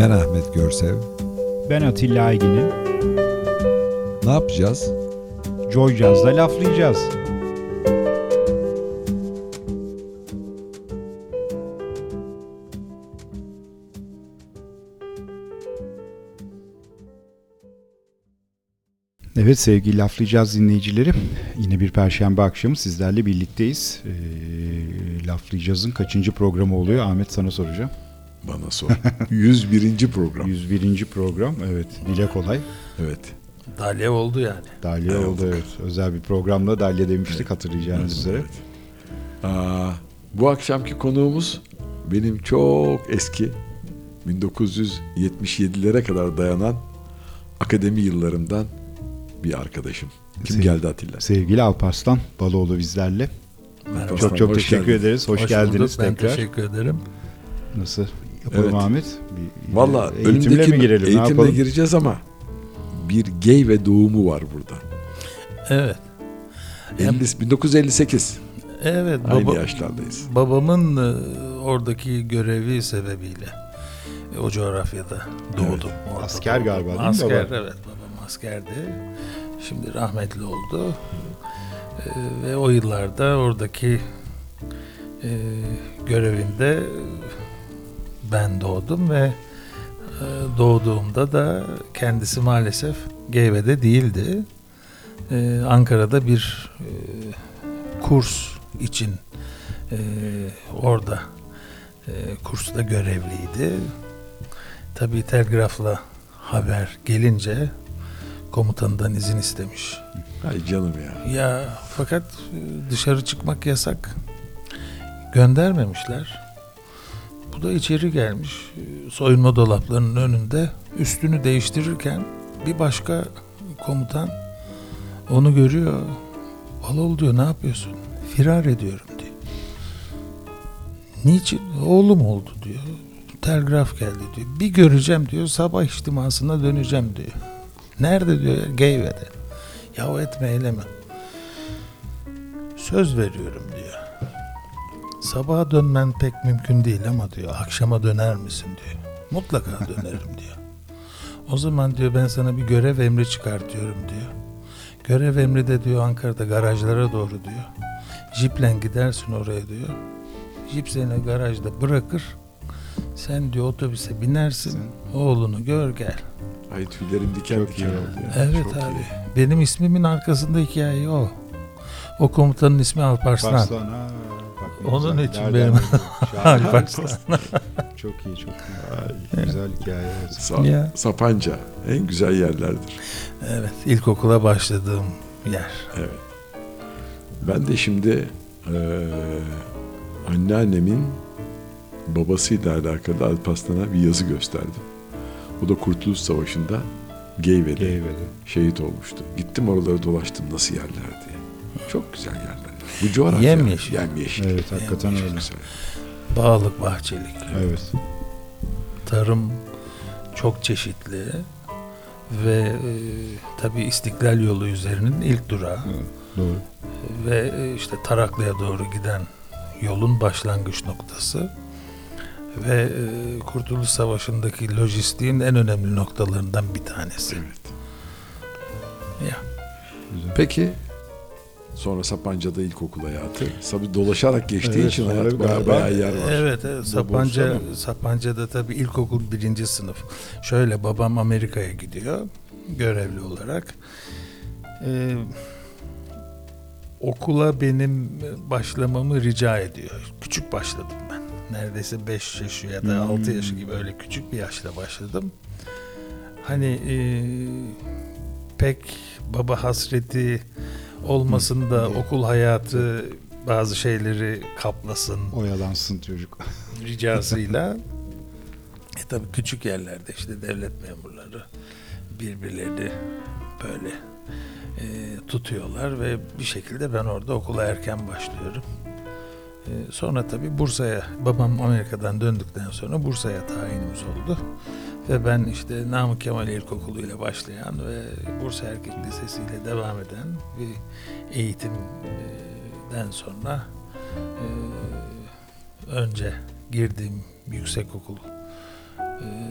Ben Ahmet Görsev. Ben Atilla Aygin'im. Ne yapacağız? Joy Jazz'da laflayacağız. Evet sevgili laflayacağız dinleyicileri. Yine bir perşembe akşamı sizlerle birlikteyiz. Ee, laflayacağızın kaçıncı programı oluyor? Ahmet sana soracağım. Bana sor. 101. program. 101. program. Evet. Dile kolay. Evet. Dalya oldu yani. Dalya Evet. oldu evet. Özel bir programda Dalya demiştik hatırlayacağınız üzere. Evet. Aa, bu akşamki konuğumuz benim çok eski 1977'lere kadar dayanan akademi yıllarımdan bir arkadaşım. Kim Sev- geldi Atilla? Sevgili Alparslan Baloğlu bizlerle. Merhaba. Çok çok hoş teşekkür geldin. ederiz. Hoş, Hoş geldiniz bulduk. Ben tekrar. teşekkür ederim. Nasıl yapalım Evet. Ahmet? Bir, Valla eğitimle önümdeki mi girelim? ne eğitimle yapalım? gireceğiz ama bir gay ve doğumu var burada. Evet. Hem- 50, 1958. Evet. Aynı baba- yaşlardayız. Babamın e, oradaki görevi sebebiyle e, o coğrafyada doğdum. Orada Asker doğdum. galiba değil mi Asker baba? evet babam askerdi. Şimdi rahmetli oldu. E, ve o yıllarda oradaki e, görevinde ben doğdum ve e, doğduğumda da kendisi maalesef Geyve'de değildi. E, Ankara'da bir e, kurs için e, orada e, kursta görevliydi. Tabii telgrafla haber gelince komutandan izin istemiş. Ay canım ya. Ya fakat dışarı çıkmak yasak. Göndermemişler. Da içeri gelmiş. Soyunma dolaplarının önünde üstünü değiştirirken bir başka komutan onu görüyor. Balol diyor ne yapıyorsun? Firar ediyorum diyor. Niçin? Oğlum oldu diyor. Telgraf geldi diyor. Bir göreceğim diyor. Sabah içtimasına döneceğim diyor. Nerede diyor? Geyve'de. Ya etme eyleme. Söz veriyorum diyor. Sabaha dönmen pek mümkün değil ama diyor. Akşama döner misin diyor. Mutlaka dönerim diyor. O zaman diyor ben sana bir görev emri çıkartıyorum diyor. Görev emri de diyor Ankara'da garajlara doğru diyor. Jiple gidersin oraya diyor. Jip seni garajda bırakır. Sen diyor otobüse binersin. Oğlunu gör gel. Ay tüylerim diken diken oldu ya. Evet Çok abi. iyi. Benim ismimin arkasında hikaye o. O komutanın ismi Alparslan. Alparslan, ha, Onun güzel. için Nereden benim- çok iyi çok iyi. Güzel hikaye. Sa- Ya. Sapanca en güzel yerlerdir. Evet, ilkokula başladığım yer. Evet. Ben de şimdi eee anneannemin babasıyla alakalı Alparslan'a bir yazı gösterdim. O da Kurtuluş Savaşı'nda Geyve'de Geyve'de. şehit olmuştu. Gittim oraları dolaştım nasıl yerler diye. Çok güzel yerler. Bu coğrafya. Yemyeşil. Yemyeşil. Evet hakikaten Çok öyle. Bağlık, bahçelik. Evet. Tarım çok çeşitli ve e, tabii İstiklal yolu üzerinin ilk durağı Doğru. ve e, işte Taraklı'ya doğru giden yolun başlangıç noktası ve e, Kurtuluş Savaşı'ndaki lojistiğin en önemli noktalarından bir tanesi. Evet. Ya. Güzel. Peki sonra Sapanca'da ilkokul hayatı. Tabii dolaşarak geçtiği Evet, için hayat bayağı, galiba- bayağı yer var. Evet, evet. Sapanca? Sapanca'da tabii ilkokul birinci sınıf. Şöyle babam Amerika'ya gidiyor görevli olarak. Ee, okula benim başlamamı rica ediyor. Küçük başladım ben. Neredeyse 5 yaş ya da Hmm. 6 yaş gibi öyle küçük bir yaşta başladım. Hani e, pek baba hasreti olmasın da Hmm. okul hayatı bazı şeyleri kaplasın Oyalansın çocuk. ricasıyla e tabi küçük yerlerde işte devlet memurları birbirlerini böyle e, tutuyorlar ve bir şekilde ben orada okula erken başlıyorum. E, sonra tabi Bursa'ya babam Amerika'dan döndükten sonra Bursa'ya tayinimiz oldu. Ve ben işte Namık Kemal İlkokulu ile başlayan ve Bursa Erkek Lisesi ile devam eden bir eğitimden sonra e, önce girdiğim yüksekokul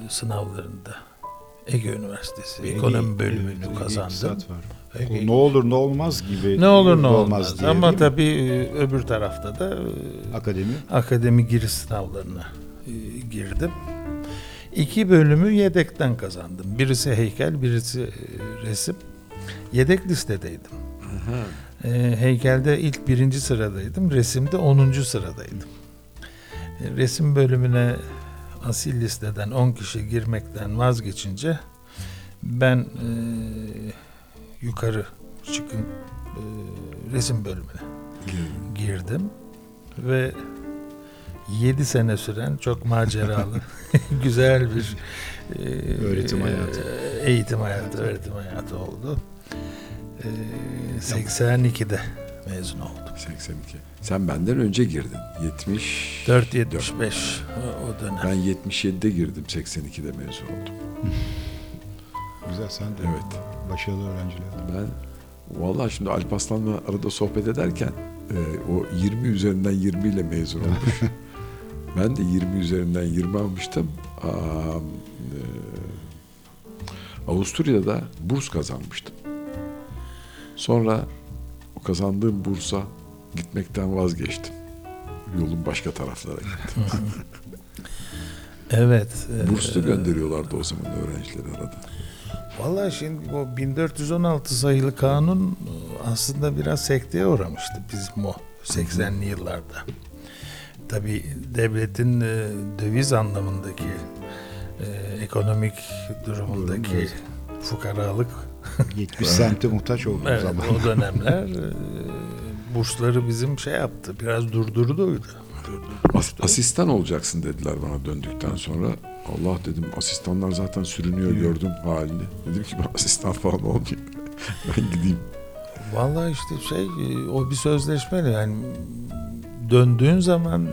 sınavlarında Ege Üniversitesi Ege- ekonomi bölümünü Ege kazandım. Var. Ege- ne olur ne olmaz gibi. ne olur ne olmaz. diye, Ama tabii e, öbür tarafta da e, Akademi. akademi giriş sınavlarına e, girdim. İki bölümü yedekten kazandım. Birisi heykel, birisi e, resim. Yedek listedeydim. E, heykelde ilk birinci sıradaydım. Resimde onuncu sıradaydım. E, resim bölümüne asil listeden 10 kişi girmekten vazgeçince ben e, yukarı çıkın e, resim bölümüne girdim ve 7 sene süren çok maceralı güzel bir e, Öğretim hayatı. e, eğitim hayatı, öğretim hayatı oldu. E, 82'de mezun oldum. 82. Sen benden önce girdin. 70. 4.75 o, o dönem. Ben 77'de girdim. 82'de mezun oldum. Güzel sen de Evet. başarılı öğrencilerden. Ben vallahi şimdi Alp Aslan'la arada sohbet ederken e, o 20 üzerinden 20 ile mezun olmuş. ben de 20 üzerinden 20 almıştım. Aa, e, Avusturya'da burs kazanmıştım. Sonra o kazandığım bursa gitmekten vazgeçtim. Yolun başka taraflara gittim. Evet. e, Burs da gönderiyorlardı o zaman öğrencileri arada. Vallahi şimdi o 1416 sayılı kanun e, aslında biraz sekteye uğramıştı bizim o 80'li yıllarda. Tabi devletin e, döviz anlamındaki e, ekonomik durumundaki evet. fukaralık 70 sente muhtaç olduğu evet, zaman. o dönemler e, bursları bizim şey yaptı biraz durdurduydu. As- asistan olacaksın dediler bana döndükten sonra. Allah dedim asistanlar zaten sürünüyor gördüm halini. Dedim ki ben asistan falan olmayayım. ben gideyim. Vallahi işte şey e, o bir sözleşmeyle yani döndüğün zaman e,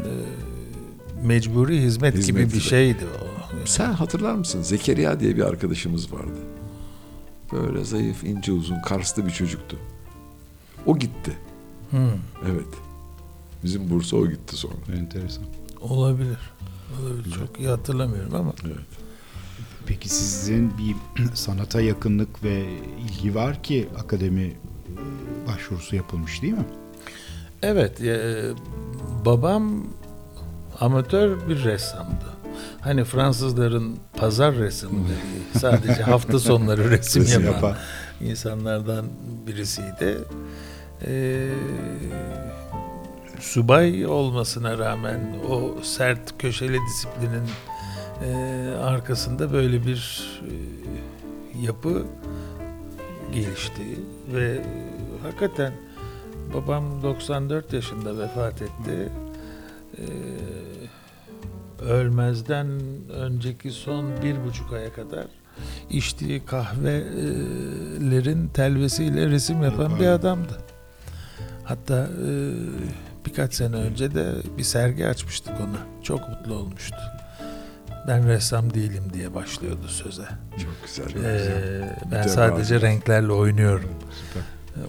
mecburi hizmet, gibi Hizmet bir gibi. şeydi o. Sen hatırlar mısın? Zekeriya diye bir arkadaşımız vardı. Böyle zayıf, ince uzun, Karslı bir çocuktu. O gitti. Hı, Evet. Bizim Bursa o gitti sonra. Enteresan. olabilir. Olabilir. Çok iyi hatırlamıyorum ama Evet. Peki sizin bir sanata yakınlık ve ilgi var ki akademi e, başvurusu yapılmış değil mi? Evet e, babam amatör bir ressamdı. Hani Fransızların pazar resimleri sadece hafta sonları resim, Resim yapan yapan. insanlardan birisiydi. Ee, subay olmasına rağmen o sert köşeli disiplinin e, arkasında böyle bir e, yapı gelişti ve e, hakikaten babam 94 yaşında vefat etti. Ee, ölmezden önceki son bir buçuk aya kadar içtiği kahvelerin telvesiyle resim yapan bir adamdı. Hatta e, birkaç sene önce de bir sergi açmıştık ona. Çok mutlu olmuştu. Ben ressam değilim diye başlıyordu söze. Çok güzel. Ee, ben Mütevazı. sadece renklerle oynuyorum. Süper.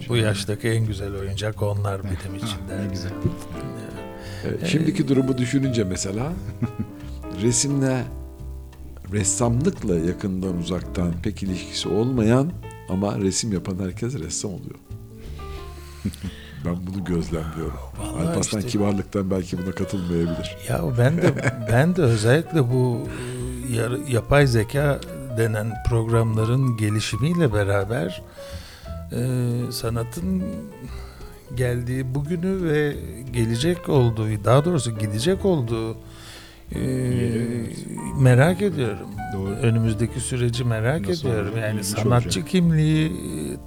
Bu yaştaki en güzel oyuncak onlar benim için Ha, derdi. ne güzel. Evet, şimdiki durumu düşününce mesela resimle ressamlıkla yakından uzaktan pek ilişkisi olmayan ama resim yapan herkes ressam oluyor. ben bunu gözlemliyorum. Vallahi Alparslan işte- kibarlıktan belki buna katılmayabilir. Ya ben de ben de özellikle bu e, yapay zeka denen programların gelişimiyle beraber e, sanatın geldiği bugünü ve gelecek olduğu, daha doğrusu gidecek olduğu e, merak ediyorum. Doğru. Önümüzdeki süreci merak Nasıl ediyorum. olacak? Yani İlginç sanatçı olacak. kimliği,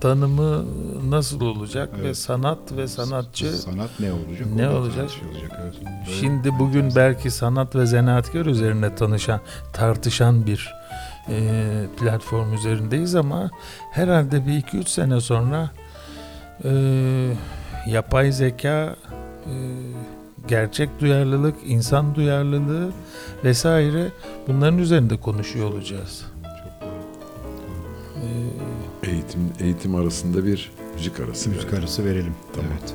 tanımı nasıl olacak ve Evet. sanat ve sanatçı Sanat ne olacak? Ne olacak? tartışılacak, evet. Böyle- Şimdi bugün belki sanat ve zanaatkar üzerine tanışan, tartışan bir platform üzerindeyiz ama herhalde bir iki üç sene sonra e, yapay zeka, e, gerçek duyarlılık, insan duyarlılığı vesaire bunların üzerinde konuşuyor olacağız. Çok doğru. E, Eğitim eğitim arasında bir müzik arası. Müzik verelim. arası verelim. Tamam. Evet.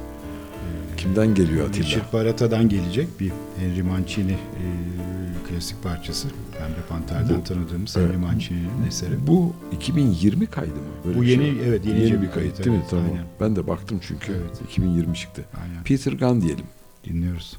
Kimden geliyor Atilla? Richard Barata'dan gelecek bir Henry Mancini e, klasik parçası. Pembe Panter'den Bu- tanıdığımız Evet. Henry Mancini'nin eseri. Bu 2020 kaydı mı? Böyle Bu yeni şey. evet yeni, yeni bir kayıt değil mi? Tamam. Aynen. Ben de baktım çünkü. Evet. 2020 çıktı. aynen. Peter Gunn diyelim. Dinliyoruz.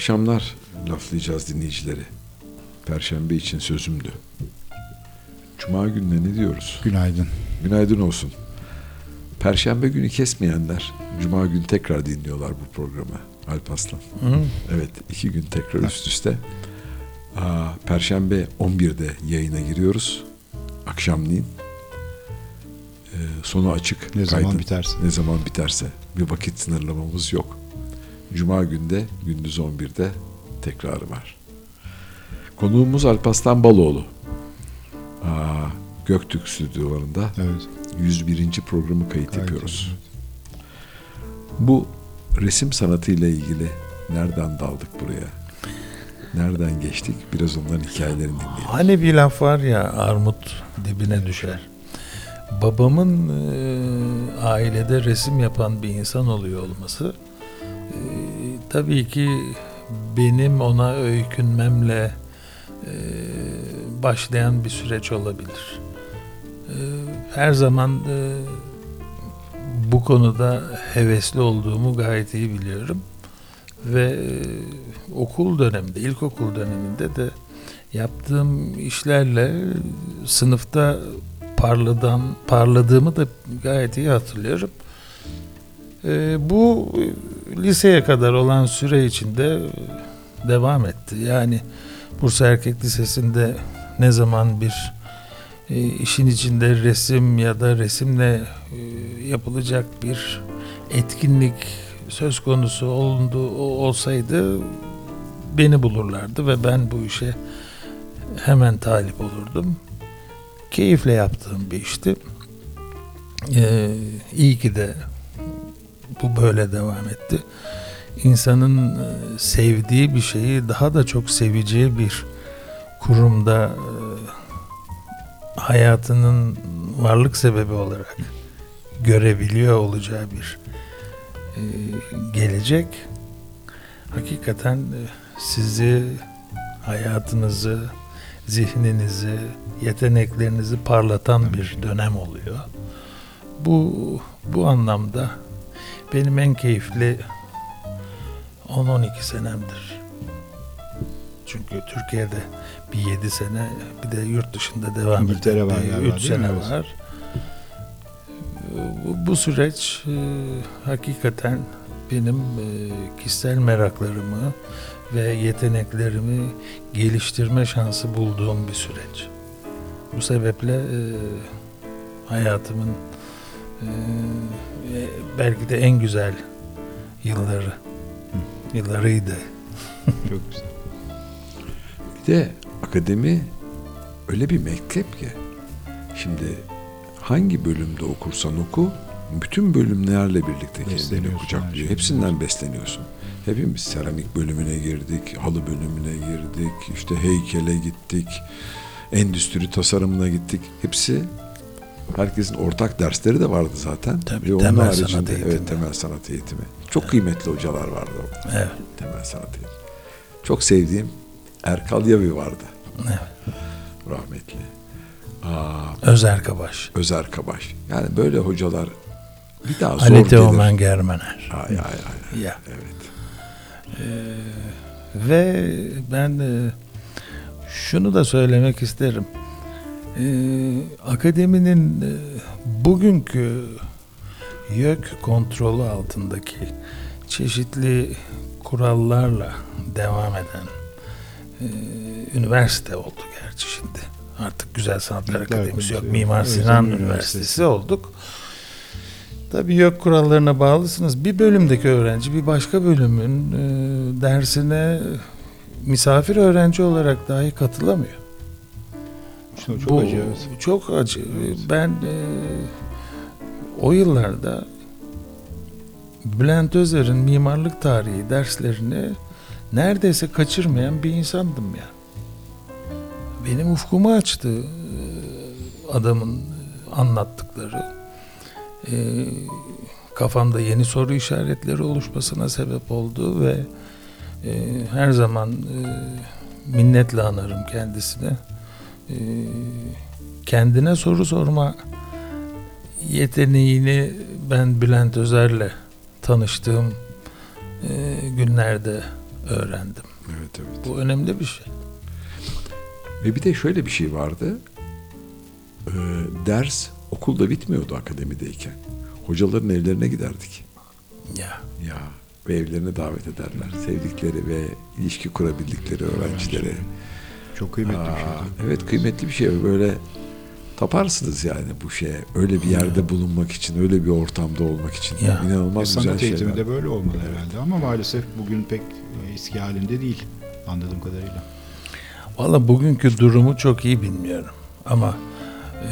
Akşamlar laflayacağız dinleyicileri. Perşembe için sözümdü. Cuma gününe ne diyoruz? Günaydın. Günaydın olsun. Perşembe günü kesmeyenler Cuma günü tekrar dinliyorlar bu programı. Alp Aslan. Hı? Evet iki gün tekrar üst üste. Aa, Perşembe 11'de yayına giriyoruz. Akşamleyin. Ee, sonu açık. Ne zaman kaydın. biterse. Ne zaman biterse. Bir vakit sınırlamamız yok. Cuma günde gündüz 11'de tekrarı var. Konuğumuz Alpaslan Baloğlu. Aa, Göktürk stüdyolarında Evet. 101. programı kayıt Gayet yapıyoruz. iyi. Bu resim sanatıyla ilgili nereden daldık buraya? Nereden geçtik? Biraz onların hikayelerini dinleyelim. Hani bir laf var ya armut dibine düşer. Babamın e, ailede resim yapan bir insan oluyor olması tabii ki benim ona öykünmemle e, başlayan bir süreç olabilir. E, her zaman e, bu konuda hevesli olduğumu gayet iyi biliyorum ve e, okul döneminde, ilkokul döneminde de yaptığım işlerle sınıfta parladan parladığımı da gayet iyi hatırlıyorum. Ee, bu e, liseye kadar olan süre içinde devam etti. Yani Bursa Erkek Lisesi'nde ne zaman bir e, işin içinde resim ya da resimle e, yapılacak bir etkinlik söz konusu olundu olsaydı beni bulurlardı ve ben bu işe hemen talip olurdum. Keyifle yaptığım bir işti. Ee, iyi ki de bu böyle devam etti. İnsanın e, sevdiği bir şeyi daha da çok seveceği bir kurumda e, hayatının varlık sebebi olarak görebiliyor olacağı bir e, gelecek hakikaten sizi hayatınızı zihninizi yeteneklerinizi parlatan bir dönem oluyor. Bu bu anlamda benim en keyifli 10-12 senemdir. Çünkü Türkiye'de bir 7 sene bir de yurt dışında devam eden galiba, 3 değil mi? sene Evet. var. Bu, bu süreç e, hakikaten benim e, kişisel meraklarımı ve yeteneklerimi geliştirme şansı bulduğum bir süreç. Bu sebeple e, hayatımın e, e, belki de en güzel yılları yıllarıydı. Çok güzel. Bir de akademi öyle bir mektep ki şimdi hangi bölümde okursan oku bütün bölümlerle birlikte kendini kucaklıyor. Hepsinden besleniyorsun. Hepimiz seramik bölümüne girdik, halı bölümüne girdik, işte heykele gittik, endüstri tasarımına gittik. Hepsi herkesin ortak dersleri de vardı zaten. Tabii, Ve onun temel haricinde- sanat eğitimi. Evet, temel sanat eğitimi. Çok kıymetli hocalar vardı orada. Evet. Temel sanat eğitimi. Çok sevdiğim Erkal Yavi vardı. evet. Rahmetli. Aa, Özer Kabaş. Özer Kabaş. Yani böyle hocalar bir daha zor Ali. Teoman Germener. Ay ay ay. Ya. Evet. Ee, ve ben e, şunu da söylemek isterim. Ee, akademinin e, bugünkü YÖK kontrolü altındaki çeşitli kurallarla devam eden e, üniversite oldu gerçi şimdi. Artık Güzel Sanatlar Akademisi yok. Mimar Özel Sinan Üniversitesi. Üniversitesi olduk. Tabii YÖK kurallarına bağlısınız. Bir bölümdeki öğrenci bir başka bölümün e, dersine misafir öğrenci olarak dahi katılamıyor. Çok, çok Bu acı. evet. Çok acı. Ben e, o yıllarda Bülent Özer'in mimarlık tarihi derslerini neredeyse kaçırmayan bir insandım ya. Benim ufkumu açtı e, adamın anlattıkları. E, kafamda yeni soru işaretleri oluşmasına sebep oldu ve e, her zaman e, minnetle anarım kendisine. E, kendine soru sorma yeteneğini ben Bülent Özer'le tanıştığım e, günlerde öğrendim. Evet evet. Bu önemli bir şey. Ve bir de şöyle bir şey vardı. Ee, ders okulda bitmiyordu akademideyken. Hocaların evlerine giderdik. Ya Ya ve evlerine davet ederler. Sevdikleri ve ilişki kurabildikleri öğrencilere. Çok kıymetli bir şey. Aa, evet kıymetli bir şey. Böyle taparsınız yani bu şeye. Öyle bir yerde bulunmak için, öyle bir ortamda olmak için. Ya. E, İnanılmaz güzel sanat eğitimi şeyler. de böyle olmalı herhalde ama maalesef bugün pek e, eski halinde değil anladığım kadarıyla. Valla bugünkü durumu çok iyi bilmiyorum. Ama e,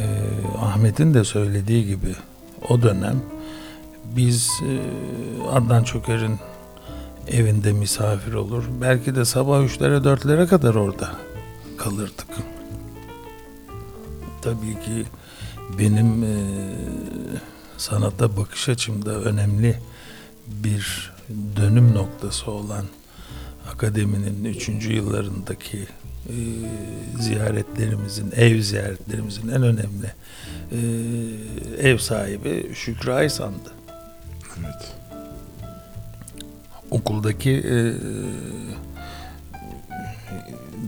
Ahmet'in de söylediği gibi o dönem biz e, Adnan Çöker'in evinde misafir olur. Belki de sabah üçlere dörtlere kadar orada kalırdık. Tabii ki benim e, sanata bakış açımda önemli bir dönüm noktası olan akademinin üçüncü yıllarındaki e, ziyaretlerimizin, ev ziyaretlerimizin en önemli e, ev sahibi Şükrü Aysan'dı. Evet. Okuldaki e,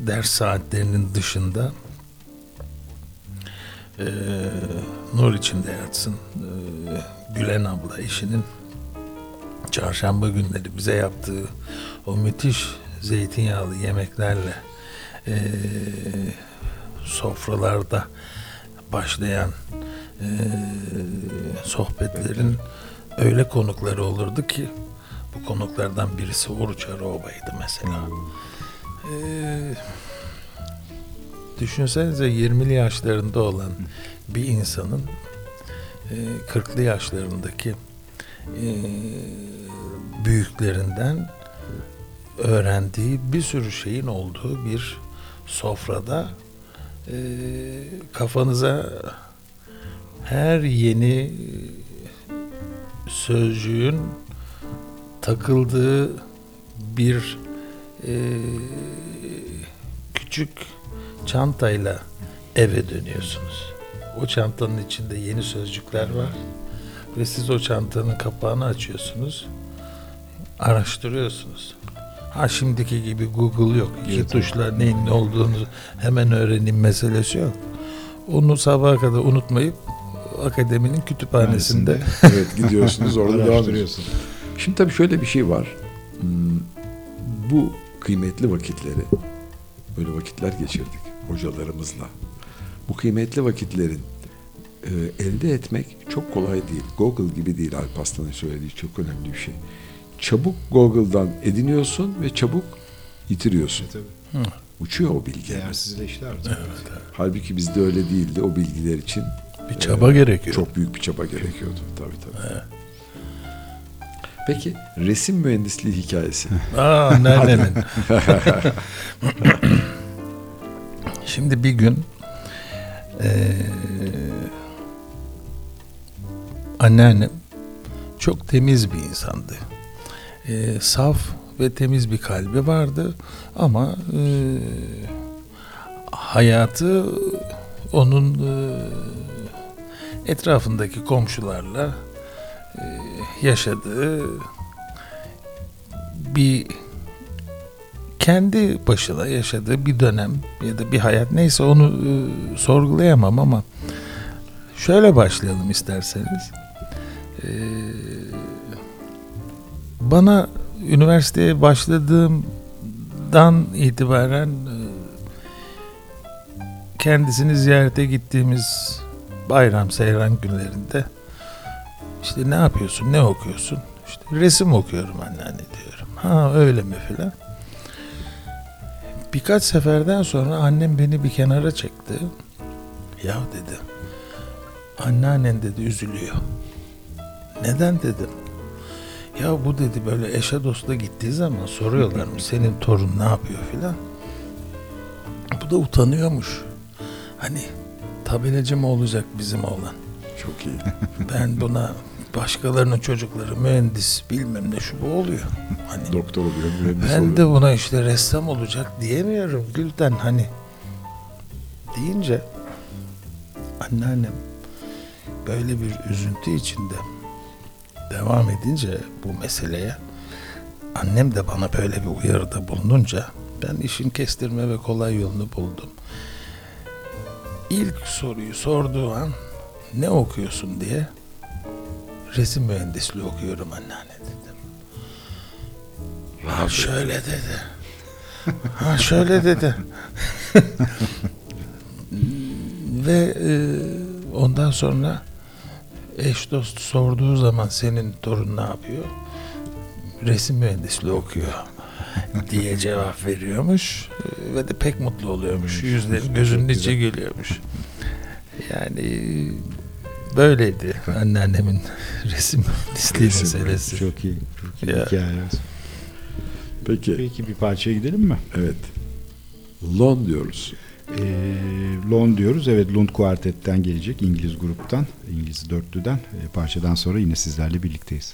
ders saatlerinin dışında e, nur içinde yatsın e, Gülen abla eşinin çarşamba günleri bize yaptığı o müthiş zeytinyağlı yemeklerle e, sofralarda başlayan e, sohbetlerin öyle konukları olurdu ki bu konuklardan birisi Oruç Arıoba'ydı mesela. Ee, düşünsenize 20'li yaşlarında olan bir insanın e, 40'lı yaşlarındaki e, büyüklerinden öğrendiği bir sürü şeyin olduğu bir sofrada e, kafanıza her yeni sözcüğün takıldığı bir e, küçük çantayla eve dönüyorsunuz. O çantanın içinde yeni sözcükler var ve siz o çantanın kapağını açıyorsunuz, araştırıyorsunuz. Ha şimdiki gibi Google yok. İki Evet, tuşla neyin ne olduğunu hemen öğrenim meselesi yok. Onu sabaha kadar unutmayıp akademinin kütüphanesinde evet gidiyorsunuz orada devam ediyorsunuz. Şimdi tabii şöyle bir şey var. Hmm, Bu kıymetli vakitleri, böyle vakitler geçirdik hocalarımızla. Bu kıymetli vakitlerin e, elde etmek çok kolay değil. Google gibi değil Alparslan'ın söylediği çok önemli bir şey. Çabuk Google'dan ediniyorsun ve çabuk yitiriyorsun. Tabii. Uçuyor o bilgi. Değersizleşti artık. Halbuki bizde öyle değildi. O bilgiler için bir çaba gerekiyor. çok büyük bir çaba gerekiyordu. Tabii tabii. Peki resim mühendisliği hikayesi. Aa neredenin? Şimdi bir gün eee anneannem çok temiz bir insandı. Eee, saf ve temiz bir kalbi vardı ama eee, hayatı onun eee, etrafındaki komşularla eee, yaşadığı bir kendi başına yaşadığı bir dönem ya da bir hayat neyse onu e, sorgulayamam ama şöyle başlayalım isterseniz. E, bana üniversiteye başladığımdan itibaren e, kendisini ziyarete gittiğimiz bayram seyran günlerinde işte ne yapıyorsun, ne okuyorsun? İşte resim okuyorum anneanne diyorum. Ha öyle mi filan. Birkaç seferden sonra annem beni bir kenara çekti. Ya dedi. Anneannen dedi üzülüyor. Neden dedim. Ya bu dedi böyle eşe dosta gittiği zaman soruyorlar mı senin torun ne yapıyor filan. Bu da utanıyormuş. Hani tabelacı mı olacak bizim oğlan? Çok iyi. Ben buna başkalarının çocukları mühendis bilmem ne şu bu oluyor. Hani Doktor oluyor, mühendis ben oluyor. de buna işte ressam olacak diyemiyorum Gülten hani deyince anneannem böyle bir üzüntü içinde devam edince bu meseleye annem de bana böyle bir uyarıda bulununca ben işin kestirme ve kolay yolunu buldum. İlk soruyu sorduğu an ne okuyorsun diye resim mühendisliği okuyorum anneanne dedim. Ha şöyle dedi. Ha şöyle dedi. Ve e, ondan sonra eş dost sorduğu zaman senin torun ne yapıyor? Resim mühendisliği okuyor diye cevap veriyormuş E, ve de pek mutlu oluyormuş. Yüzleri gözünün içi gülüyormuş. Yani böyleydi anneannemin resim Resim meselesi. Çok iyi. Çok iyi Ya. hikaye. Peki Peki bir parçaya gidelim mi? evet. Lon diyoruz. Ee, Lon diyoruz. Evet Lund Kuartet'ten gelecek. İngiliz gruptan, İngiliz dörtlüden. Ee, parçadan sonra yine sizlerle birlikteyiz.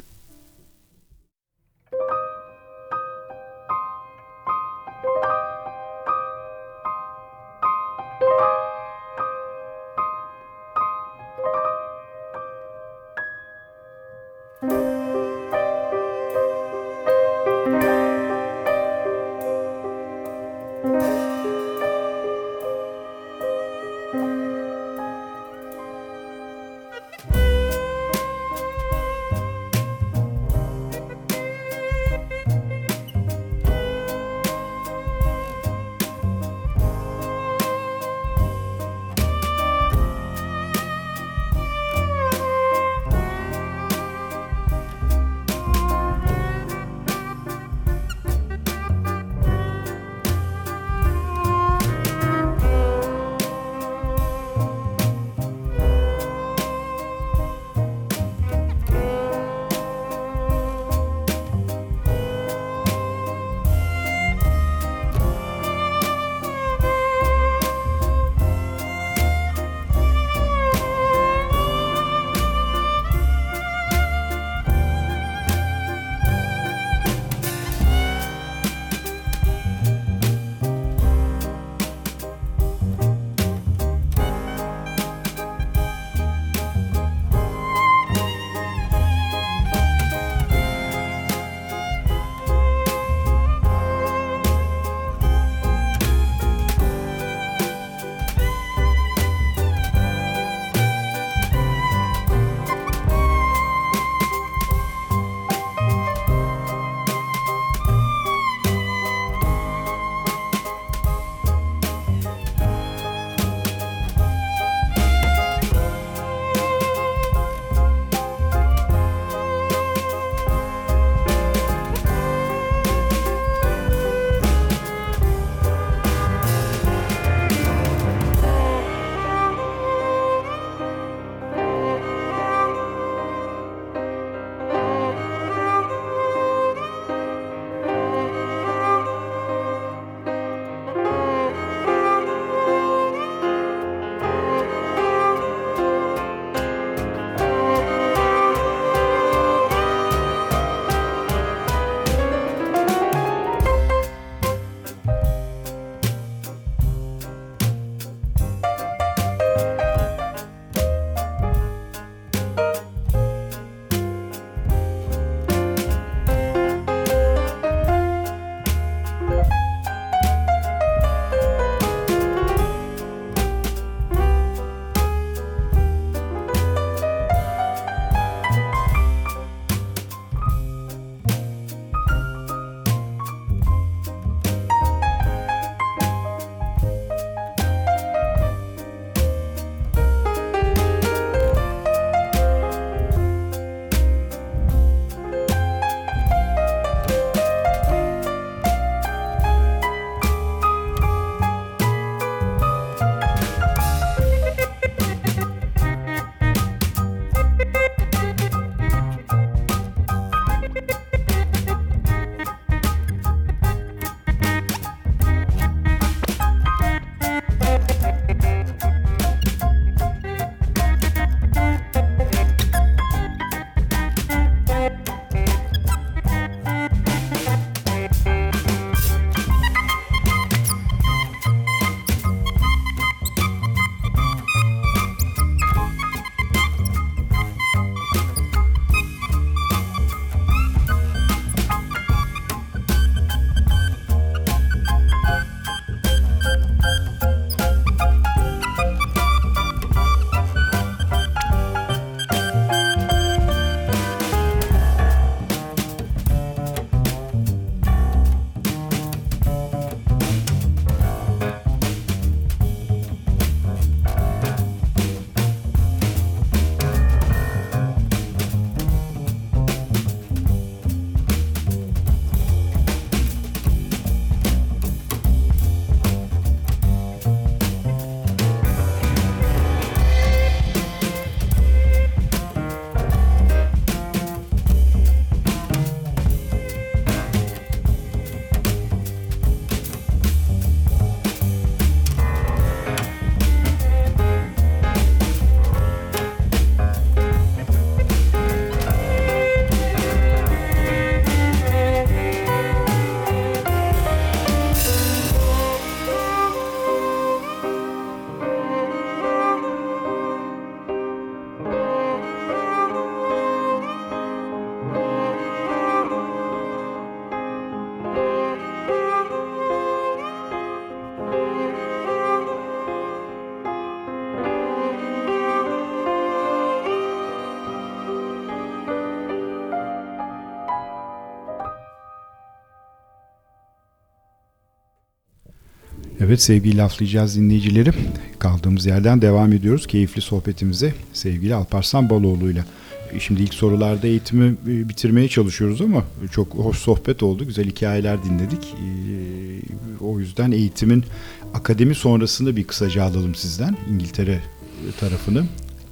Evet sevgili laflayacağız dinleyicileri. Kaldığımız yerden devam ediyoruz keyifli sohbetimize sevgili Alparslan Baloğlu'yla. Şimdi ilk sorularda eğitimi e, bitirmeye çalışıyoruz ama çok hoş sohbet oldu. Güzel hikayeler dinledik. Ee, O yüzden eğitimin akademi sonrasında bir kısaca alalım sizden İngiltere tarafını.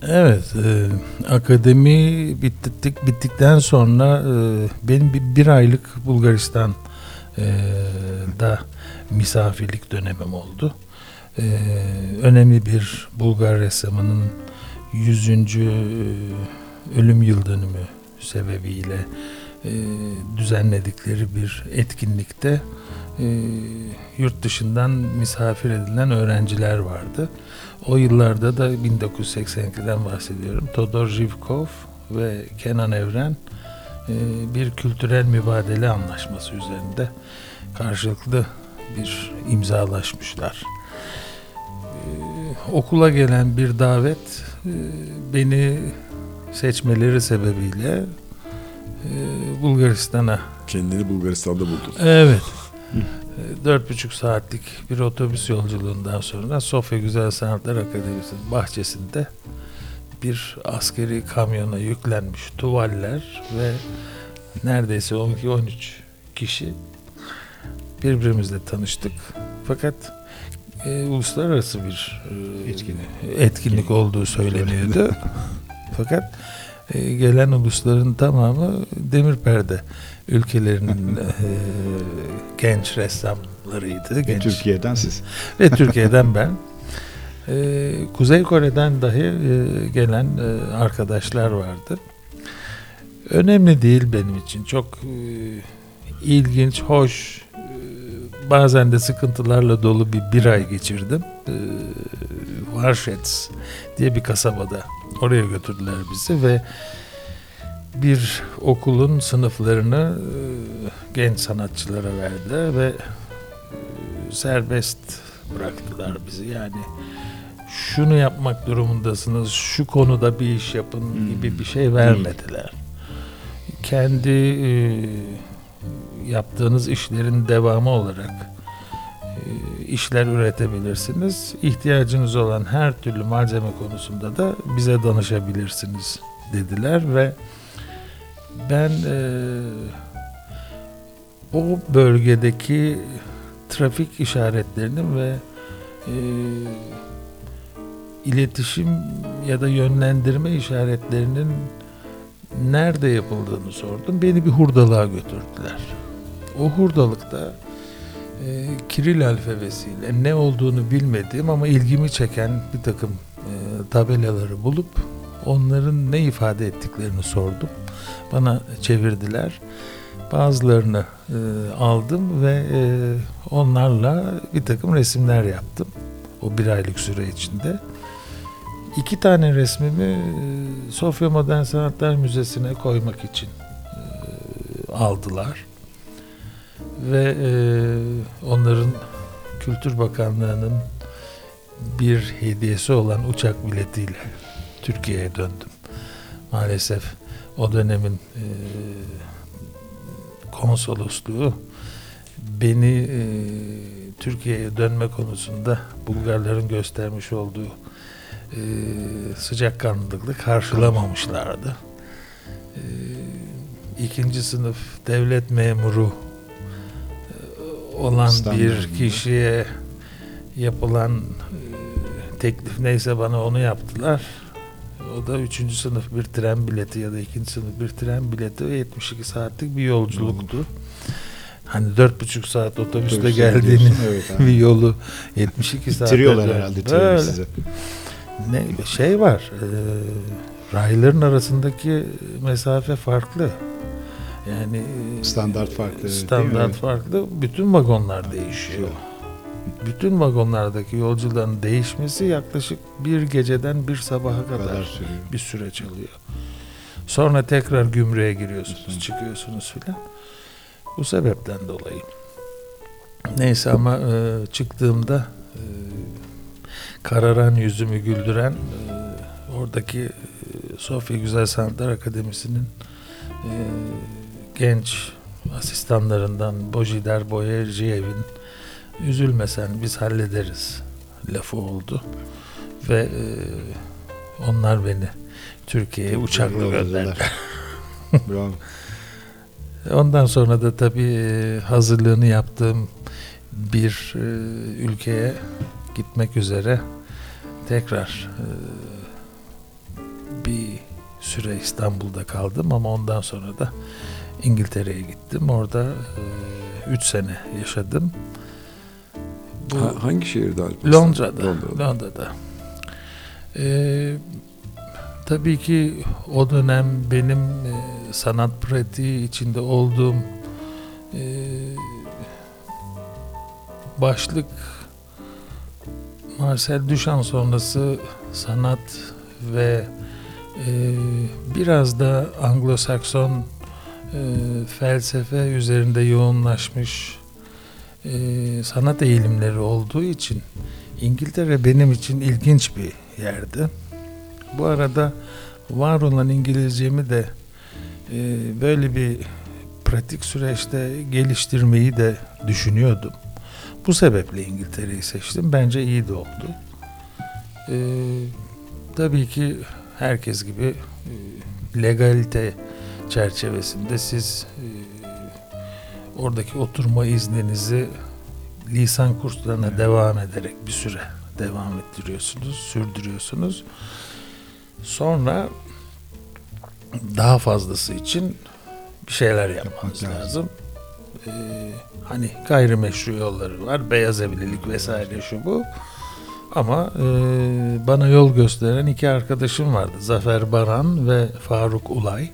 Evet, e, akademi bittik bittikten sonra e, benim bir, bir aylık Bulgaristan e, misafirlik dönemim oldu. E, önemli bir Bulgar ressamının 100. e, ölüm yıl dönümü sebebiyle e, düzenledikleri bir etkinlikte e, yurt dışından misafir edilen öğrenciler vardı. O yıllarda da 1982'den bahsediyorum. Todor Zhivkov ve Kenan Evren e, bir kültürel mübadele anlaşması üzerinde karşılıklı bir imzalaşmışlar. E, okula gelen bir davet e, beni seçmeleri sebebiyle e, Bulgaristan'a Kendini Bulgaristan'da buldun. Evet. E, Dört buçuk saatlik bir otobüs yolculuğundan sonra Sofya Güzel Sanatlar Akademisi'nin bahçesinde bir askeri kamyona yüklenmiş tuvaller ve neredeyse 12-13 kişi birbirimizle tanıştık. Fakat e, uluslararası bir e, Etkinlik. etkinlik olduğu söyleniyordu. Fakat e, gelen ulusların tamamı demir perde ülkelerinin e, genç ressamlarıydı. Ve Genç. Türkiye'den siz. Ve Türkiye'den ben. E, Kuzey Kore'den dahi e, gelen e, arkadaşlar vardı. Önemli değil benim için. Çok e, ilginç, hoş, bazen de sıkıntılarla dolu bir bir ay geçirdim. E, Varşets diye bir kasabada. Oraya götürdüler bizi ve bir okulun sınıflarını e, genç sanatçılara verdiler ve e, serbest bıraktılar bizi. Yani şunu yapmak durumundasınız, şu konuda bir iş yapın Hmm. gibi bir şey vermediler. Kendi e, yaptığınız işlerin devamı olarak e, işler üretebilirsiniz. İhtiyacınız olan her türlü malzeme konusunda da bize danışabilirsiniz dediler ve ben e, o bölgedeki trafik işaretlerinin ve e, iletişim ya da yönlendirme işaretlerinin nerede yapıldığını sordum. Beni bir hurdalığa götürdüler. O hurdalıkta e, Kiril alfabesiyle ne olduğunu bilmediğim ama ilgimi çeken bir takım e, tabelaları bulup onların ne ifade ettiklerini sordum. Bana çevirdiler. Bazılarını e, aldım ve e, onlarla bir takım resimler yaptım. O bir aylık süre içinde. İki tane resmimi e, Sofya Modern Sanatlar Müzesi'ne koymak için e, aldılar. Ve e, onların Kültür Bakanlığı'nın bir hediyesi olan uçak biletiyle Türkiye'ye döndüm. Maalesef o dönemin e, konsolosluğu beni e, Türkiye'ye dönme konusunda Bulgarların göstermiş olduğu e, sıcakkanlılıkla karşılamamışlardı. E, ikinci sınıf devlet memuru olan bir kişiye yapılan e, teklif neyse bana onu yaptılar. O da üçüncü sınıf bir tren bileti ya da ikinci sınıf bir tren bileti ve 72 saatlik bir yolculuktu. Hani dört buçuk saat otobüsle Otobüsle evet abi. bir yolu 72 saat Bitiriyorlar herhalde treni size. Ne şey var. E, rayların arasındaki mesafe farklı. Yani e, Standart farklı? Standart farklı. Bütün vagonlar değişiyor. Bütün vagonlardaki yolcuların değişmesi yaklaşık bir geceden bir sabaha kadar, kadar sürüyor. bir süreç alıyor. Sonra tekrar gümrüğe giriyorsunuz, çıkıyorsunuz filan. Bu sebepten dolayı. Neyse ama e, çıktığımda e, kararan yüzümü güldüren e, oradaki e, Sofya Güzel Sanatlar Akademisi'nin e, genç asistanlarından Bojider Boyerjiyev'in üzülme sen biz hallederiz lafı oldu. Ve e, onlar beni Türkiye'ye uçakla gönderdi. Bravo. Ondan sonra da tabii e, hazırlığını yaptığım bir e, ülkeye gitmek üzere tekrar e, bir süre İstanbul'da kaldım ama ondan sonra da İngiltere'ye gittim. Orada 3 sene yaşadım. Bu Ha- hangi şehirde Alparslan? Londra'da. Londra'da. Londra'da. Ee, tabii ki o dönem benim e, sanat pratiği içinde olduğum e, başlık Marcel Duchamp sonrası sanat ve e, biraz da Anglo-Sakson e, felsefe üzerinde yoğunlaşmış e, sanat eğilimleri olduğu için İngiltere benim için ilginç bir yerdi. Bu arada var olan İngilizcemi de e, böyle bir pratik süreçte geliştirmeyi de düşünüyordum. Bu sebeple İngiltere'yi seçtim. Bence iyi de oldu. E, tabii ki herkes gibi e, legalite çerçevesinde siz e, oradaki oturma izninizi lisan kurslarına devam ederek bir süre devam ettiriyorsunuz, sürdürüyorsunuz. Sonra daha fazlası için bir şeyler yapmanız Yapmak lazım. Ee, hani gayrimeşru yolları var, beyaz evlilik vesaire şu bu. Ama e, bana yol gösteren iki arkadaşım vardı. Zafer Baran ve Faruk Ulay.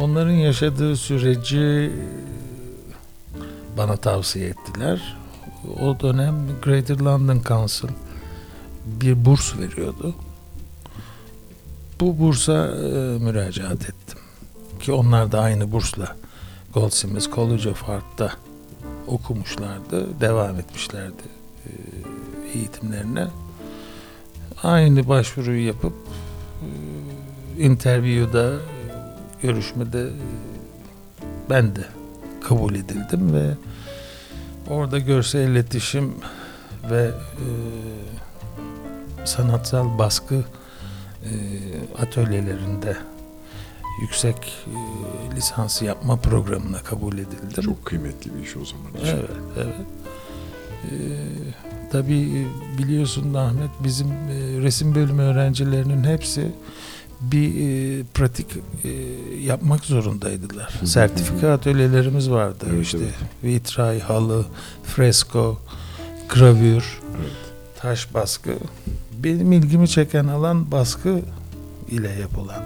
Onların yaşadığı süreci bana tavsiye ettiler. O dönem Greater London Council bir burs veriyordu. Bu bursa e, müracaat ettim. Ki onlar da aynı bursla Goldsmiths College of Art'ta okumuşlardı, devam etmişlerdi e, eğitimlerine. Aynı başvuruyu yapıp e, interview'da, görüşmede e, ben de kabul edildim ve orada görsel iletişim ve e, sanatsal baskı e, atölyelerinde yüksek e, lisans yapma programına kabul edildim. Çok kıymetli bir iş o zaman için. Evet, evet. Ee, tabii biliyorsun Ahmet bizim e, resim bölümü öğrencilerinin hepsi bir e, pratik e, yapmak zorundaydılar. hı. Sertifika atölyelerimiz vardı. Evet, işte evet. vitray, halı, fresko, gravür, Evet. taş baskı. Benim ilgimi çeken alan baskı ile yapılan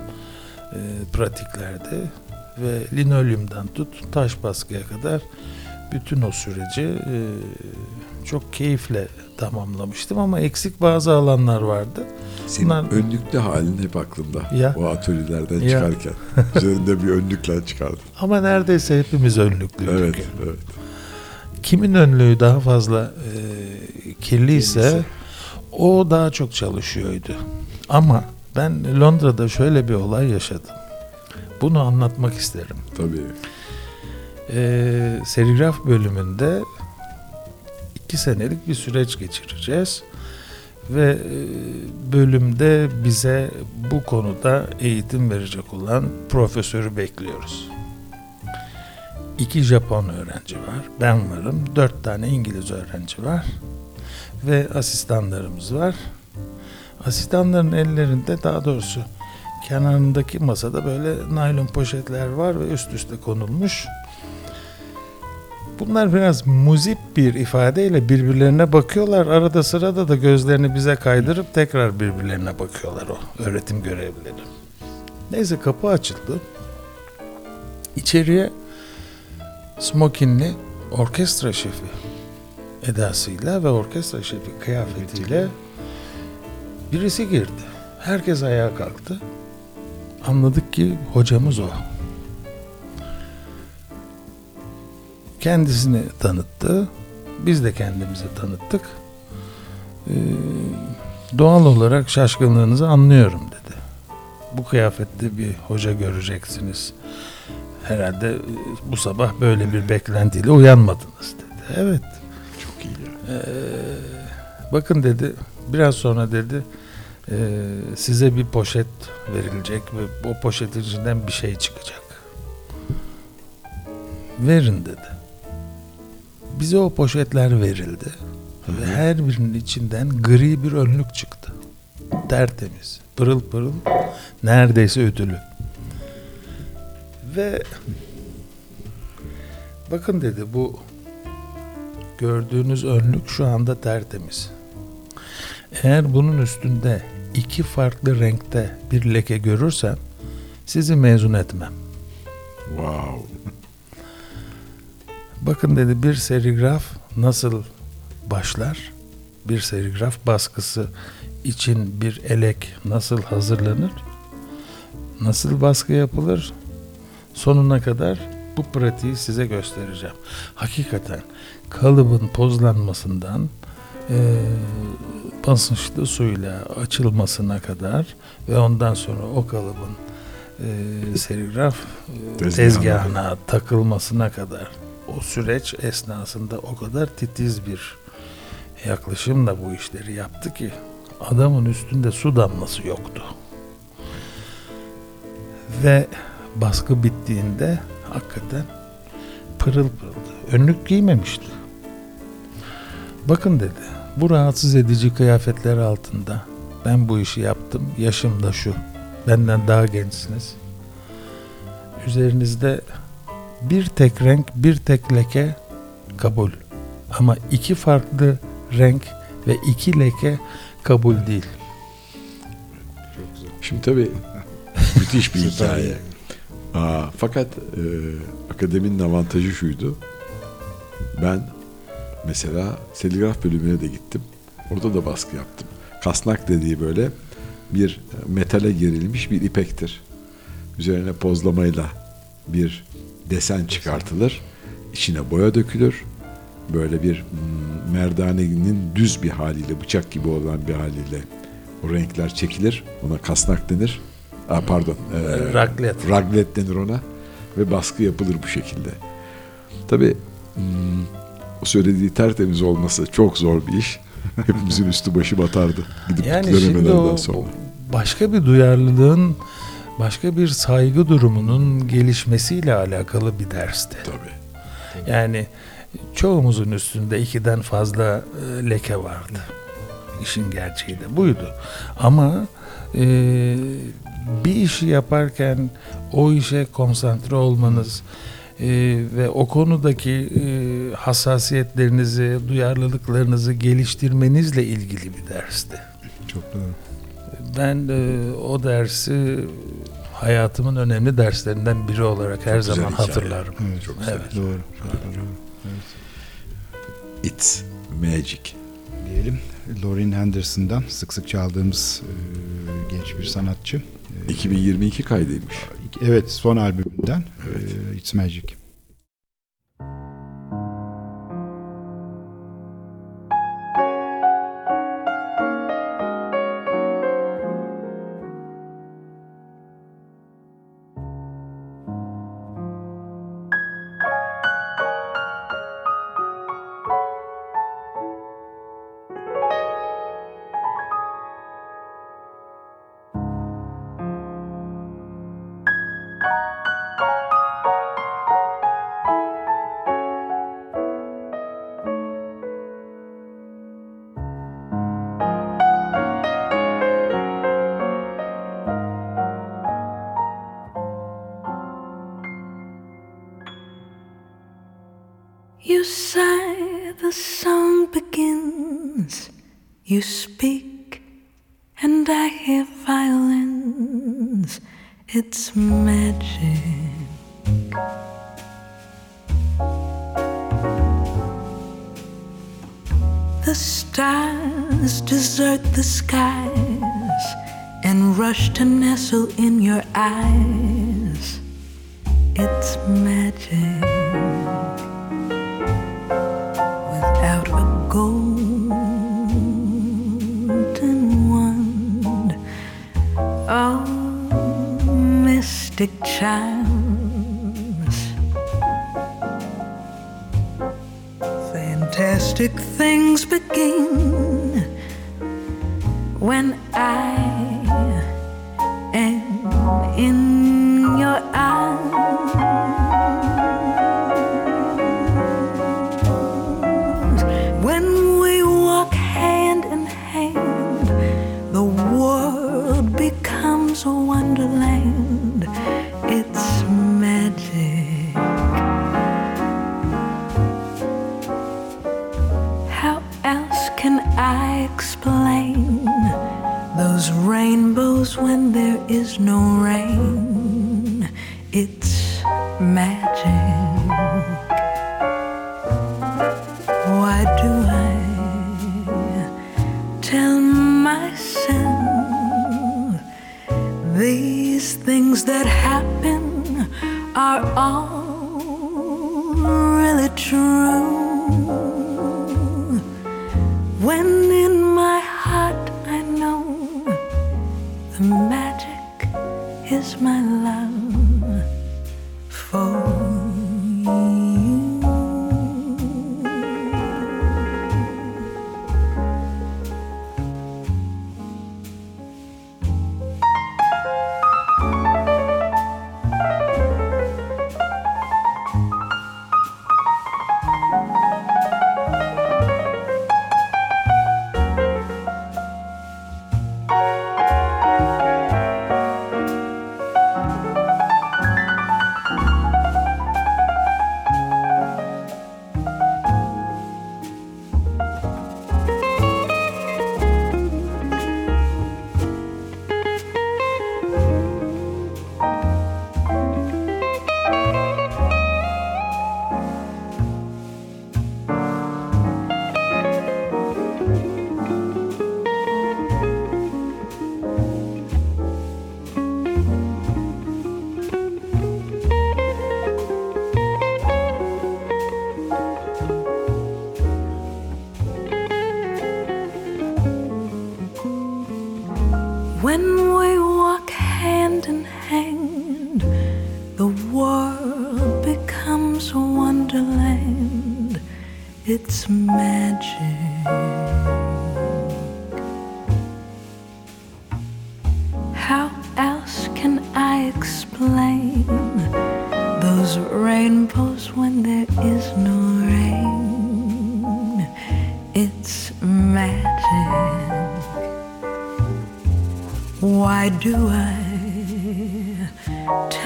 e, pratiklerdi ve linoleumdan tut taş baskıya kadar bütün o süreci e, çok keyifle tamamlamıştım ama eksik bazı alanlar vardı. Senin Bunlar- önlüklü halin hep aklımda. Ya. O atölyelerden Ya. çıkarken. Üzerinde bir önlükle çıkardın. Ama neredeyse hepimiz önlüklüydük. Evet, yani. evet. Kimin önlüğü daha fazla e, kirliyse Kirliyse. o daha çok çalışıyordu. Ama ben Londra'da şöyle bir olay yaşadım. Bunu anlatmak isterim. Tabii. Ee, serigraf bölümünde iki senelik bir süreç geçireceğiz ve e, bölümde bize bu konuda eğitim verecek olan profesörü bekliyoruz. İki Japon öğrenci var, ben varım, dört tane İngiliz öğrenci var ve asistanlarımız var. Asistanların ellerinde daha doğrusu kenarındaki masada böyle naylon poşetler var ve üst üste konulmuş. Bunlar biraz muzip bir ifadeyle birbirlerine bakıyorlar. Arada sırada da gözlerini bize kaydırıp tekrar birbirlerine bakıyorlar o öğretim görevlileri. Neyse kapı açıldı. İçeriye smokinli orkestra şefi edasıyla ve orkestra şefi kıyafetiyle birisi girdi. Herkes ayağa kalktı. Anladık ki hocamız o. kendisini tanıttı. Biz de kendimizi tanıttık. Ee, doğal olarak şaşkınlığınızı anlıyorum dedi. Bu kıyafette bir hoca göreceksiniz. Herhalde e, bu sabah böyle bir beklentiyle uyanmadınız dedi. Evet. Çok iyi. Ee, bakın dedi biraz sonra dedi e, size bir poşet verilecek ve o poşetin içinden bir şey çıkacak. Verin dedi. Bize o poşetler verildi. Ve her birinin içinden gri bir önlük çıktı. Tertemiz, pırıl pırıl, neredeyse ödülü. Ve bakın dedi bu gördüğünüz önlük şu anda tertemiz. Eğer bunun üstünde iki farklı renkte bir leke görürsem sizi mezun etmem. Wow. Bakın dedi bir serigraf nasıl başlar? Bir serigraf baskısı için bir elek nasıl hazırlanır? Nasıl baskı yapılır? Sonuna kadar bu pratiği size göstereceğim. Hakikaten kalıbın pozlanmasından eee basınçlı suyla açılmasına kadar ve ondan sonra o kalıbın eee serigraf Tezgahına. tezgahına takılmasına kadar o süreç esnasında o kadar titiz bir yaklaşımla bu işleri yaptı ki adamın üstünde su damlası yoktu. Ve baskı bittiğinde hakikaten pırıl pırıldı. Önlük giymemişti. Bakın dedi, bu rahatsız edici kıyafetler altında ben bu işi yaptım, yaşım da şu. Benden daha gençsiniz. Üzerinizde bir tek renk, bir tek leke kabul. Ama iki farklı renk ve iki leke kabul değil. Şimdi tabii müthiş bir hikaye. Aa, fakat e, akademinin avantajı şuydu. Ben mesela seligraf bölümüne de gittim. Orada da baskı yaptım. Kasnak dediği böyle bir metale gerilmiş bir ipektir. Üzerine pozlamayla bir desen çıkartılır. İçine boya dökülür. Böyle bir mm, merdanenin düz bir haliyle, bıçak gibi olan bir haliyle o renkler çekilir. Ona kasnak denir. Aa, pardon. e, Raglet. Raglet denir ona. Ve baskı yapılır bu şekilde. Tabii hmm, o söylediği tertemiz olması çok zor bir iş. Hepimizin üstü başı batardı. Gidip Yani şimdi o sonra. başka bir duyarlılığın, başka bir saygı durumunun gelişmesiyle alakalı bir dersti. Tabii. Yani çoğumuzun üstünde ikiden fazla e, leke vardı. İşin gerçeği de buydu. Ama e, bir işi yaparken o işe konsantre olmanız e, ve o konudaki e, hassasiyetlerinizi, duyarlılıklarınızı geliştirmenizle ilgili bir dersti. Çok doğru. Ben e, o dersi hayatımın önemli derslerinden biri olarak her güzel zaman hatırlarım. Evet. Çok güzel. Evet. Doğru. Çok doğru. Evet. It's magic. Diyelim Lauren Henderson'dan sık sık çaldığımız e, genç bir sanatçı. E, 2022 kaydıymış. Evet son albümünden Evet. e, It's Magic.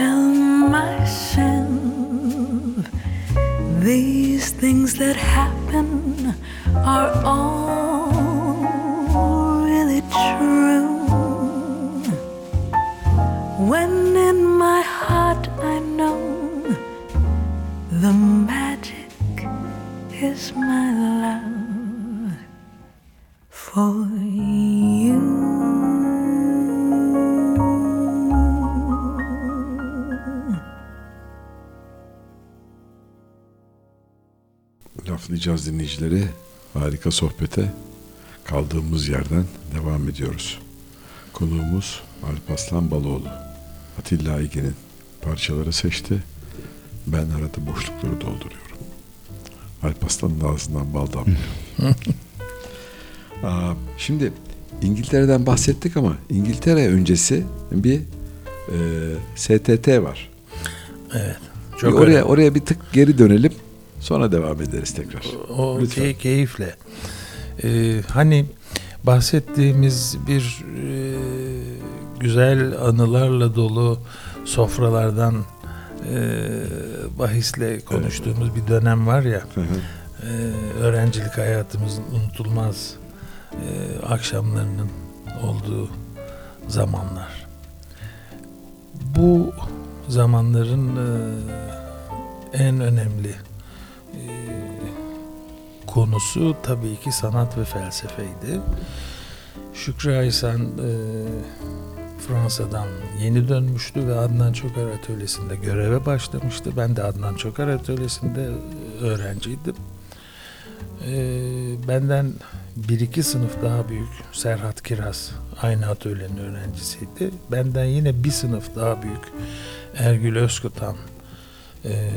Tell myself these things that happen are all really true? When in my heart I know the magic is my Laflayacağız dinleyicileri. Harika sohbete kaldığımız yerden devam ediyoruz. Konuğumuz Alparslan Baloğlu. Atilla Aygen'in parçaları seçti. Ben arada boşlukları dolduruyorum. Alparslan'ın ağzından bal damlıyor. Aa, şimdi İngiltere'den bahsettik ama İngiltere öncesi bir e, STT var. Evet. Bir Çok oraya önemli. oraya bir tık geri dönelim. Sonra devam ederiz tekrar. O Lütfen. key- keyifle. Ee, hani bahsettiğimiz bir e, güzel anılarla dolu sofralardan e, bahisle konuştuğumuz bir dönem var ya. Hı hı. e, öğrencilik hayatımızın unutulmaz e, akşamlarının olduğu zamanlar. Bu zamanların e, en önemli e, konusu tabii ki sanat ve felsefeydi. Şükrü Aysan e, Fransa'dan yeni dönmüştü ve Adnan Çokar Atölyesi'nde göreve başlamıştı. Ben de Adnan Çokar Atölyesi'nde öğrenciydim. Ee, benden bir iki sınıf daha büyük Serhat Kiraz aynı atölyenin öğrencisiydi. Benden yine bir sınıf daha büyük Ergül Özkutan ee,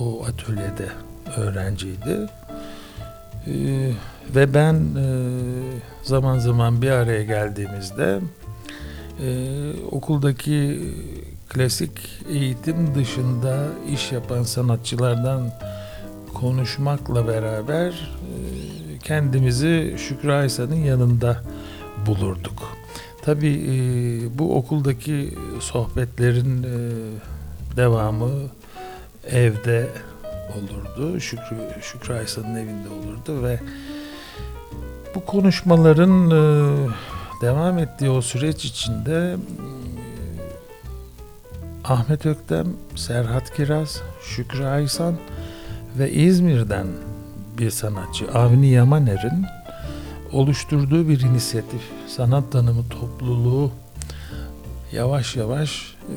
o atölyede öğrenciydi. Ee, ve ben e, zaman zaman bir araya geldiğimizde e, okuldaki klasik eğitim dışında iş yapan sanatçılardan konuşmakla beraber e, kendimizi Şükrü Aysa'nın yanında bulurduk. Tabii e, bu okuldaki sohbetlerin e, devamı evde olurdu. Şükrü, Şükrü Aysa'nın evinde olurdu ve bu konuşmaların e, devam ettiği o süreç içinde e, Ahmet Öktem, Serhat Kiraz, Şükrü Aysan ve İzmir'den bir sanatçı Avni Yamaner'in oluşturduğu bir inisiyatif, sanat tanımı topluluğu yavaş yavaş e,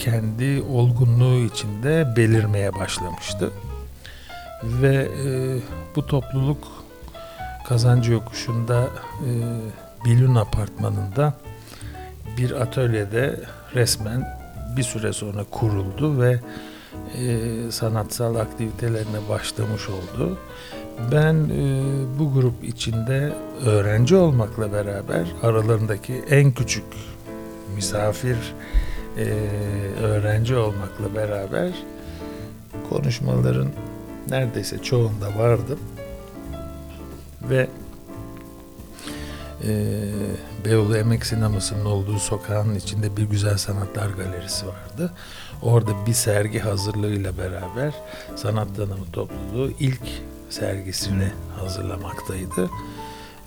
kendi olgunluğu içinde belirmeye başlamıştı. Ve e, bu topluluk Kazancı Yokuşu'nda e, Bilun Apartmanı'nda bir atölyede resmen bir süre sonra kuruldu ve e, sanatsal aktivitelerine başlamış oldu. Ben e, bu grup içinde öğrenci olmakla beraber aralarındaki en küçük misafir e, öğrenci olmakla beraber konuşmaların neredeyse çoğunda vardım ve e, Beyoğlu Emek Sineması'nın olduğu sokağın içinde bir Güzel Sanatlar Galerisi vardı. Orada bir sergi hazırlığıyla beraber sanat tanımı topluluğu ilk sergisini hazırlamaktaydı.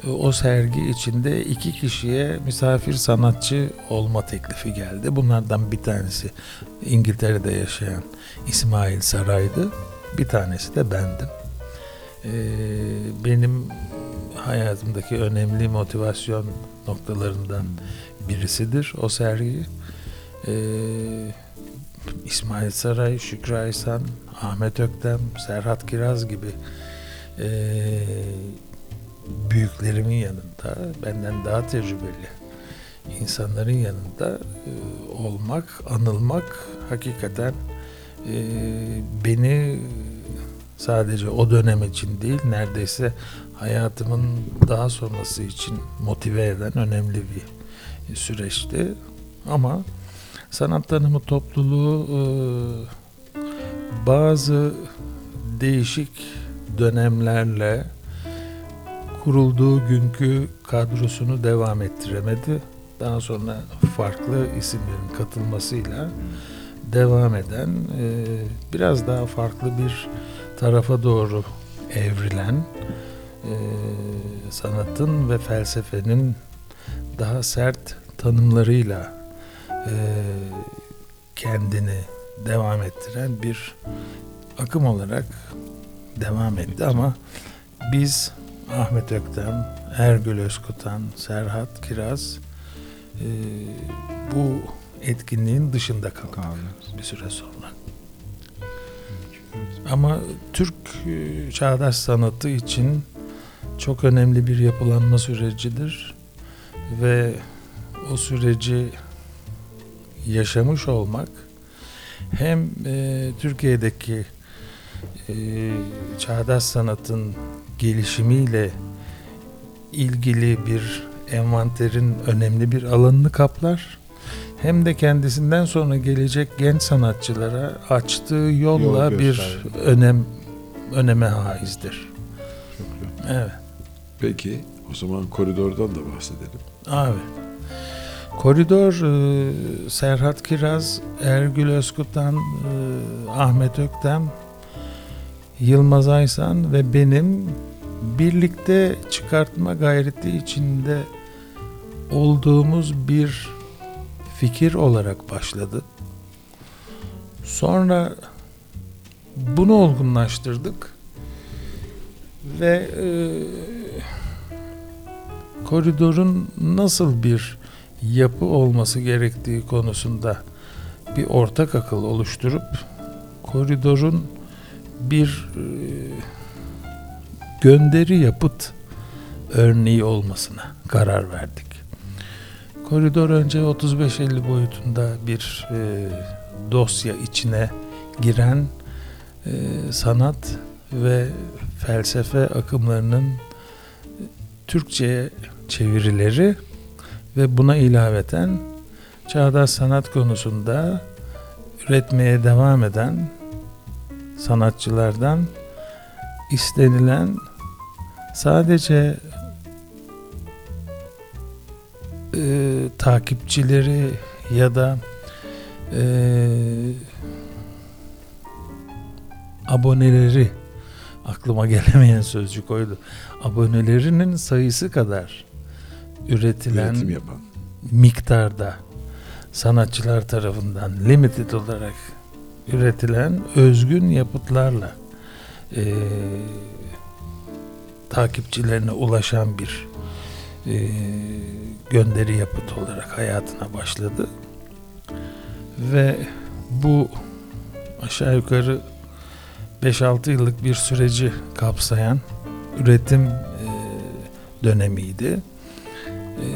E, O sergi içinde iki kişiye misafir sanatçı olma teklifi geldi. Bunlardan bir tanesi İngiltere'de yaşayan İsmail Saray'dı. Bir tanesi de bendim. Ee, benim hayatımdaki önemli motivasyon noktalarından birisidir o sergi. Ee, İsmail Saray, Şükrü Aysan, Ahmet Öktem, Serhat Kiraz gibi büyüklerimin yanında, benden daha tecrübeli insanların yanında e, olmak, anılmak hakikaten e, beni sadece o dönem için değil, neredeyse hayatımın daha sonrası için motive eden önemli bir süreçti. Ama sanat tanımı topluluğu e, bazı değişik dönemlerle kurulduğu günkü kadrosunu devam ettiremedi. Daha sonra farklı isimlerin katılmasıyla devam eden e, biraz daha farklı bir tarafa doğru evrilen e, sanatın ve felsefenin daha sert tanımlarıyla e, kendini devam ettiren bir akım olarak devam etti ama biz Ahmet Öktem, Ergül Özkutan, Serhat Kiraz e, bu etkinliğin dışında kaldık Kaldı. bir süre sonra. Ama Türk e, çağdaş sanatı için çok önemli bir yapılanma sürecidir ve o süreci yaşamış olmak hem e, Türkiye'deki e, çağdaş sanatın gelişimiyle ilgili bir envanterin önemli bir alanını kaplar hem de kendisinden sonra gelecek genç sanatçılara açtığı yolla Yol bir önem öneme haizdir. Çok güzel. Evet. Peki o zaman koridordan da bahsedelim. Abi. Koridor e, Serhat Kiraz, Ergül Özkutan, e, Ahmet Öktem, Yılmaz Aysan ve benim birlikte çıkartma gayreti içinde olduğumuz bir fikir olarak başladı. Sonra bunu olgunlaştırdık ve e, koridorun nasıl bir yapı olması gerektiği konusunda bir ortak akıl oluşturup koridorun bir e, gönderi yapıt örneği olmasına karar verdik. Koridor önce 35-50 boyutunda bir e, dosya içine giren e, sanat ve felsefe akımlarının Türkçe'ye çevirileri ve buna ilaveten çağdaş sanat konusunda üretmeye devam eden sanatçılardan istenilen sadece e, takipçileri ya da e, aboneleri aklıma gelemeyen sözcük oydu. Abonelerinin sayısı kadar üretilen Üretim yapan. miktarda sanatçılar tarafından limited olarak üretilen özgün yapıtlarla e, takipçilerine ulaşan bir e, gönderi yapıt olarak hayatına başladı ve bu aşağı yukarı 5-6 yıllık bir süreci kapsayan üretim e, dönemiydi. E,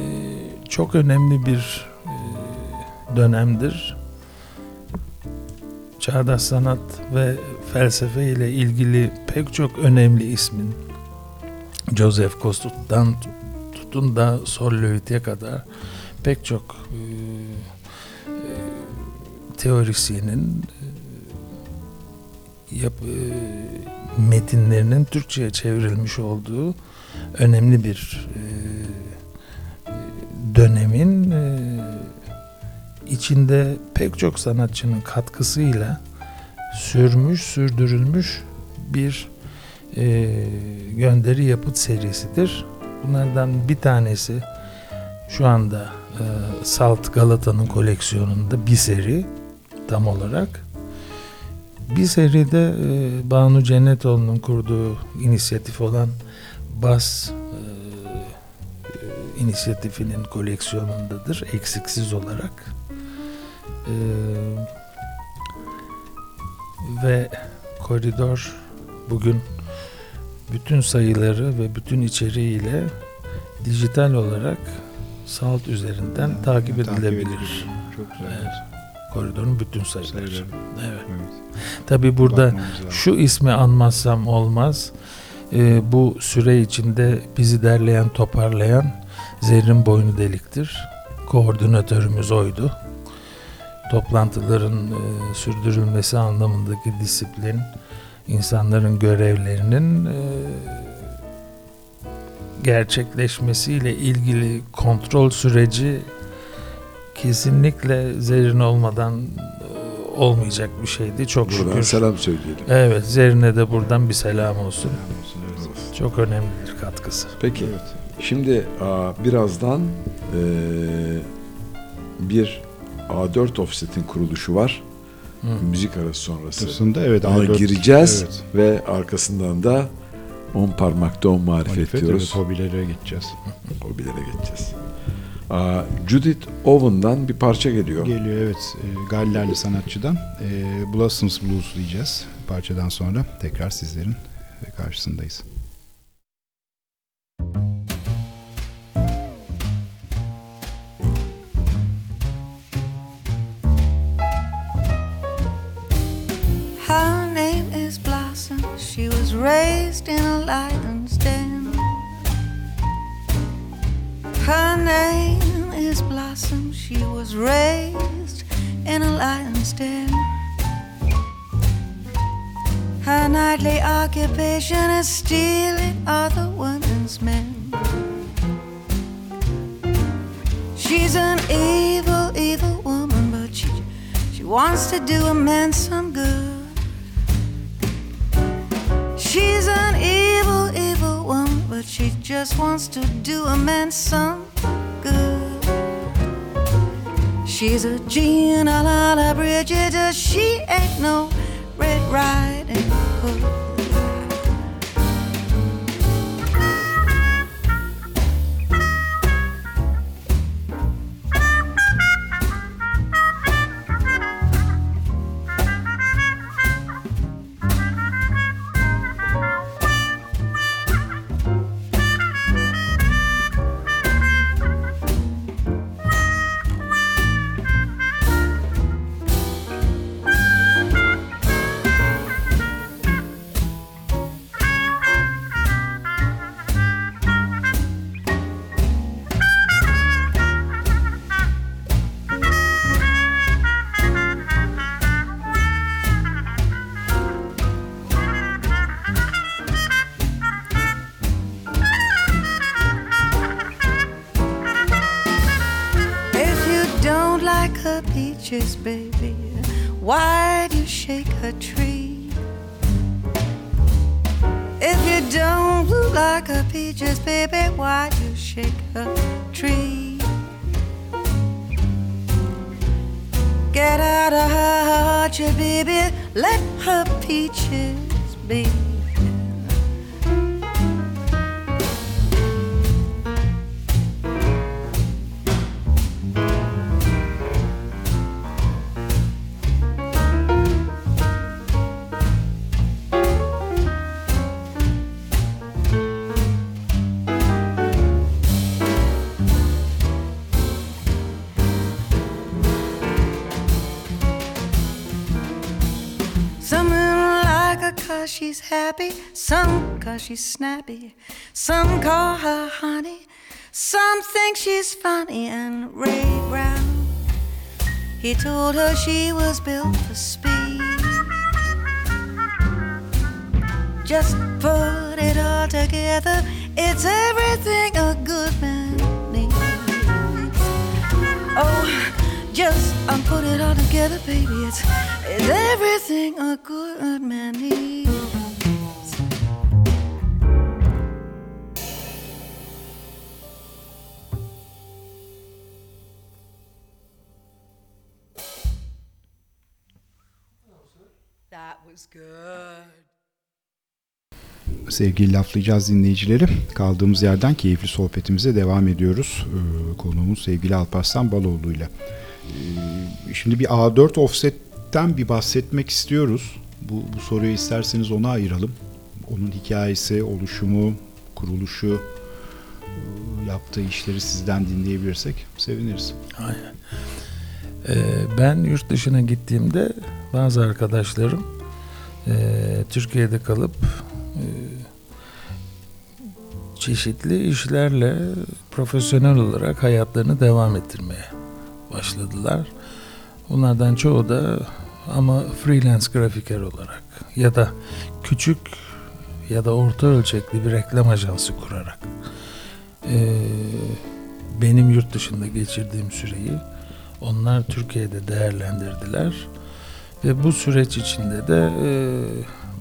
çok önemli bir e, dönemdir. Çağdaş sanat ve felsefe ile ilgili pek çok önemli ismin Joseph Kostut'tan tutun da Solloit'e kadar pek çok e, e, teorisyenin e, yap, e, metinlerinin Türkçe'ye çevrilmiş olduğu önemli bir e, dönemin e, içinde pek çok sanatçının katkısıyla sürmüş, sürdürülmüş bir e, gönderi yapıt serisidir. Bunlardan bir tanesi şu anda e, Salt Galata'nın koleksiyonunda bir seri tam olarak. Bir seride e, Banu Cennetoğlu'nun kurduğu inisiyatif olan Bas e, e, inisiyatifinin koleksiyonundadır eksiksiz olarak. E, ve koridor bugün bütün sayıları ve bütün içeriğiyle dijital olarak Salt üzerinden takip edilebilir. edilebilir. Çok güzel. Evet. Koridorun bütün sayıları. Evet. Evet. Tabii burada şu ismi anmazsam olmaz. Ee, bu süre içinde bizi derleyen, toparlayan Zerrin Boynu Delik'tir. Koordinatörümüz oydu. Toplantıların e, sürdürülmesi anlamındaki disiplin, insanların görevlerinin e, gerçekleşmesiyle ilgili kontrol süreci kesinlikle Zerrin olmadan e, olmayacak bir şeydi. Çok Buradan şükür. selam söyleyelim. Evet, Zerrin'e de buradan bir selam olsun. Olsun, evet. Çok önemlidir katkısı. Peki Evet. şimdi aa, birazdan eee, bir A4 offset'in kuruluşu var. Hı. Müzik arası sonrası. Aslında evet. Ona A4 gireceğiz Evet. ve arkasından da on parmakta on marifet, Marifet, diyoruz. evet, hobilere geçeceğiz. Hobilere geçeceğiz. Aa, Judith Owen'dan bir parça geliyor. Geliyor evet. E, Gallerli sanatçıdan. E, Blossoms Blues diyeceğiz. Parçadan sonra tekrar sizlerin karşısındayız. Raised in a lion's den. Her name is Blossom. She was raised in a lion's den. Her nightly occupation is stealing other women's men. She's an evil, evil woman, but she she wants to do a man some good. She's an evil, evil one, but she just wants to do a man some good. She's a Gina la la Bridget, she ain't no Red Riding Hood. Happy, some cause she's snappy, some call her honey, some think she's funny. And Ray Brown, he told her she was built for speed. Just put it all together, it's everything a good man needs. Oh, just um, put it all together, baby. It's, it's everything a good man needs. Sevgili laflayacağız dinleyicileri. Kaldığımız yerden keyifli sohbetimize devam ediyoruz. Ee, konuğumuz sevgili Alparslan Baloğlu'yla. Ee, şimdi bir A4 offset'ten bir bahsetmek istiyoruz. Bu, bu soruyu isterseniz ona ayıralım. Onun hikayesi, oluşumu, kuruluşu, e, yaptığı işleri sizden dinleyebilirsek seviniriz. Aynen. Ee, ben yurt dışına gittiğimde bazı arkadaşlarım e, Türkiye'de kalıp e, çeşitli işlerle profesyonel olarak hayatlarını devam ettirmeye başladılar. Bunlardan çoğu da ama freelance grafiker olarak ya da küçük ya da orta ölçekli bir reklam ajansı kurarak e, benim yurt dışında geçirdiğim süreyi onlar Türkiye'de değerlendirdiler ve bu süreç içinde de e,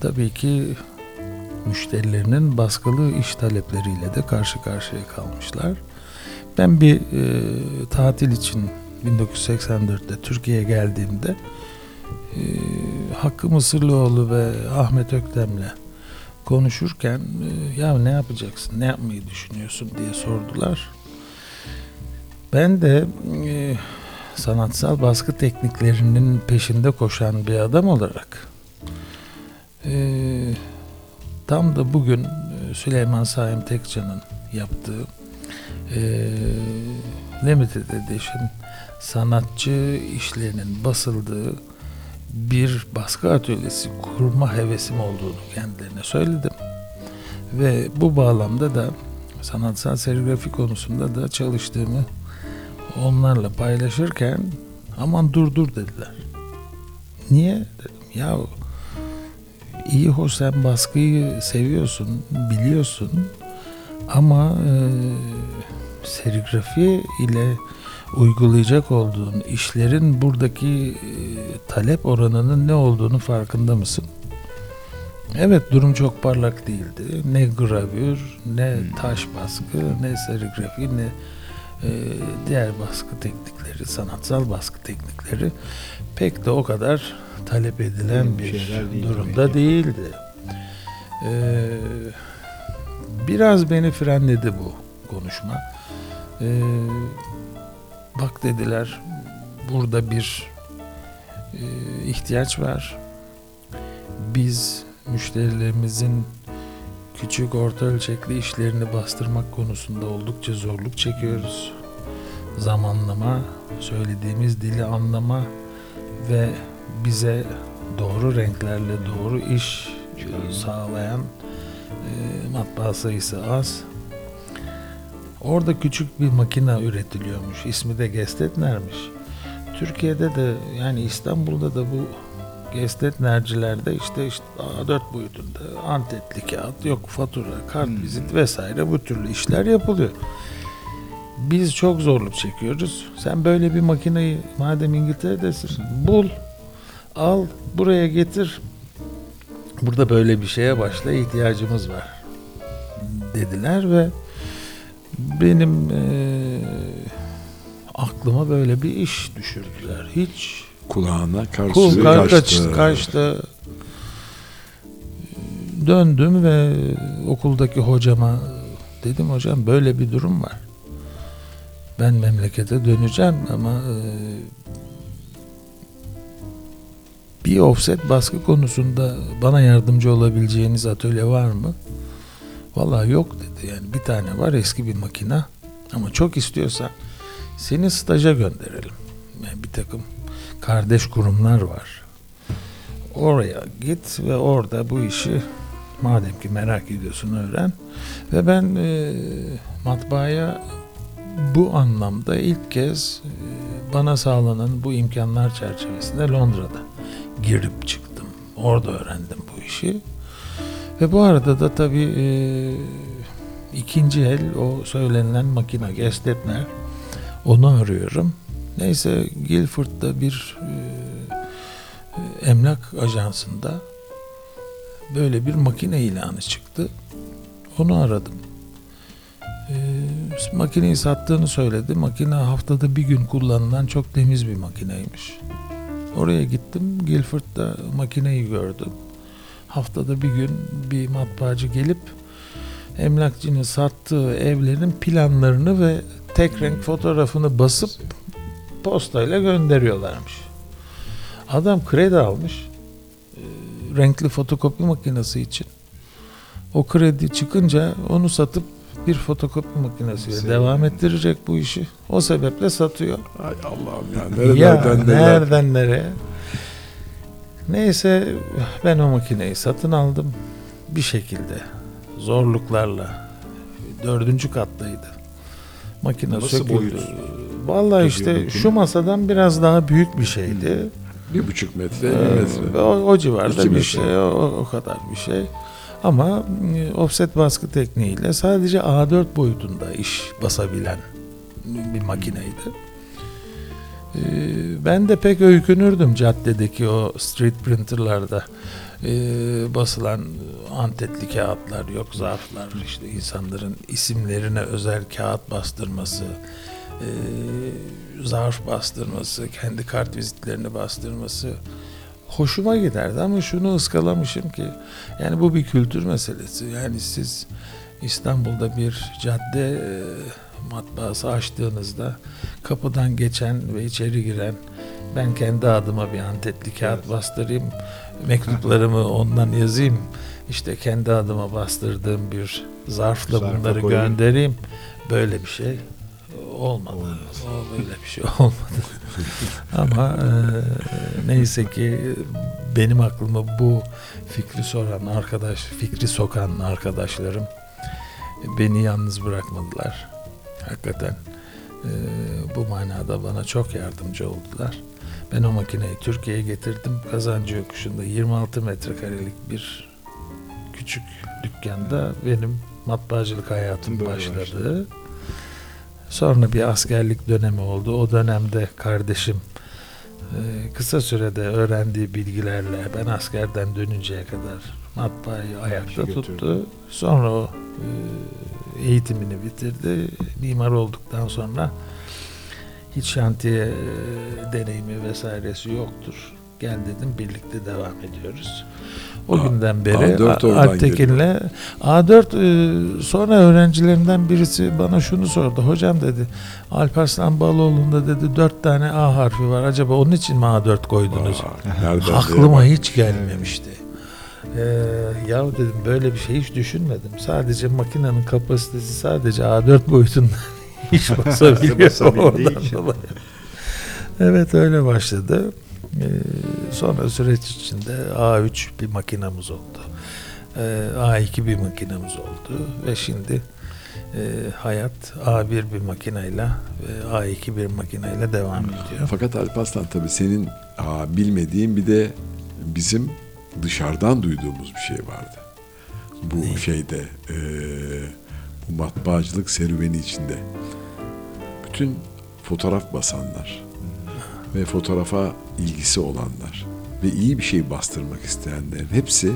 tabii ki müşterilerinin baskılı iş talepleriyle de karşı karşıya kalmışlar. Ben bir e, tatil için 1984'te Türkiye'ye geldiğimde e, Hakkı Mısırlıoğlu ve Ahmet Öktem'le konuşurken e, ya ne yapacaksın, ne yapmayı düşünüyorsun diye sordular. Ben de e, sanatsal baskı tekniklerinin peşinde koşan bir adam olarak e, tam da bugün e, Süleyman Saim Tekcan'ın yaptığı e, Limited Edition sanatçı işlerinin basıldığı bir baskı atölyesi kurma hevesim olduğunu kendilerine söyledim. Ve bu bağlamda da sanatsal serigrafi konusunda da çalıştığımı onlarla paylaşırken aman dur dur dediler. Niye? Dedim ya iyi hoş sen baskıyı seviyorsun, biliyorsun ama e, serigrafi ile uygulayacak olduğun işlerin buradaki e, talep oranının ne olduğunu farkında mısın? Evet durum çok parlak değildi. Ne gravür, ne taş baskı, ne serigrafi, ne e, diğer baskı teknikleri, sanatsal baskı teknikleri pek de o kadar talep edilen Bir bir değil durumda ki. değildi. E, biraz beni frenledi bu konuşma. E, bak dediler burada bir e, ihtiyaç var. Biz müşterilerimizin küçük orta ölçekli işlerini bastırmak konusunda oldukça zorluk çekiyoruz. Zamanlama, söylediğimiz dili anlama ve bize doğru renklerle doğru iş e, sağlayan e, matbaa sayısı az. Orada küçük bir makine üretiliyormuş. İsmi de Gestetner'miş. Türkiye'de de yani İstanbul'da da bu Gestetner'cilerde işte, işte A4 boyutunda antetli kağıt yok fatura, kart vizit vesaire bu türlü işler yapılıyor. Biz çok zorluk çekiyoruz. Sen böyle bir makineyi madem İngiltere'desin bul, al, buraya getir. Burada böyle bir şeye başla ihtiyacımız var dediler ve benim eee, aklıma böyle bir iş düşürdüler. Hiç Kulağına Kul karşı kaçtı. kaçtı. Döndüm ve okuldaki hocama dedim hocam böyle bir durum var. Ben memlekete döneceğim ama e, bir offset baskı konusunda bana yardımcı olabileceğiniz atölye var mı? Vallahi yok dedi. Yani bir tane var eski bir makina ama çok istiyorsan seni staja gönderelim. Yani bir takım kardeş kurumlar var. Oraya git ve orada bu işi madem ki merak ediyorsun öğren. Ve ben e, matbaaya bu anlamda ilk kez e, bana sağlanan bu imkanlar çerçevesinde Londra'da girip çıktım. Orada öğrendim bu işi. Ve bu arada da tabii e, ikinci el o söylenilen makine Gestetner onu arıyorum. Neyse Guildford'da bir e, e, emlak ajansında böyle bir makine ilanı çıktı. Onu aradım. E, makineyi sattığını söyledi. Makine haftada bir gün kullanılan çok temiz bir makineymiş. Oraya gittim. Guildford'da makineyi gördüm. Haftada bir gün bir matbaacı gelip emlakçının sattığı evlerin planlarını ve tek renk fotoğrafını basıp postayla gönderiyorlarmış. Adam kredi almış e, renkli fotokopi makinesi için. O kredi çıkınca onu satıp bir fotokopi makinesiyle Şey- devam ettirecek bu işi. O sebeple satıyor. Ay Allah'ım ya. Ya Nerelerden neler. nereden nereye? Neyse ben o makineyi satın aldım. Bir şekilde zorluklarla dördüncü kattaydı. Makine Nasıl söküldü. boyut? Vallahi Tabii işte makine. şu masadan biraz daha büyük bir şeydi. Bir buçuk metre, Ee, bir metre. o, o civarda İki bir metre. şey, o, o kadar bir şey. Ama e, offset baskı tekniğiyle sadece A4 boyutunda iş basabilen bir makineydi. Ee, ben de pek öykünürdüm caddedeki o street printerlarda ee, basılan antetli kağıtlar yok zarflar işte insanların isimlerine özel kağıt bastırması ee, zarf bastırması kendi kart vizitlerini bastırması hoşuma giderdi ama şunu ıskalamışım ki yani bu bir kültür meselesi yani siz İstanbul'da bir cadde e, matbaası açtığınızda kapıdan geçen ve içeri giren ben kendi adıma bir antetli kağıt bastırayım mektuplarımı ondan yazayım işte kendi adıma bastırdığım bir zarfla Zarfa bunları koyayım. göndereyim böyle bir şey olmadı o böyle bir şey olmadı ama e, neyse ki benim aklıma bu fikri soran arkadaş fikri sokan arkadaşlarım beni yalnız bırakmadılar hakikaten e, bu manada bana çok yardımcı oldular. Ben o makineyi Türkiye'ye getirdim. Kazancı yokuşunda 26 metrekarelik bir küçük dükkanda benim matbaacılık hayatım Böyle başladı. başladı. Sonra bir askerlik dönemi oldu. O dönemde kardeşim e, kısa sürede öğrendiği bilgilerle ben askerden dönünceye kadar matbaayı ayakta tuttu. Sonra o e, eğitimini bitirdi. Mimar olduktan sonra hiç şantiye e, deneyimi vesairesi yoktur. Gel dedim birlikte devam ediyoruz. O A- günden beri A4 A- oradan Alptekin'le A4 e, sonra öğrencilerimden birisi bana şunu sordu. Hocam dedi Alparslan Baloğlu'nda dedi dört tane A harfi var. Acaba onun için mi A4 koydunuz? Aa, Aklıma hiç gelmemişti. Ee, ya dedim böyle bir şey hiç düşünmedim. Sadece makinenin kapasitesi sadece A4 boyutunda iş basabiliyor. Oradan dolayı. Evet öyle başladı. Ee, sonra süreç içinde A3 bir makinamız oldu. Ee, A2 bir makinamız oldu ve şimdi e, hayat A1 bir makinayla ve A2 bir makinayla devam ediyor. Fakat Alparslan tabii senin aa, bilmediğin bir de bizim dışarıdan duyduğumuz bir şey vardı. Bu Ne? şeyde eee, bu matbaacılık serüveni içinde. bütün fotoğraf basanlar ve fotoğrafa ilgisi olanlar ve iyi bir şey bastırmak isteyenlerin hepsi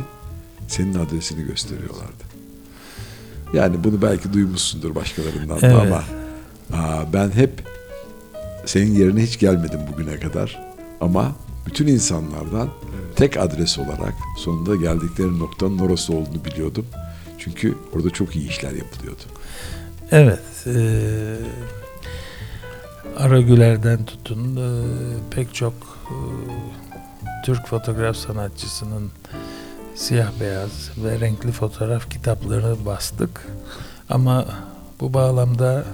senin adresini gösteriyorlardı. Yani bunu belki duymuşsundur başkalarından da Evet. ama aa, ben hep senin yerine hiç gelmedim bugüne kadar ama bütün insanlardan tek adres olarak sonunda geldikleri noktanın orası olduğunu biliyordum. Çünkü orada çok iyi işler yapılıyordu. Evet. E, Aragüler'den tutun e, pek çok e, Türk fotoğraf sanatçısının siyah beyaz ve renkli fotoğraf kitaplarını bastık. Ama bu bağlamda e,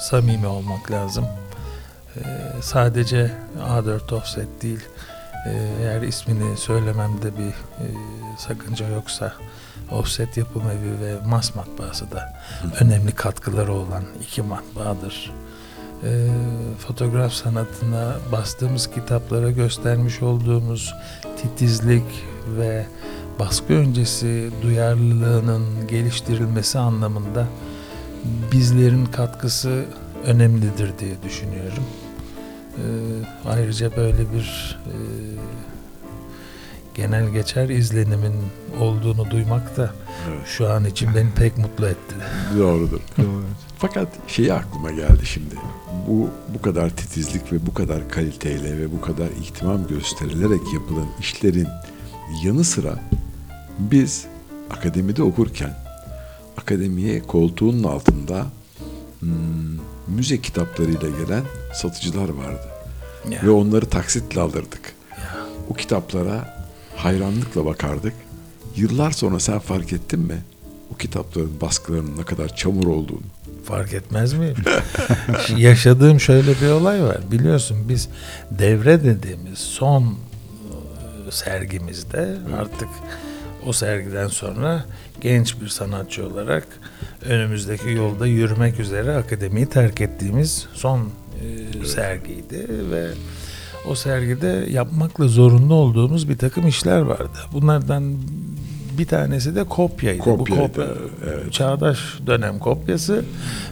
samimi olmak lazım. E, sadece A4 offset değil, e, eğer ismini söylememde bir e, sakınca yoksa Offset Yapım Evi ve Mas Matbaası da önemli katkıları olan iki matbaadır. E, fotoğraf sanatına bastığımız kitaplara göstermiş olduğumuz titizlik ve baskı öncesi duyarlılığının geliştirilmesi anlamında bizlerin katkısı önemlidir diye düşünüyorum. E, ayrıca böyle bir e, genel geçer izlenimin olduğunu duymak da Evet. şu an için beni pek mutlu etti. Doğrudur. Doğru. Fakat şeyi aklıma geldi şimdi. Bu bu kadar titizlik ve bu kadar kaliteyle ve bu kadar ihtimam gösterilerek yapılan işlerin yanı sıra biz akademide okurken akademiye koltuğunun altında hmm, müze kitaplarıyla gelen satıcılar vardı. Ya. Ve onları taksitle alırdık. Ya. O kitaplara hayranlıkla bakardık. Yıllar sonra sen fark ettin mi? O kitapların baskılarının ne kadar çamur olduğunu. Fark etmez miyim? Yaşadığım şöyle bir olay var. Biliyorsun biz devre dediğimiz son e, sergimizde artık o sergiden sonra genç bir sanatçı olarak önümüzdeki yolda yürümek üzere akademiyi terk ettiğimiz son e, sergiydi ve o sergide yapmakla zorunlu olduğumuz bir takım işler vardı. Bunlardan bir tanesi de kopyaydı. Kopyaydı, Bu kopya, evet. çağdaş dönem kopyası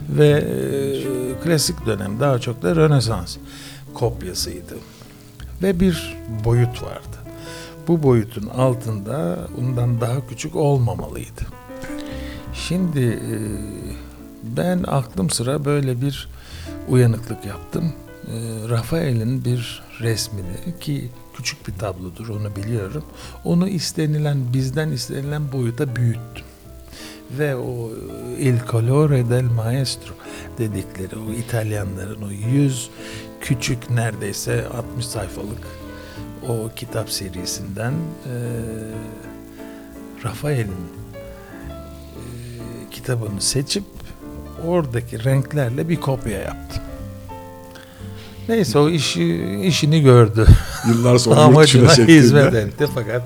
ve e, klasik dönem daha çok da Rönesans kopyasıydı. Ve bir boyut vardı. Bu boyutun altında ondan daha küçük olmamalıydı. Şimdi e, ben aklım sıra böyle bir uyanıklık yaptım. E, Rafael'in bir resmini ki küçük bir tablodur onu biliyorum. Onu istenilen bizden istenilen boyuta büyüttüm. Ve o e, Il colore del maestro dedikleri o İtalyanların o yüz küçük neredeyse 60 sayfalık o kitap serisinden e, Rafael'in e, kitabını seçip oradaki renklerle bir kopya yaptım. Neyse o işi işini gördü. Yıllar sonra Amacına hizmet etti fakat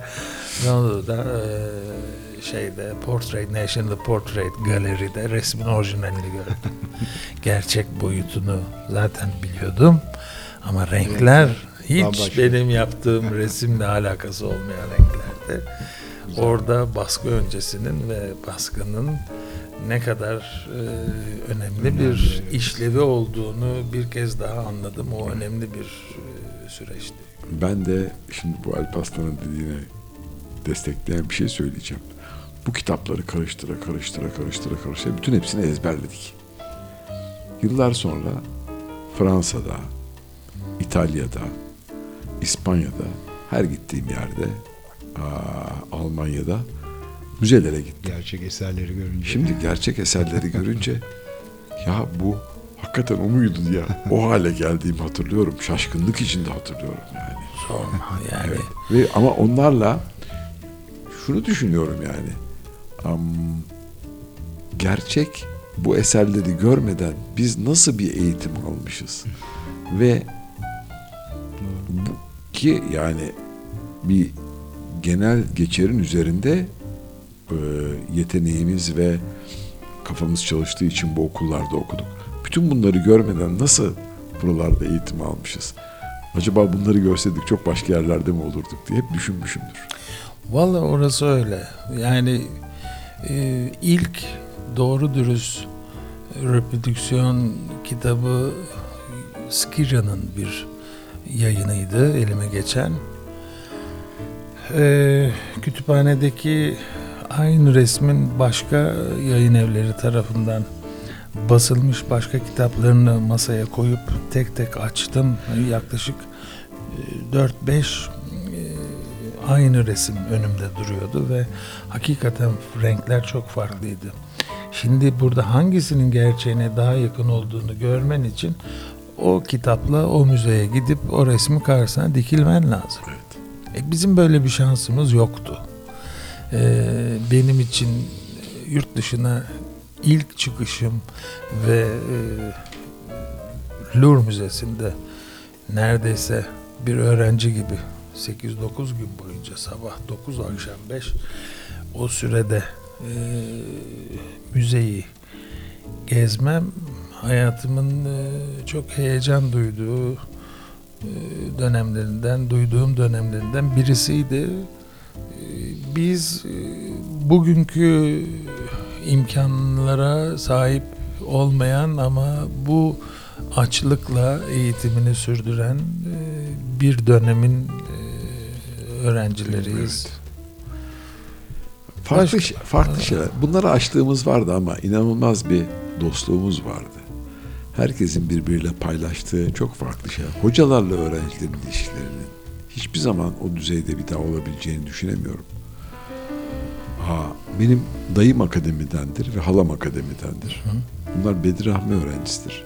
Londra'da e, şeyde Portrait National Portrait Gallery'de resmin orijinalini gördüm. Gerçek boyutunu zaten biliyordum ama renkler hiç benim yaptığım resimle alakası olmayan renklerdi. Orada baskı öncesinin ve baskının ne kadar e, önemli bir işlevi olduğunu bir kez daha anladım. O önemli bir e, süreçti. Ben de şimdi bu Alparslan'ın dediğine destekleyen bir şey söyleyeceğim. Bu kitapları karıştıra karıştıra karıştıra karıştıra bütün hepsini ezberledik. Yıllar sonra Fransa'da, İtalya'da, İspanya'da, her gittiğim yerde, aa, Almanya'da müzelere gittim. Gerçek eserleri görünce. Şimdi gerçek eserleri görünce ya bu hakikaten o muydu diye o hale geldiğimi hatırlıyorum. Şaşkınlık içinde hatırlıyorum yani. Sorma yani. Evet. Ve ama onlarla şunu düşünüyorum yani. am, gerçek bu eserleri görmeden biz nasıl bir eğitim almışız? Ve bu, ki yani bir genel geçerin üzerinde e, yeteneğimiz ve kafamız çalıştığı için bu okullarda okuduk. Bütün bunları görmeden nasıl buralarda eğitim almışız? Acaba bunları görseydik çok başka yerlerde mi olurduk diye hep düşünmüşümdür. Vallahi orası öyle. Yani e, ilk doğru dürüst reprodüksiyon kitabı Skira'nın bir yayınıydı elime geçen. Ee, kütüphanedeki aynı resmin başka yayın evleri tarafından basılmış başka kitaplarını masaya koyup tek tek açtım. Yaklaşık e, 4-5 e, aynı resim önümde duruyordu ve hakikaten renkler çok farklıydı. Şimdi burada hangisinin gerçeğine daha yakın olduğunu görmen için o kitapla o müzeye gidip o resmi karşısına dikilmen lazım. Evet. E, bizim böyle bir şansımız yoktu. E, benim için yurt dışına ilk çıkışım ve e, Louvre Müzesi'nde neredeyse bir öğrenci gibi 8-9 gün boyunca sabah 9 akşam 5 o sürede e, müzeyi gezmem hayatımın e, çok heyecan duyduğu e, dönemlerinden, duyduğum dönemlerinden birisiydi. Biz e, bugünkü imkanlara sahip olmayan ama bu açlıkla eğitimini sürdüren e, bir dönemin e, öğrencileriyiz. Evet. Farklı, Başka- farklı şeyler. Bunları açtığımız vardı ama inanılmaz bir dostluğumuz vardı. Herkesin birbiriyle paylaştığı çok farklı şeyler. Hocalarla öğrencilerin ilişkilerinin hiçbir zaman o düzeyde bir daha olabileceğini düşünemiyorum. Ha, benim dayım akademidendir ve halam akademidendir. Bunlar Bedir Rahmi öğrencisidir.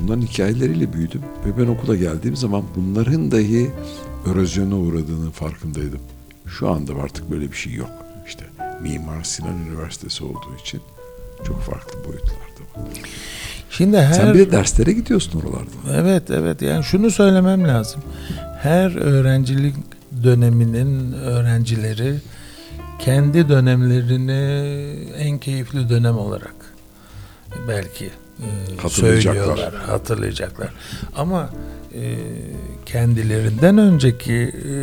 Onların hikayeleriyle büyüdüm ve ben okula geldiğim zaman bunların dahi erozyona uğradığının farkındaydım. Şu anda artık böyle bir şey yok. İşte Mimar Sinan Üniversitesi olduğu için çok farklı boyutlarda. Şimdi her Sen bir de derslere gidiyorsun oralardan. Evet evet yani şunu söylemem lazım. Her öğrencilik döneminin öğrencileri kendi dönemlerini en keyifli dönem olarak belki e, Hatırlayacaklar. söylüyorlar, hatırlayacaklar. Ama e, kendilerinden önceki e,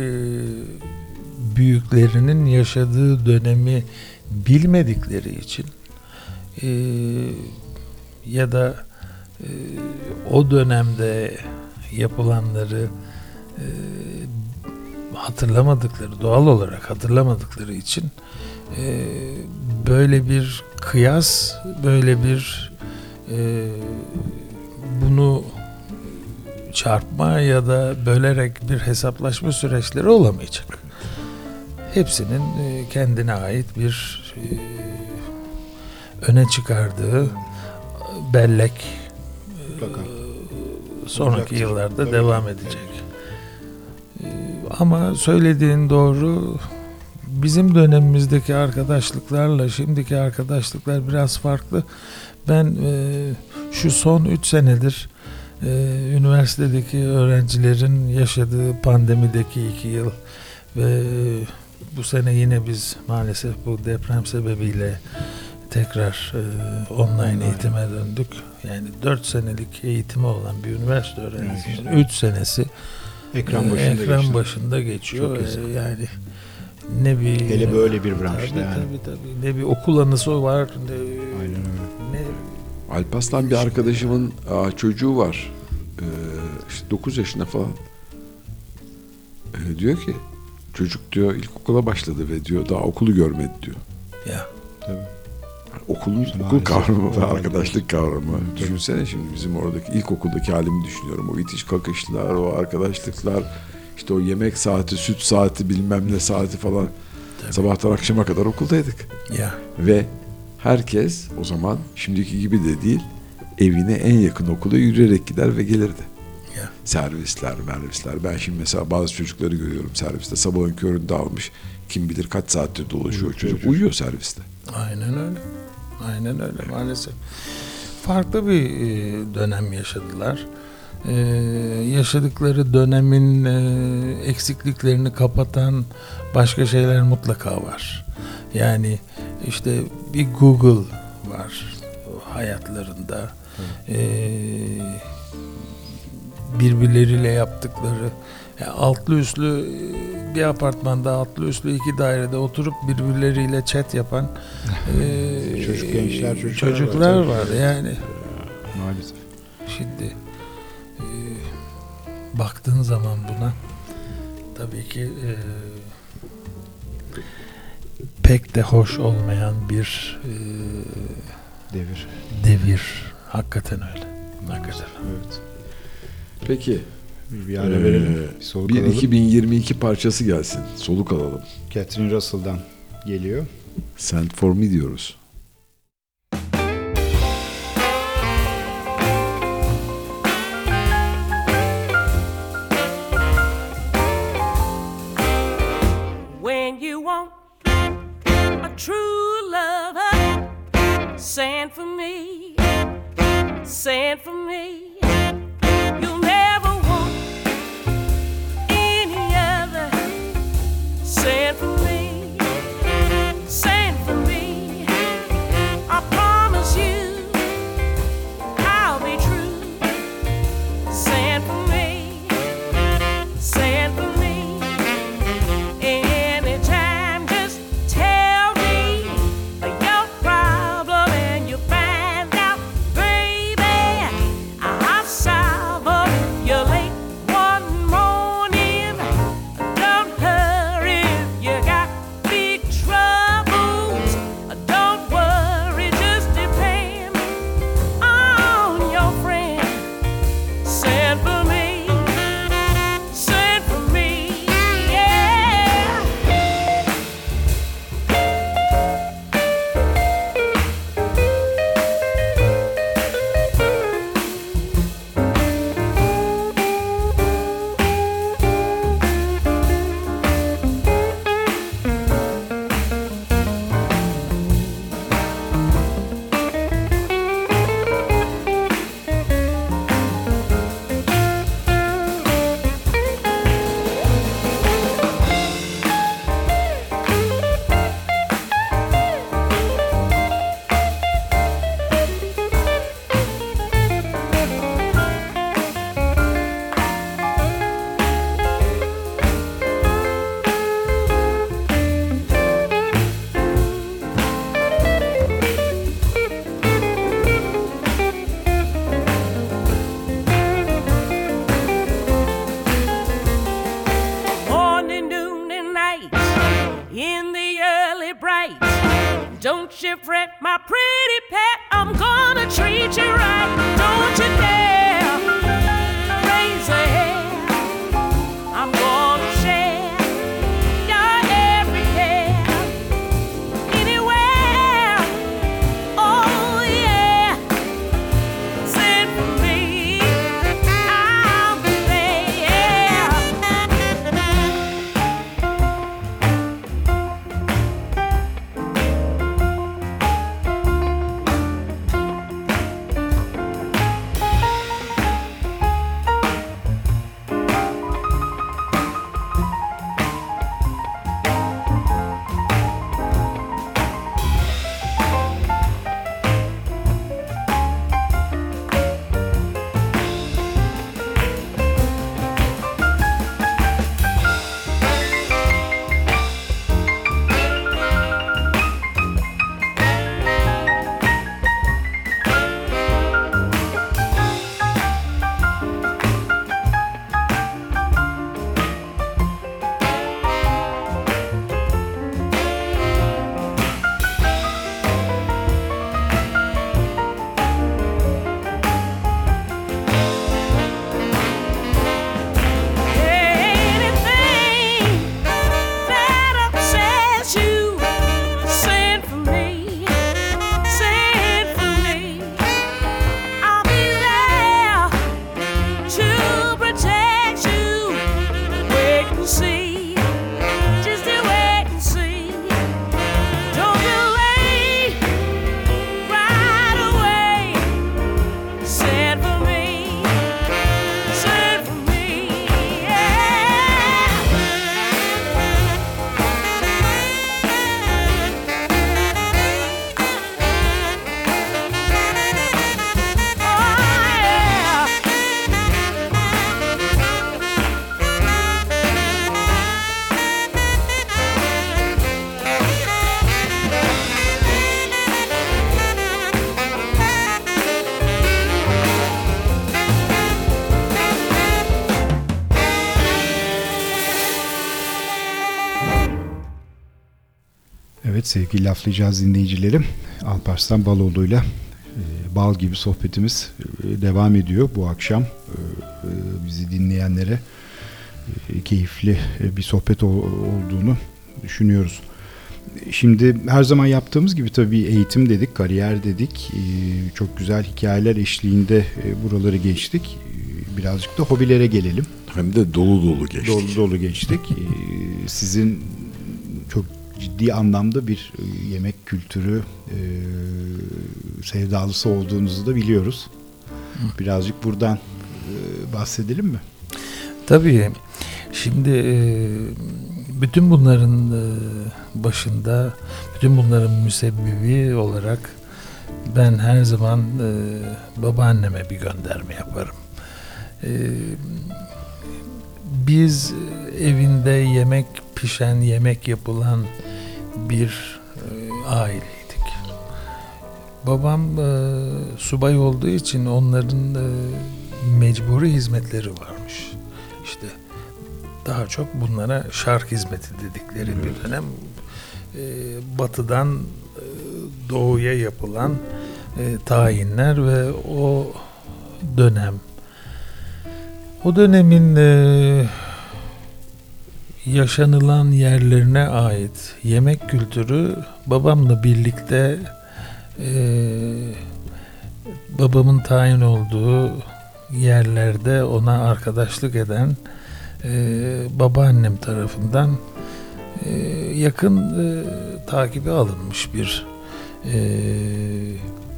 büyüklerinin yaşadığı dönemi bilmedikleri için e, ya da e, o dönemde yapılanları e, hatırlamadıkları doğal olarak hatırlamadıkları için e, böyle bir kıyas böyle bir e, bunu çarpma ya da bölerek bir hesaplaşma süreçleri olamayacak. Hepsinin e, kendine ait bir e, öne çıkardığı bellek Mutlaka. sonraki Olacaktır. yıllarda Tabii. devam edecek. Ama söylediğin doğru. Bizim dönemimizdeki arkadaşlıklarla şimdiki arkadaşlıklar biraz farklı. Ben e, şu son 3 senedir e, üniversitedeki öğrencilerin yaşadığı pandemideki 2 yıl ve e, bu sene yine biz maalesef bu deprem sebebiyle tekrar e, online eğitime döndük. Yani 4 senelik eğitimi olan bir üniversite öğrencisinin 3 senesi Ekran e, başında ekran geçti. başında geçiyor. Çok E, yazık. yani ne bir Hele böyle bir branşta tabii, yani. tabii tabii ne bir okul anısı var ne, Aynen öyle. ne Alparslan bir arkadaşımın aa, çocuğu var. Ee, işte 9 yaşında falan. Ee, diyor ki çocuk diyor ilkokula başladı ve diyor daha okulu görmedi diyor. ya Tabii. Okulun okul kavramı ve arkadaşlık kavramı. Düşünsene şimdi bizim oradaki ilkokuldaki halimi düşünüyorum. O itiş kakışlar, o arkadaşlıklar, işte o yemek saati, süt saati, bilmem ne saati falan. Tabii. Sabahtan akşama kadar okuldaydık. ya Ve herkes o zaman şimdiki gibi de değil evine en yakın okula yürüyerek gider ve gelirdi. ya Servisler, mervisler. Ben şimdi mesela bazı çocukları görüyorum serviste. Sabahın köründe almış. Kim bilir kaç saattir dolaşıyor çocuk. Uyuyor serviste. Aynen öyle. Aynen öyle maalesef. Farklı bir e, dönem yaşadılar. E, yaşadıkları dönemin e, eksikliklerini kapatan başka şeyler mutlaka var. Yani işte bir Google var hayatlarında. E, birbirleriyle yaptıkları yani altlı üstlü e, bir apartmanda altlı üstlü iki dairede oturup birbirleriyle chat yapan e, Çocuk gençler, çocuklar var, çocuklar var. Yani Maalesef. Şimdi e, baktığın zaman buna tabii ki e, pek de hoş olmayan bir e, Devir. devir. Hakikaten öyle. Hakikaten. Evet. Peki. Bir, bir ara verelim. Ee, Bir soluk bir alalım. 2022 parçası gelsin. Soluk alalım. Catherine Russell'dan geliyor. Send for me diyoruz. when you want a true lover. Send for me, send for me. Sevgili laflayacağız dinleyicilerim. Alparslan Baloğlu'yla e, bal gibi sohbetimiz e, devam ediyor bu akşam. E, bizi dinleyenlere keyifli bir sohbet ol- olduğunu düşünüyoruz. Şimdi her zaman yaptığımız gibi tabii eğitim dedik, kariyer dedik. Çok güzel hikayeler eşliğinde buraları geçtik. Birazcık da hobilere gelelim. Hem de dolu dolu geçtik. Dolu dolu geçtik. Sizin ciddi anlamda bir e, yemek kültürü e, sevdalısı olduğunuzu da biliyoruz. Birazcık buradan e, bahsedelim mi? Tabii. Şimdi e, bütün bunların e, başında, bütün bunların müsebbibi olarak ben her zaman e, babaanneme bir gönderme yaparım. E, Biz evinde yemek pişen, yemek yapılan bir e, aileydik. Babam e, subay olduğu için onların e, mecburi hizmetleri varmış. İşte daha çok bunlara şark hizmeti dedikleri bir dönem e, batıdan e, doğuya yapılan e, tayinler ve o dönem o dönemin e, yaşanılan yerlerine ait yemek kültürü babamla birlikte e, babamın tayin olduğu yerlerde ona arkadaşlık eden e, babaannem tarafından e, yakın e, takibe alınmış bir e,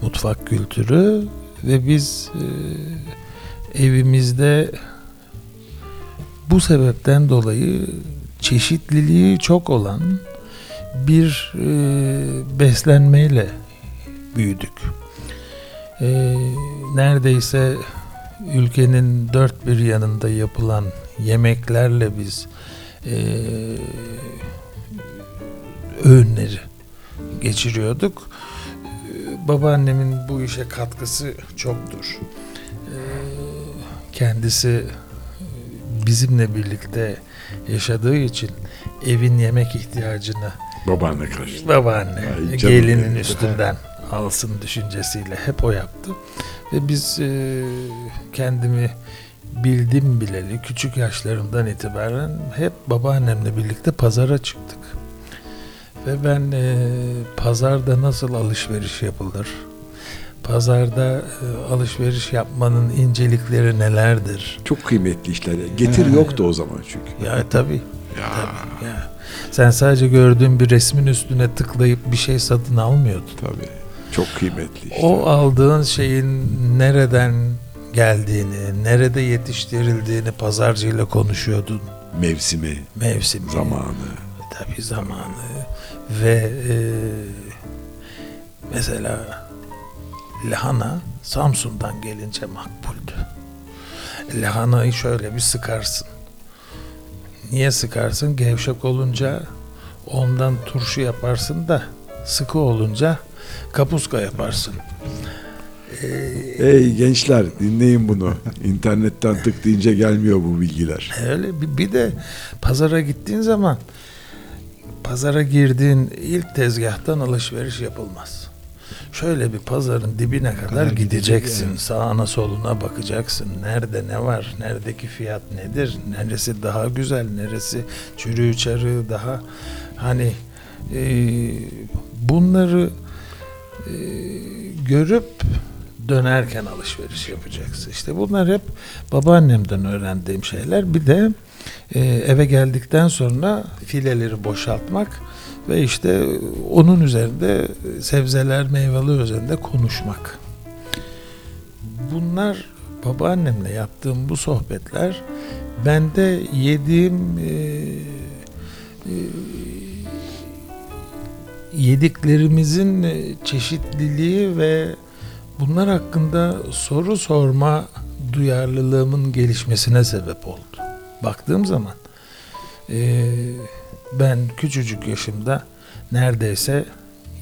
mutfak kültürü ve biz e, evimizde bu sebepten dolayı çeşitliliği çok olan bir e, beslenmeyle büyüdük. E, neredeyse ülkenin dört bir yanında yapılan yemeklerle biz e, öğünleri geçiriyorduk. E, babaannemin bu işe katkısı çoktur. E, kendisi e, bizimle birlikte yaşadığı için evin yemek ihtiyacını Babaanne karıştı. babaanne Ay gelinin benim. üstünden alsın düşüncesiyle hep o yaptı. Ve biz e, kendimi bildim bileli küçük yaşlarımdan itibaren hep babaannemle birlikte pazara çıktık. Ve ben e, pazarda nasıl alışveriş yapılır? Pazarda e, alışveriş yapmanın incelikleri nelerdir? Çok kıymetli işler. Getir yoktu o zaman çünkü. Ya tabii. Ya. tabii ya. Sen sadece gördüğün bir resmin üstüne tıklayıp bir şey satın almıyordun. Tabii. Çok kıymetli işler. O aldığın şeyin nereden geldiğini, nerede yetiştirildiğini pazarcıyla konuşuyordun. Mevsimi, Mevsimi, zamanı. tabii zamanı ve e, mesela lahana Samsun'dan gelince makbuldü. Lahanayı şöyle bir sıkarsın. Niye sıkarsın? Gevşek olunca ondan turşu yaparsın da sıkı olunca kapuska yaparsın. Ey gençler dinleyin bunu. İnternetten tık deyince gelmiyor bu bilgiler. Öyle bir, bir de pazara gittiğin zaman pazara girdiğin ilk tezgahtan alışveriş yapılmaz. Şöyle bir pazarın dibine kadar, Kadar gidecek, gideceksin. evet. Sağına soluna bakacaksın. Nerede ne var? Neredeki fiyat nedir? Neresi daha güzel? Neresi çürüğü çarığı daha hani e, bunları e, görüp dönerken alışveriş yapacaksın. İşte bunlar hep babaannemden öğrendiğim şeyler. Bir de e, eve geldikten sonra fileleri boşaltmak ve işte onun üzerinde sebzeler, meyveler üzerinde konuşmak. Bunlar babaannemle yaptığım bu sohbetler bende yediğim e, e, yediklerimizin çeşitliliği ve bunlar hakkında soru sorma duyarlılığımın gelişmesine sebep oldu. Baktığım zaman e, ben küçücük yaşımda neredeyse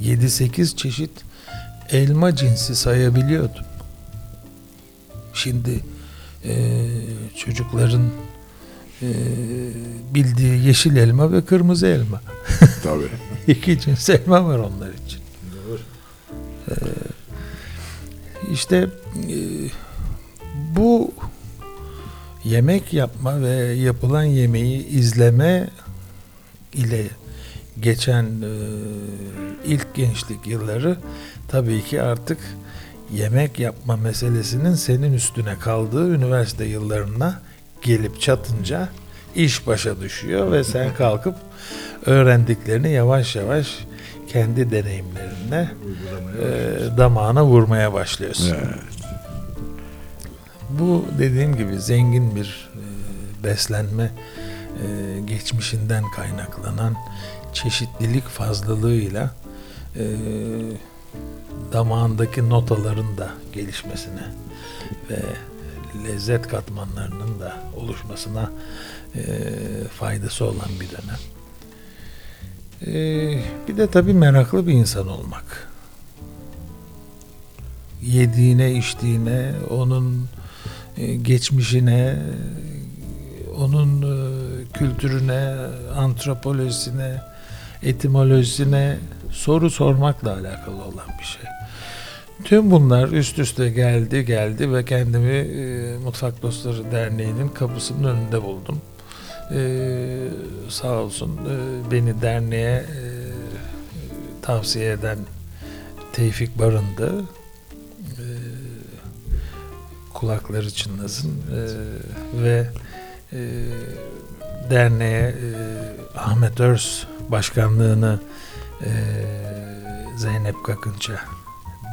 7-8 çeşit elma cinsi sayabiliyordum. Şimdi e, çocukların e, bildiği yeşil elma ve kırmızı elma. Tabii. İki cins elma var onlar için. Ee, işte e, bu yemek yapma ve yapılan yemeği izleme ile geçen e, ilk gençlik yılları tabii ki artık yemek yapma meselesinin senin üstüne kaldığı üniversite yıllarına gelip çatınca iş başa düşüyor ve sen kalkıp öğrendiklerini yavaş yavaş kendi deneyimlerine e, damağına vurmaya başlıyorsun. Evet. Bu dediğim gibi zengin bir e, beslenme e, geçmişinden kaynaklanan çeşitlilik fazlalığıyla e, damağındaki notaların da gelişmesine ve lezzet katmanlarının da oluşmasına e, faydası olan bir dönem. E, bir de tabii meraklı bir insan olmak. Yediğine, içtiğine, onun e, geçmişine, onun e, kültürüne, antropolojisine, etimolojisine soru sormakla alakalı olan bir şey. Tüm bunlar üst üste geldi geldi ve kendimi e, Mutfak Dostları Derneği'nin kapısının önünde buldum. E, sağ olsun e, beni derneğe tavsiye eden Tevfik Barın'dı. Kulakları çınlasın e, ve e, derneğe e, Ahmet Örs başkanlığını e, Zeynep Kakınç'a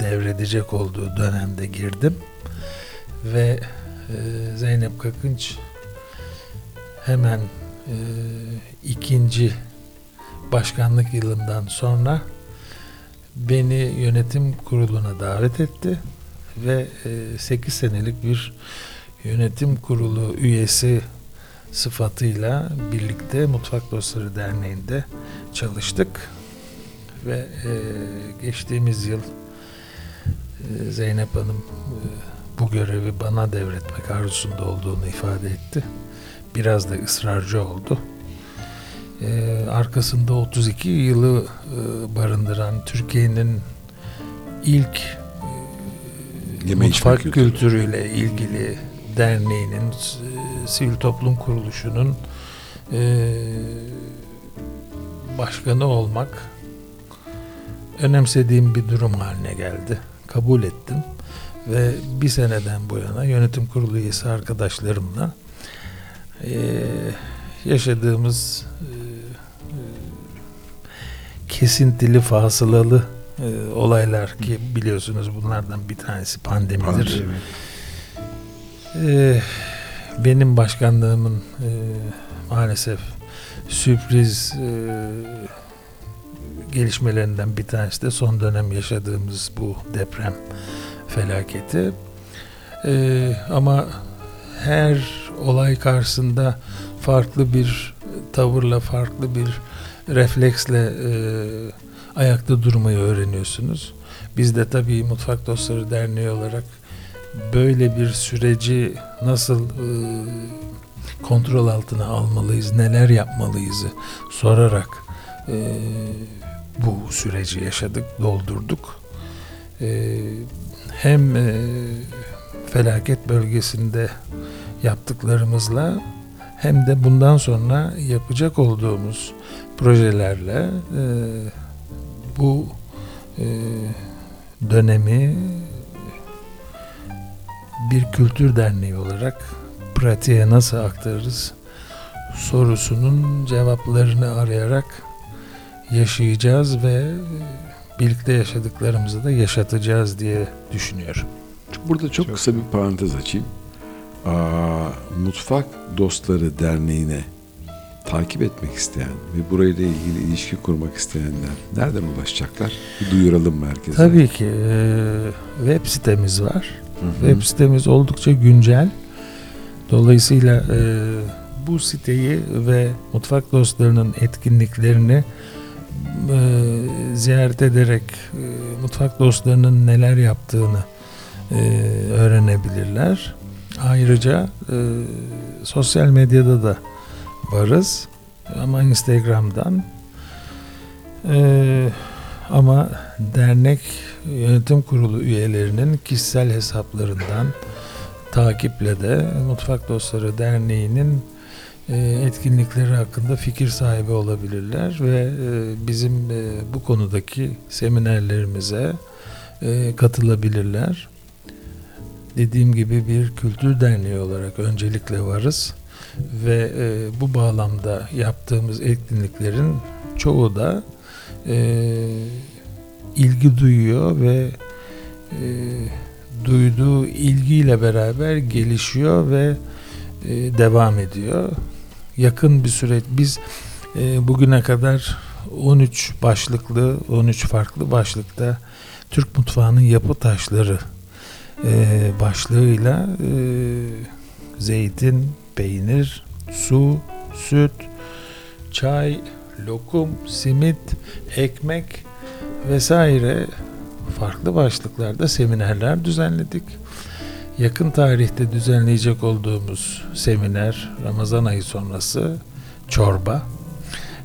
devredecek olduğu dönemde girdim. Ve e, Zeynep Kakınç hemen e, ikinci başkanlık yılından sonra beni yönetim kuruluna davet etti ve 8 senelik bir yönetim kurulu üyesi sıfatıyla birlikte Mutfak Dostları Derneği'nde çalıştık ve e, geçtiğimiz yıl e, Zeynep Hanım e, bu görevi bana devretmek arzusunda olduğunu ifade etti. Biraz da ısrarcı oldu. E, arkasında 32 yılı e, barındıran Türkiye'nin ilk Yeme içme mutfak kültürü. kültürüyle ilgili derneğinin, s- sivil toplum kuruluşunun e, başkanı olmak önemsediğim bir durum haline geldi. Kabul ettim ve bir seneden bu yana yönetim kurulu üyesi arkadaşlarımla e, yaşadığımız e, e, kesintili, fasılalı e, olaylar ki biliyorsunuz bunlardan bir tanesi pandemidir. Pandemi. Ee, benim başkanlığımın e, maalesef sürpriz e, gelişmelerinden bir tanesi de son dönem yaşadığımız bu deprem felaketi. Ee, ama her olay karşısında farklı bir tavırla, farklı bir refleksle e, ayakta durmayı öğreniyorsunuz. Biz de tabii Mutfak Dostları Derneği olarak böyle bir süreci nasıl e, kontrol altına almalıyız, neler yapmalıyızı sorarak e, bu süreci yaşadık, doldurduk. E, hem e, felaket bölgesinde yaptıklarımızla hem de bundan sonra yapacak olduğumuz projelerle e, bu e, dönemi bir kültür derneği olarak pratiğe nasıl aktarırız sorusunun cevaplarını arayarak yaşayacağız ve birlikte yaşadıklarımızı da yaşatacağız diye düşünüyorum. Burada çok, Çok kısa bir parantez açayım. Aa, Mutfak Dostları Derneği'ne takip etmek isteyen ve burayla ilgili ilişki kurmak isteyenler nereden ulaşacaklar? Bir duyuralım merkeze. Tabii ki e, web sitemiz var. Hı hı. Web sitemiz oldukça güncel. Dolayısıyla e, bu siteyi ve mutfak dostlarının etkinliklerini e, ziyaret ederek e, mutfak dostlarının neler yaptığını e, öğrenebilirler. Ayrıca e, sosyal medyada da varız ama Instagram'dan Ee, ama dernek yönetim kurulu üyelerinin kişisel hesaplarından takiple de Mutfak Dostları Derneği'nin e, etkinlikleri hakkında fikir sahibi olabilirler ve e, bizim e, bu konudaki seminerlerimize katılabilirler. Dediğim gibi bir kültür derneği olarak öncelikle varız ve bu bağlamda yaptığımız etkinliklerin çoğu da ilgi duyuyor ve e, duyduğu ilgiyle beraber gelişiyor ve e, devam ediyor. Yakın bir süreç biz e, bugüne kadar 13 başlıklı 13 farklı başlıkta Türk mutfağının yapı taşları e, başlığıyla e, zeytin, peynir, su, süt, çay, lokum, simit, ekmek vesaire farklı başlıklarda seminerler düzenledik. Yakın tarihte düzenleyecek olduğumuz seminer Ramazan ayı sonrası çorba.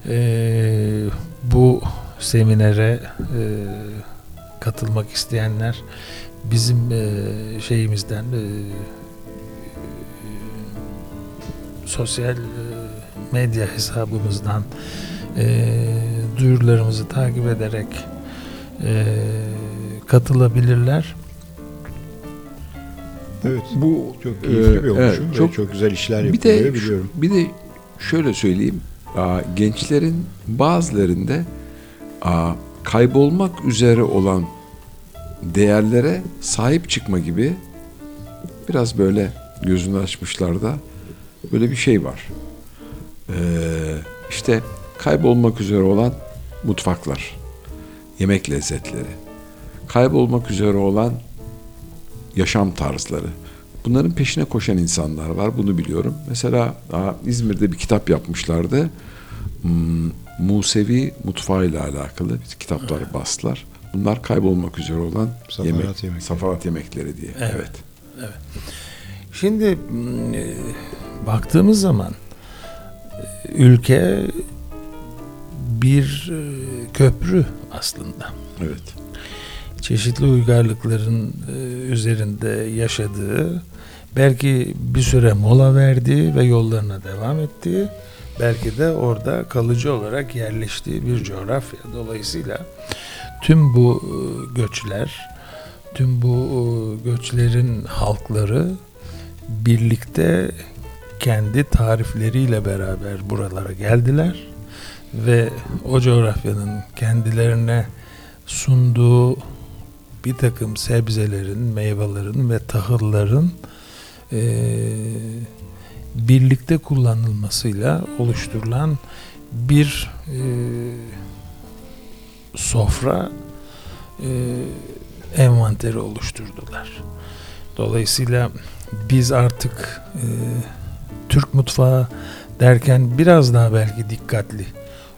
Ee, bu seminere e, katılmak isteyenler bizim e, şeyimizden e, sosyal e, medya hesabımızdan e, duyurularımızı takip ederek e, katılabilirler. Evet. Bu Çok keyifli bir e, oluşum evet, ve çok çok güzel işler bir yapılıyor de biliyorum. bir de şöyle söyleyeyim. Aa, gençlerin bazılarında aa, kaybolmak üzere olan değerlere sahip çıkma gibi biraz böyle gözünü açmışlar da böyle bir şey var. Ee, işte kaybolmak üzere olan mutfaklar, yemek lezzetleri, kaybolmak üzere olan yaşam tarzları. Bunların peşine koşan insanlar var. Bunu biliyorum. Mesela İzmir'de bir kitap yapmışlardı. Hmm, Musevi mutfağıyla alakalı bir kitaplar bastılar. Bunlar kaybolmak üzere olan Safahat yemek, yemekleri. safahat yemekleri diye. Evet. Şimdi m, e, baktığımız zaman e, ülke bir e, köprü aslında. Evet. çeşitli uygarlıkların e, üzerinde yaşadığı, belki bir süre mola verdiği ve yollarına devam ettiği, belki de orada kalıcı olarak yerleştiği bir coğrafya. Dolayısıyla tüm bu e, göçler, tüm bu göçlerin halkları birlikte kendi tarifleriyle beraber buralara geldiler ve o coğrafyanın kendilerine sunduğu bir takım sebzelerin, meyvelerin ve tahılların eee, birlikte kullanılmasıyla oluşturulan bir eee, sofra eee, envanteri oluşturdular. Dolayısıyla biz artık eee, Türk mutfağı derken biraz daha belki dikkatli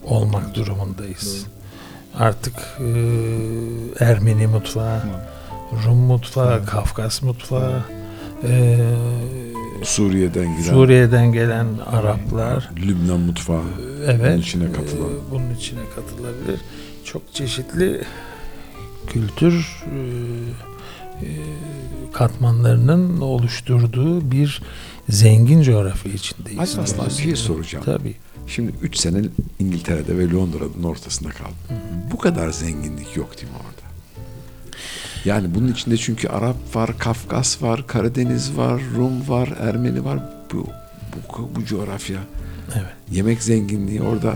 olmak durumundayız. Artık eee, Ermeni mutfağı, Rum mutfağı. Kafkas mutfağı, eee, Suriye'den giden Suriye'den gelen Araplar, Lübnan mutfağı. evet, Bunun içine katılan. eee, bunun içine katılabilir. Çok çeşitli kültür eee, eee, katmanlarının oluşturduğu bir zengin coğrafya içindeyiz. Aslında bir şey soracağım. Tabii. Şimdi 3 sene İngiltere'de ve Londra'nın ortasında kaldım. Bu kadar zenginlik yok değil mi orada? Yani bunun içinde çünkü Arap var, Kafkas var, Karadeniz var, Rum var, Ermeni var. Bu, bu, bu coğrafya. Evet. Yemek zenginliği orada.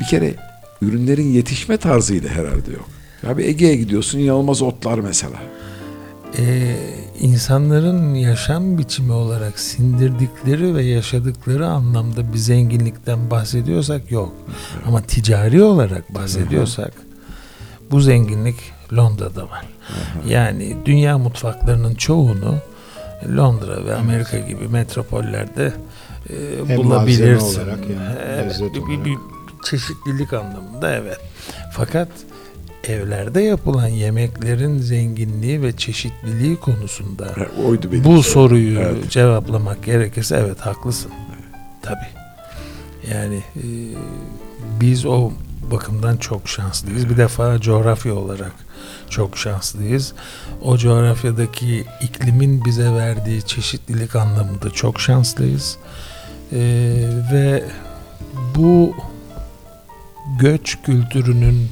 Bir kere ürünlerin yetişme tarzıyla herhalde yok. Ya bir Ege'ye gidiyorsun inanılmaz otlar mesela. Ee, insanların yaşam biçimi olarak sindirdikleri ve yaşadıkları anlamda bir zenginlikten bahsediyorsak yok. Ama ticari olarak bahsediyorsak bu zenginlik Londra'da var. Yani dünya mutfaklarının çoğunu Londra ve Amerika gibi metropollerde e, Hem bulabilirsin. olarak yani Evet, bir, bir- bir çeşitlilik anlamında evet. Fakat evlerde yapılan yemeklerin zenginliği ve çeşitliliği konusunda Ha, Oydu benim bu sorum. soruyu Evet. cevaplamak gerekirse evet haklısın. Tabii. Yani e, biz o bakımdan çok şanslıyız. Bir defa coğrafya olarak çok şanslıyız. O coğrafyadaki iklimin bize verdiği çeşitlilik anlamında çok şanslıyız. Ee, ve bu göç kültürünün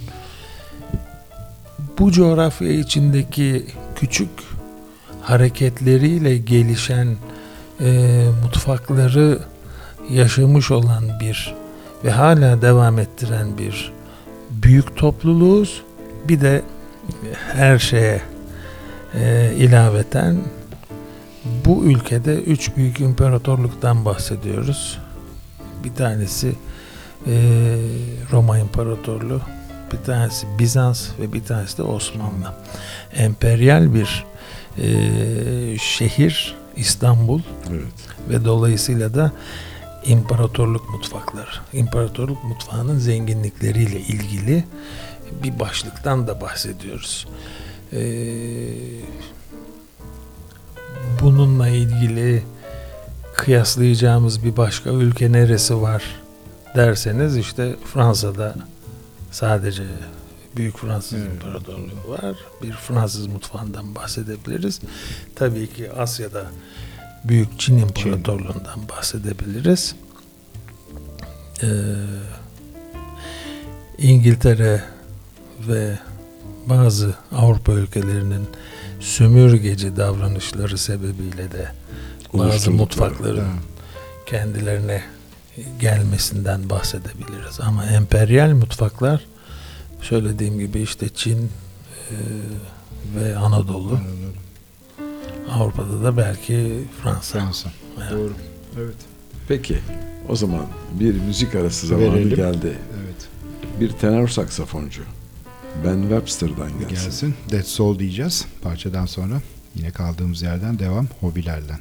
bu coğrafya içindeki küçük hareketleriyle gelişen e, mutfakları yaşamış olan bir ve hala devam ettiren bir büyük topluluğuz. Bir de her şeye e, ilaveten bu ülkede üç büyük imparatorluktan bahsediyoruz. Bir tanesi e, Roma İmparatorluğu, bir tanesi Bizans ve bir tanesi de Osmanlı. Emperyal bir e, şehir İstanbul Evet. ve dolayısıyla da imparatorluk mutfakları, imparatorluk mutfağının zenginlikleriyle ilgili bir başlıktan da bahsediyoruz. Ee, bununla ilgili kıyaslayacağımız bir başka ülke neresi var derseniz işte Fransa'da sadece Büyük Fransız Evet. İmparatorluğu var. Bir Fransız mutfağından bahsedebiliriz. Tabii ki Asya'da Büyük Çin İmparatorluğu'ndan bahsedebiliriz. Ee, İngiltere ve bazı Avrupa ülkelerinin sömürgeci davranışları sebebiyle de bazı Oluşturdukları, mutfakların kendilerine gelmesinden bahsedebiliriz. Ama emperyal mutfaklar söylediğim gibi işte Çin e, ve Anadolu. Avrupa'da da belki Fransa. Fransa. Evet. Doğru. Evet. Peki o zaman bir müzik arası zamanı Verelim. geldi. Evet. Bir tenor saksafoncu Ben Webster'dan gelsin. Gelsin. That's All diyeceğiz. Parçadan sonra yine kaldığımız yerden devam hobilerden.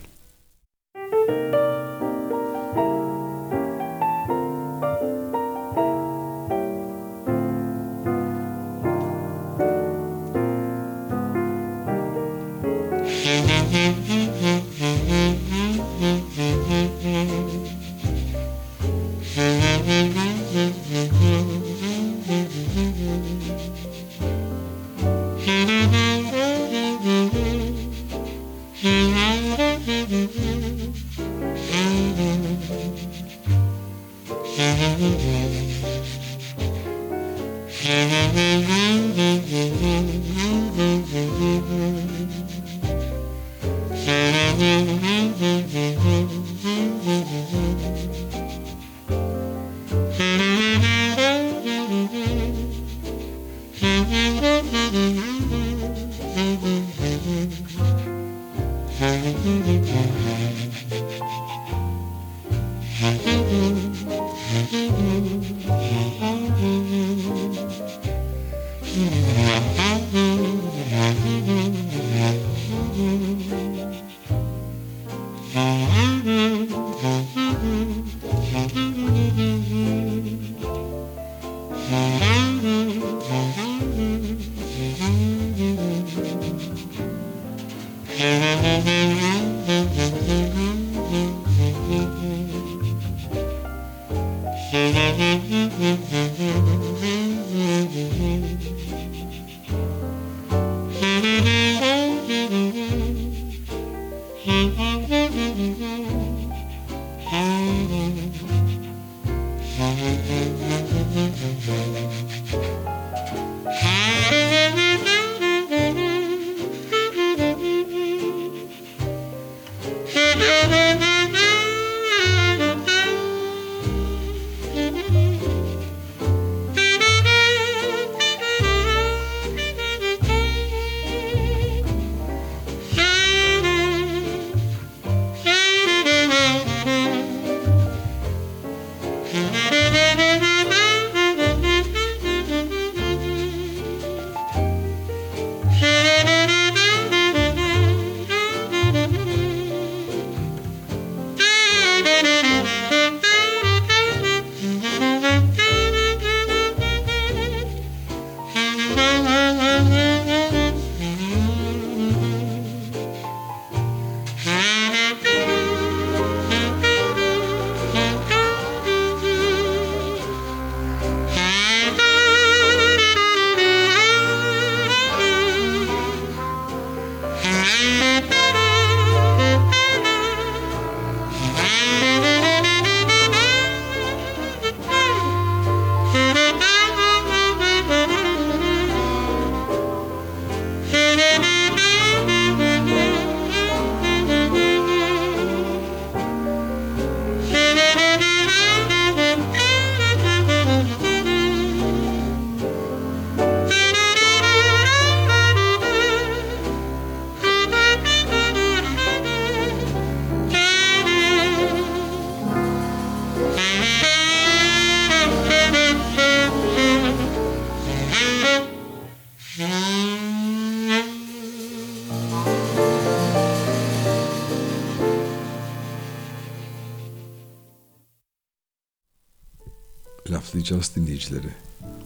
Laflayacağız dinleyicileri.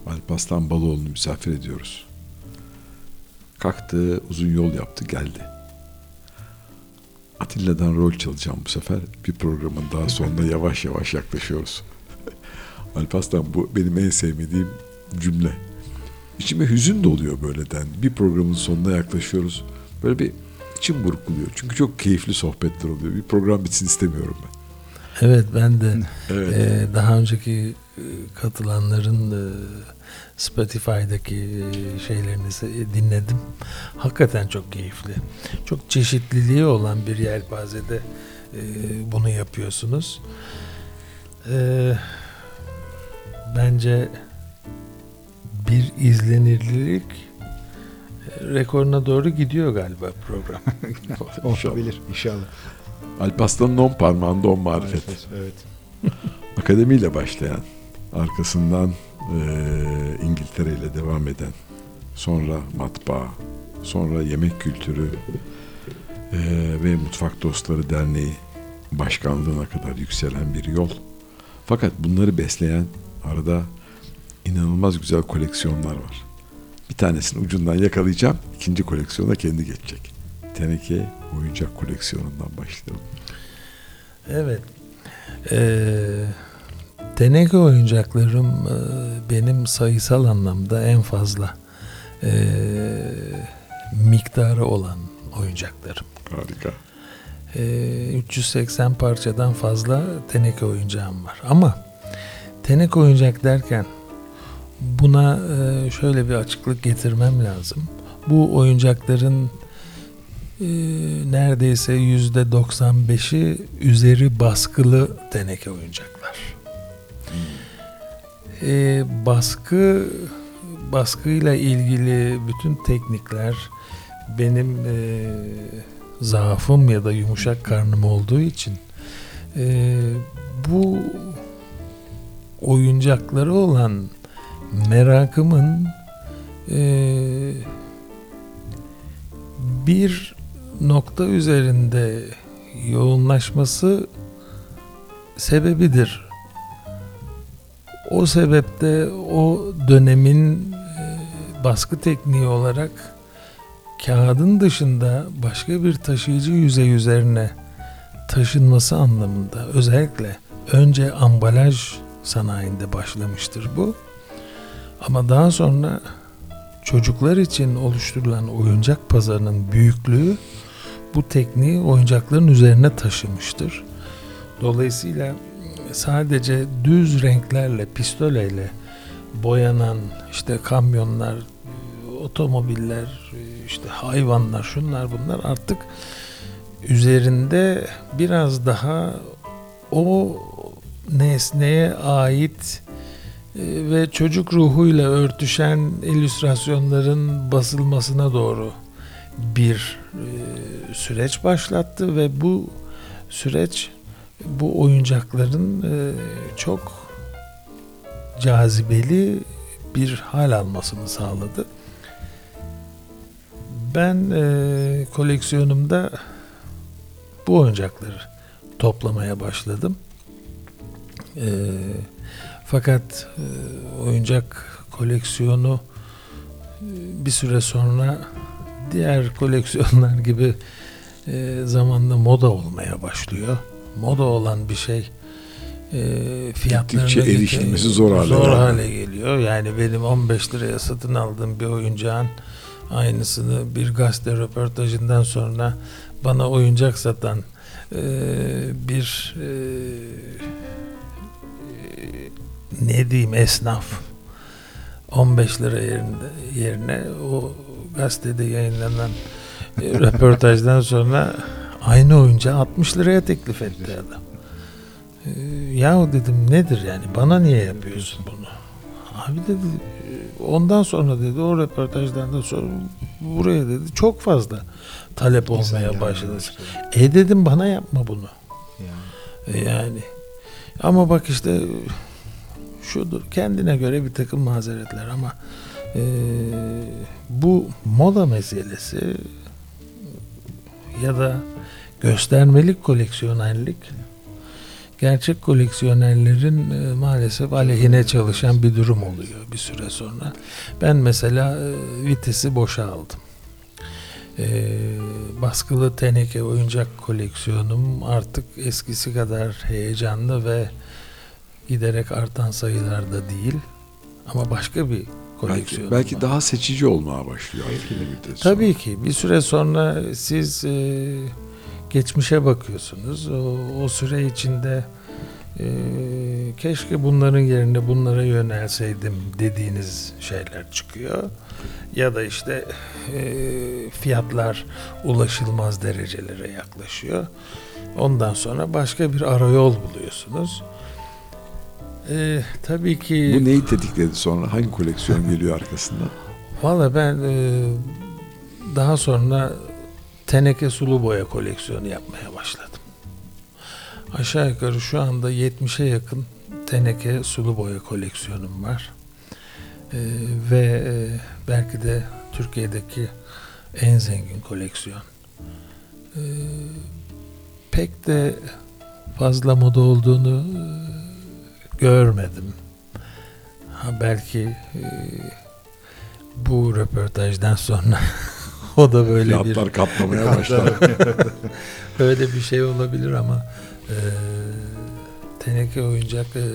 Alparslan Baloğlu'nu misafir ediyoruz. Kalktı, uzun yol yaptı, geldi. Atilla'dan rol çalacağım bu sefer. Bir programın daha sonuna yavaş yavaş yaklaşıyoruz. Alparslan bu benim en sevmediğim cümle. İçime hüzün doluyor böyleden. Bir programın sonuna yaklaşıyoruz. Böyle bir içim burkuluyor. Çünkü çok keyifli sohbetler oluyor. Bir program bitsin istemiyorum ben. Evet ben de Evet. e, daha önceki e, katılanların e, Spotify'daki e, şeylerini se- dinledim. Hakikaten çok keyifli. Çok çeşitliliği olan bir yelpazede e, bunu yapıyorsunuz. E, bence bir izlenirlilik e, rekoruna doğru gidiyor galiba program. Olabilir inşallah. Alparslan'ın on parmağında on marifet. Evet. Akademiyle başlayan, arkasından eee İngiltere ile devam eden, sonra matbaa, sonra yemek kültürü eee, ve Mutfak Dostları Derneği başkanlığına kadar yükselen bir yol. Fakat bunları besleyen arada inanılmaz güzel koleksiyonlar var. Bir tanesini ucundan yakalayacağım, ikinci koleksiyona kendi geçecek. Teneke oyuncak koleksiyonundan başlayalım. Evet. Ee, teneke oyuncaklarım e, benim sayısal anlamda en fazla e, miktarı olan oyuncaklarım. Harika. Ee, 380 parçadan fazla teneke oyuncağım var. Ama teneke oyuncak derken buna e, şöyle bir açıklık getirmem lazım. Bu oyuncakların e, neredeyse yüzde 95'i üzeri baskılı teneke oyuncaklar. E, baskı baskıyla ilgili bütün teknikler benim e, zaafım ya da yumuşak karnım olduğu için e, bu oyuncakları olan merakımın e, bir nokta üzerinde yoğunlaşması sebebidir. O sebepte o dönemin e, baskı tekniği olarak kağıdın dışında başka bir taşıyıcı yüzey üzerine taşınması anlamında özellikle önce ambalaj sanayinde başlamıştır bu. Ama daha sonra çocuklar için oluşturulan oyuncak pazarının büyüklüğü bu tekniği oyuncakların üzerine taşımıştır. Dolayısıyla sadece düz renklerle, pistoleyle boyanan işte kamyonlar, otomobiller, işte hayvanlar, şunlar bunlar artık üzerinde biraz daha o nesneye ait e, ve çocuk ruhuyla örtüşen illüstrasyonların basılmasına doğru bir süreç başlattı ve bu süreç bu oyuncakların e, çok cazibeli bir hal almasını sağladı. Ben e, koleksiyonumda bu oyuncakları toplamaya başladım. E, fakat e, oyuncak koleksiyonu e, bir süre sonra diğer koleksiyonlar gibi e, zamanla moda olmaya başlıyor. Moda olan bir şey e, fiyatlarına Gittikçe erişilmesi zor hale zor hale geliyor. Yani benim 15 liraya satın aldığım bir oyuncağın aynısını bir gazete röportajından sonra bana oyuncak satan e, bir e, ne diyeyim esnaf 15 lira yerine, yerine o gazetede yayınlanan e, röportajdan sonra aynı oyuncağı 60 liraya teklif etti adam. E, yahu dedim nedir yani bana niye yapıyorsun bunu? Abi dedi e, ondan sonra dedi o röportajdan da sonra buraya dedi çok fazla talep olmaya başladı. başladı. E dedim bana yapma bunu. Yani. E, Yani Ama bak işte şudur kendine göre bir takım mazeretler ama e, bu moda meselesi ya da göstermelik koleksiyonerlik gerçek koleksiyonerlerin e, maalesef aleyhine çalışan bir durum oluyor bir süre sonra. Ben mesela e, vitesi boşa aldım. E, baskılı teneke oyuncak koleksiyonum artık eskisi kadar heyecanlı ve giderek artan sayılarda değil ama başka bir koleksiyonum Belki, belki daha seçici olmaya başlıyor. Belki. Tabii ki bir süre sonra siz e, geçmişe bakıyorsunuz. O, o süre içinde e, keşke bunların yerine bunlara yönelseydim dediğiniz şeyler çıkıyor. Ya da işte e, fiyatlar ulaşılmaz derecelere yaklaşıyor. Ondan sonra başka bir arayol buluyorsunuz. E, tabii ki Bu neyi tetikledi sonra? Hangi koleksiyon geliyor arkasından? Valla ben e, daha sonra teneke sulu boya koleksiyonu yapmaya başladım. Aşağı yukarı şu anda 70'e yakın teneke sulu boya koleksiyonum var. E, ve e, belki de Türkiye'deki en zengin koleksiyon. E, pek de fazla moda olduğunu e, görmedim. Ha, belki e, bu röportajdan sonra o da böyle bir Fiyatlar katlamaya başlar. öyle bir şey olabilir ama e, teneke oyuncak e,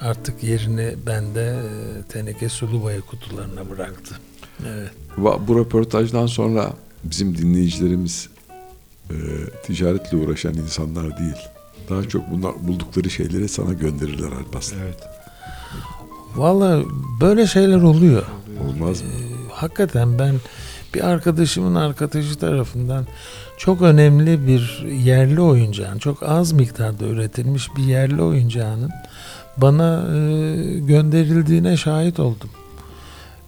artık yerini bende e, teneke sulu boya kutularına bıraktı. Evet. Bu röportajdan sonra bizim dinleyicilerimiz e, ticaretle uğraşan insanlar değil. Daha çok bunlar buldukları şeyleri sana gönderirler Alparslan. Evet. Valla böyle şeyler oluyor. Olmaz mı? Ee, hakikaten ben bir arkadaşımın arkadaşı tarafından çok önemli bir yerli oyuncağın, çok az miktarda üretilmiş bir yerli oyuncağının bana e, gönderildiğine şahit oldum.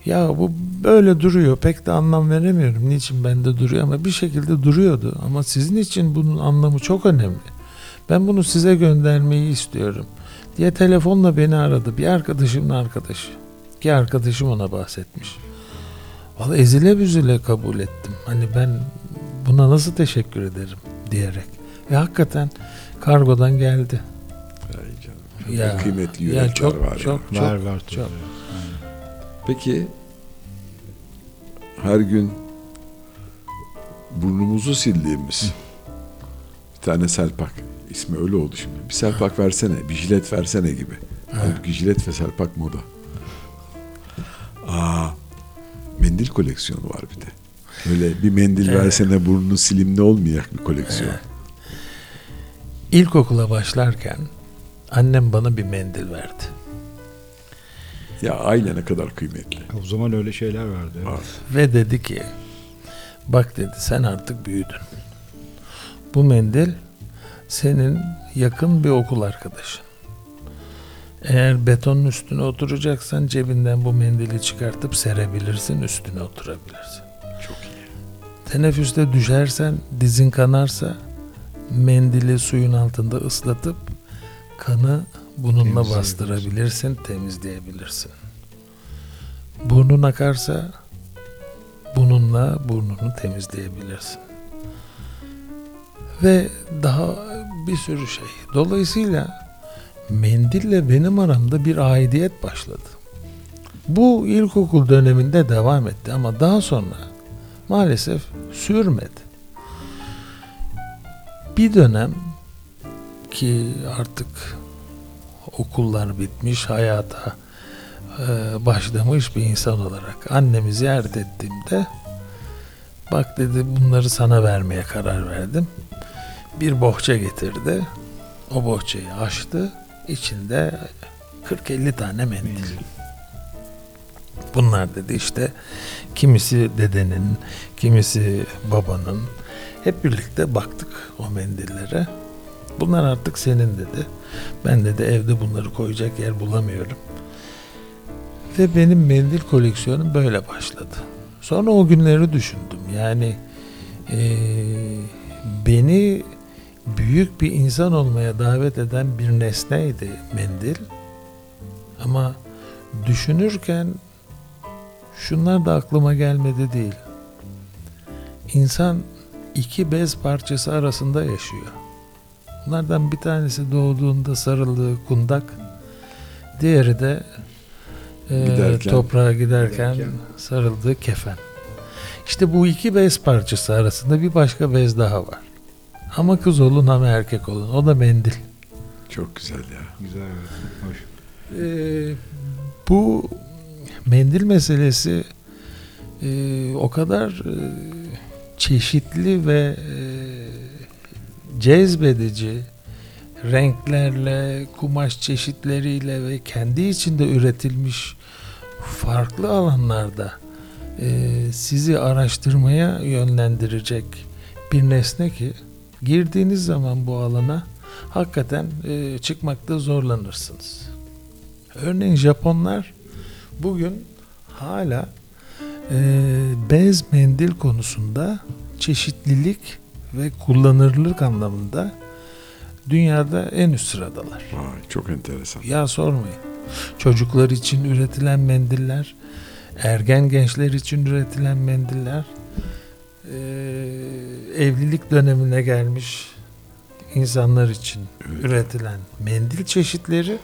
Ya bu böyle duruyor. Pek de anlam veremiyorum. Niçin bende duruyor ama bir şekilde duruyordu. Ama sizin için bunun anlamı çok önemli. Ben bunu size göndermeyi istiyorum diye telefonla beni aradı. Bir arkadaşımın arkadaşı. Ki arkadaşım ona bahsetmiş. Vallahi ezile büzüle kabul ettim. Hani ben buna nasıl teşekkür ederim diyerek. Ve hakikaten kargodan geldi. Ay canım. Ya, Kıymetli ya yürekler çok, var. ya. çok, çok, var çok. Peki her gün burnumuzu sildiğimiz bir tane selpak ismi öyle oldu şimdi. Bir selpak versene, bir jilet versene gibi. Halbuki jilet ve selpak moda. Aa, mendil koleksiyonu var bir de. Öyle bir mendil Evet. versene burnunu silimli olmayak bir koleksiyon. İlkokula başlarken annem bana bir mendil verdi. Ya aile ne kadar kıymetli. O zaman öyle şeyler vardı. evet. Var. Ve dedi ki bak dedi sen artık büyüdün. Bu mendil senin yakın bir okul arkadaşın. Eğer betonun üstüne oturacaksan cebinden bu mendili çıkartıp serebilirsin, üstüne oturabilirsin. Çok iyi. Teneffüste düşersen, dizin kanarsa mendili suyun altında ıslatıp kanı bununla bastırabilirsin, temizleyebilirsin. Burnun akarsa bununla burnunu temizleyebilirsin. Ve daha bir sürü şey. Dolayısıyla mendille benim aramda bir aidiyet başladı. Bu ilkokul döneminde devam etti ama daha sonra maalesef sürmedi. Bir dönem ki artık okullar bitmiş, hayata e, başlamış bir insan olarak annemi ziyaret ettiğimde bak dedi bunları sana vermeye karar verdim. Bir bohça getirdi. O bohçayı açtı. İçinde 40-50 tane mendil. Bunlar dedi işte kimisi dedenin, kimisi babanın. Hep birlikte baktık o mendillere. Bunlar artık senin dedi. Ben dedi evde bunları koyacak yer bulamıyorum. Ve benim mendil koleksiyonum böyle başladı. Sonra o günleri düşündüm. Yani eee, beni büyük bir insan olmaya davet eden bir nesneydi mendil. Ama düşünürken şunlar da aklıma gelmedi değil. İnsan iki bez parçası arasında yaşıyor. Bunlardan bir tanesi doğduğunda sarıldığı kundak, diğeri de e, Giderken- toprağa giderken, giderken. sarıldığı kefen. İşte bu iki bez parçası arasında bir başka bez daha var. Ama kız olun ama erkek olun. O da mendil. Çok güzel ya. Güzel. Hoş. Ee, bu mendil meselesi e, o kadar e, çeşitli ve e, cezbedici renklerle, kumaş çeşitleriyle ve kendi içinde üretilmiş farklı alanlarda e, sizi araştırmaya yönlendirecek bir nesne ki girdiğiniz zaman bu alana hakikaten e, çıkmakta zorlanırsınız. Örneğin Japonlar bugün hala e, bez mendil konusunda çeşitlilik ve kullanırlık anlamında dünyada en üst sıradalar. Vay, çok enteresan. Ya sormayın. Çocuklar için üretilen mendiller, ergen gençler için üretilen mendiller, eee, evlilik dönemine gelmiş insanlar için Evet. üretilen mendil çeşitleri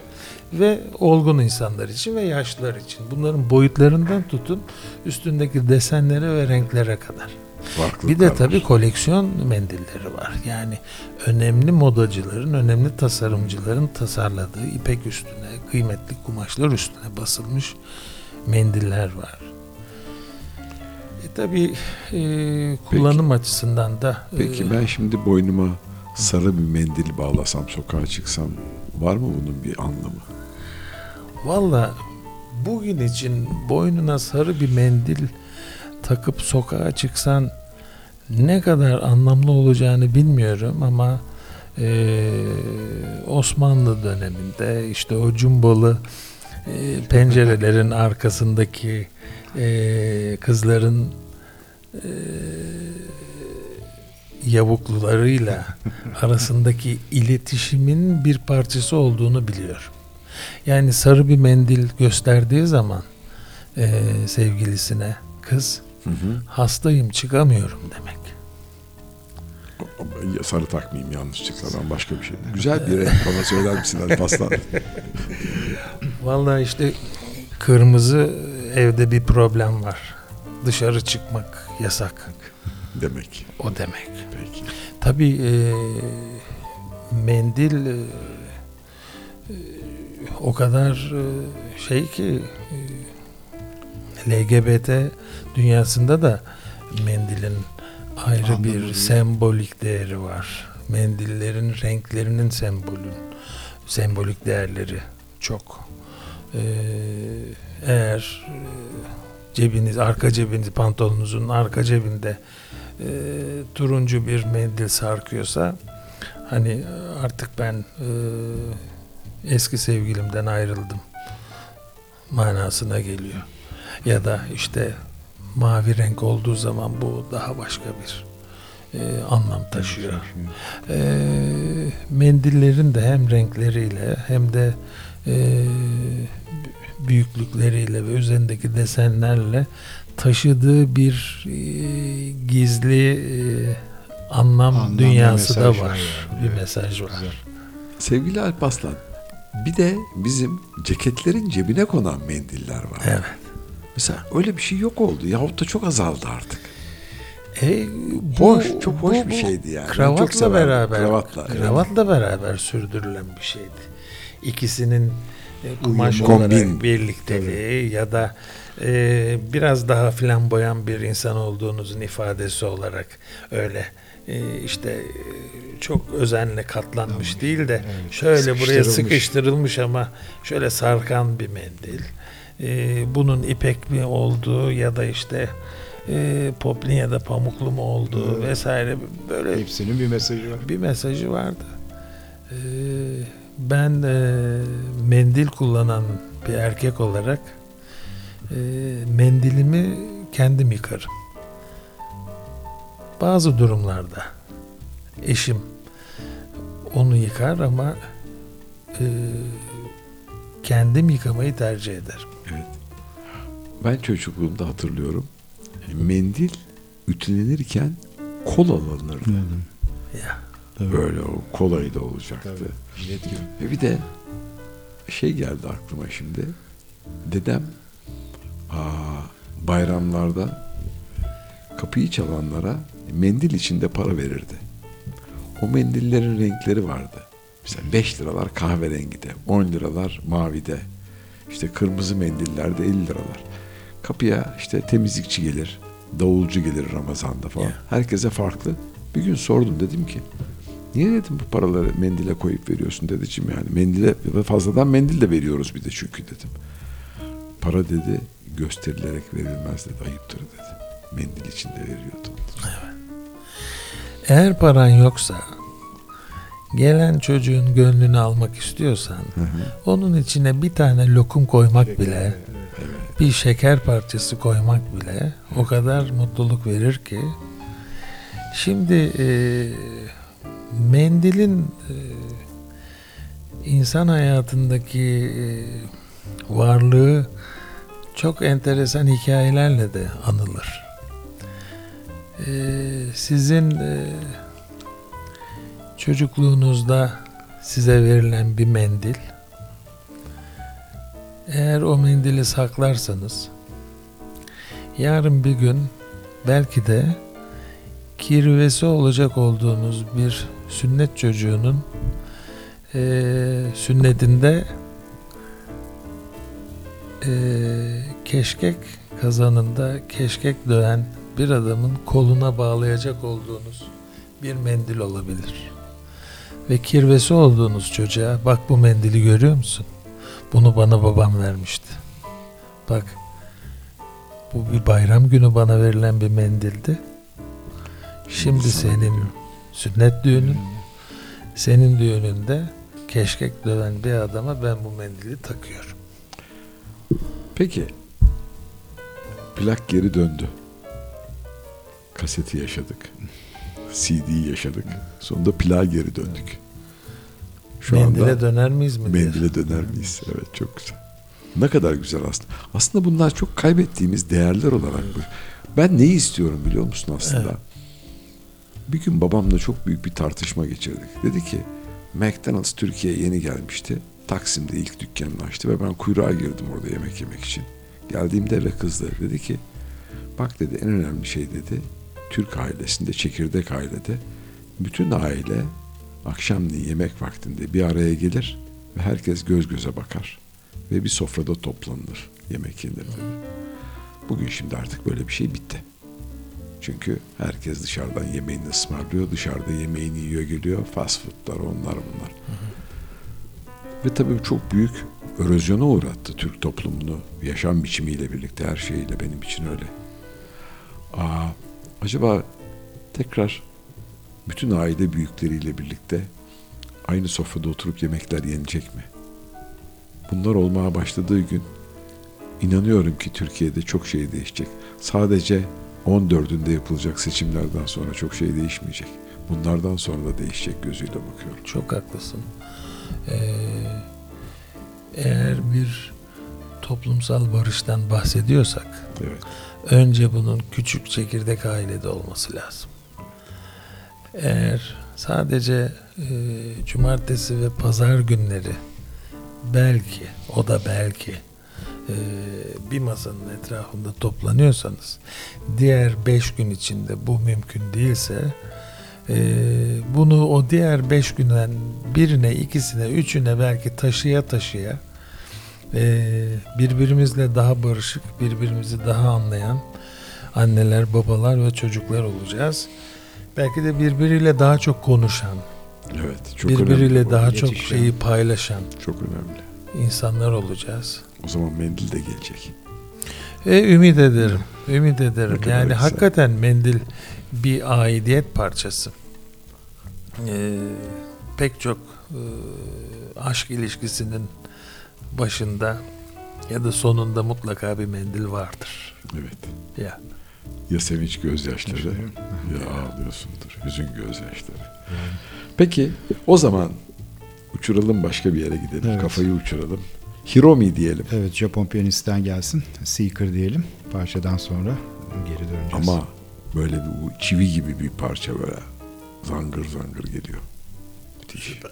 ve olgun insanlar için ve yaşlılar için. Bunların boyutlarından tutun üstündeki desenlere ve renklere kadar. Bir de tabii koleksiyon mendilleri var. Yani önemli modacıların, önemli tasarımcıların tasarladığı ipek üstüne, kıymetli kumaşlar üstüne basılmış mendiller var. E tabii e, kullanım açısından da e, Peki ben şimdi boynuma sarı bir mendil bağlasam sokağa çıksam var mı bunun bir anlamı? Valla bugün için boynuna sarı bir mendil takıp sokağa çıksan ne kadar anlamlı olacağını bilmiyorum ama eee, Osmanlı döneminde işte o cumbalı eee, pencerelerin arkasındaki eee, kızların eee, yavuklularıyla arasındaki iletişimin bir parçası olduğunu biliyorum. Yani sarı bir mendil gösterdiği zaman eee, sevgilisine kız Hı hı. hastayım çıkamıyorum demek. Sarı takmayayım yanlışlıkla ben başka bir şey. Güzel bir renk bana söyler misin Alparslan? Vallahi işte kırmızı evde bir problem var. Dışarı çıkmak yasak. Demek. O demek. Peki. Tabii eee, mendil eee, eee, o kadar eee, şey ki eee, LGBT dünyasında da mendilin ayrı Anlamı bir sembolik değeri var. Mendillerin renklerinin sembolün sembolik değerleri çok. Eee, eğer eee, cebiniz arka cebiniz pantolonunuzun arka cebinde eee, turuncu bir mendil sarkıyorsa hani artık ben eee, eski sevgilimden ayrıldım manasına geliyor. Ya da işte mavi renk olduğu zaman bu daha başka bir eee, anlam taşıyor. Eee, mendillerin de hem renkleriyle hem de eee, büyüklükleriyle ve üzerindeki desenlerle taşıdığı bir eee, gizli eee, anlam, Anlam, dünyası da var. var yani. Bir Evet, mesaj var. güzel. Sevgili Alparslan bir de bizim ceketlerin cebine konan mendiller var. Evet. Mesela öyle bir şey yok oldu yahut da çok azaldı artık. E, Hoş, çok hoş bir şeydi yani. Çok Kravatla severdim. beraber, Kravatla, evet. kravatla beraber sürdürülen bir şeydi. İkisinin e, kumaş Uyumu. olarak Kombin. birlikteliği ya da e, biraz daha flamboyan bir insan olduğunuzun ifadesi olarak öyle e, işte e, çok özenle katlanmış değil de Evet, şöyle buraya sıkıştırılmış. ama şöyle sarkan bir mendil. E, bunun ipek mi olduğu ya da işte e, poplin ya da pamuklu mu olduğu Evet. vesaire böyle Hepsinin bir mesajı var. bir mesajı vardı. Ee, ben e, mendil kullanan bir erkek olarak e, mendilimi kendim yıkarım. Bazı durumlarda eşim onu yıkar ama e, kendim yıkamayı tercih ederim. Evet. Ben çocukluğumda hatırlıyorum. Mendil ütülenirken kol alınırdı. Ya. Böyle o kolayı da olacaktı. Gibi. Ve bir de şey geldi aklıma şimdi. Dedem aa, bayramlarda kapıyı çalanlara mendil içinde para verirdi. O mendillerin renkleri vardı. Mesela 5 liralar kahverengide, 10 liralar mavide, işte kırmızı mendiller de 50 liralar. Kapıya işte temizlikçi gelir, davulcu gelir Ramazan'da falan. Herkese farklı. Bir gün sordum dedim ki Niye dedim bu paraları mendile koyup veriyorsun dedeciğim yani. Mendile ve fazladan mendil de veriyoruz bir de çünkü dedim. Para dedi gösterilerek verilmez dedi ayıptır dedi. Mendil içinde veriyordu. Eğer paran yoksa gelen çocuğun gönlünü almak istiyorsan onun içine bir tane lokum koymak bile bir şeker parçası koymak bile o kadar mutluluk verir ki şimdi e, mendilin e, insan hayatındaki e, varlığı çok enteresan hikayelerle de anılır. E, sizin çocukluğunuzda size verilen bir mendil eğer o mendili saklarsanız yarın bir gün belki de kirvesi olacak olduğunuz bir sünnet çocuğunun eee, sünnetinde eee, keşkek kazanında keşkek döven bir adamın koluna bağlayacak olduğunuz bir mendil olabilir. Ve kirvesi olduğunuz çocuğa bak bu mendili görüyor musun? Bunu bana babam vermişti. Bak bu bir bayram günü bana verilen bir mendildi. Şimdi senin sünnet düğünün, senin düğününde keşkek döven bir adama ben bu mendili takıyorum. Peki plak geri döndü. Kaseti yaşadık. CD'yi yaşadık. Sonunda plağa geri döndük. Şu Mendile anda döner miyiz mi? Mendile döner miyiz? Evet çok güzel. Ne kadar güzel aslında. Aslında bunlar çok kaybettiğimiz değerler olarak bu. Ben neyi istiyorum biliyor musun aslında? Bir gün babamla çok büyük bir tartışma geçirdik. Dedi ki McDonald's Türkiye'ye yeni gelmişti. Taksim'de ilk dükkanını açtı ve ben kuyruğa girdim orada yemek yemek için. Geldiğimde eve kızdı. Dedi ki bak dedi en önemli şey dedi Türk ailesinde, çekirdek ailede bütün aile akşamleyin yemek vaktinde bir araya gelir ve herkes göz göze bakar ve bir sofrada toplanılır, yemek yenir. dedi. Bugün şimdi artık böyle bir şey bitti. Çünkü herkes dışarıdan yemeğini ısmarlıyor, dışarıda yemeğini yiyor geliyor, fast foodlar onlar bunlar. Ve tabii çok büyük erozyona uğrattı Türk toplumunu, yaşam biçimiyle birlikte her şeyiyle benim için öyle. Aa, acaba tekrar bütün aile büyükleriyle birlikte aynı sofrada oturup yemekler yenecek mi? Bunlar olmaya başladığı gün inanıyorum ki Türkiye'de çok şey değişecek. Sadece 14'ünde yapılacak seçimlerden sonra çok şey değişmeyecek. Bunlardan sonra da değişecek gözüyle bakıyorum. Çok haklısın. Ee, eğer bir toplumsal barıştan bahsediyorsak Evet. önce bunun küçük çekirdek ailede olması lazım. Eğer sadece e, cumartesi ve pazar günleri belki o da belki bir masanın etrafında toplanıyorsanız diğer beş gün içinde bu mümkün değilse e, bunu o diğer beş günden birine ikisine üçüne belki taşıya taşıya e, birbirimizle daha barışık birbirimizi daha anlayan anneler babalar ve çocuklar olacağız. Belki de birbiriyle daha çok konuşan, Evet. Çok birbiriyle önemli daha çok şeyi paylaşan Çok önemli. insanlar olacağız. O zaman mendil de gelecek. E, ümit ederim. Ümit ederim. Yani güzel. hakikaten mendil bir aidiyet parçası. E, pek çok e, aşk ilişkisinin başında ya da sonunda mutlaka bir mendil vardır. Evet. Ya. Ya sevinç gözyaşları ya ağlıyorsundur. Hüzün gözyaşları. Peki o zaman uçuralım başka bir yere gidelim. Evet. Kafayı uçuralım. Hiromi diyelim. Evet Japon piyanistten gelsin. Seeker diyelim. Parçadan sonra geri döneceğiz. Ama böyle bir bu çivi gibi bir parça böyle zangır zangır geliyor. Müthiş. Süper.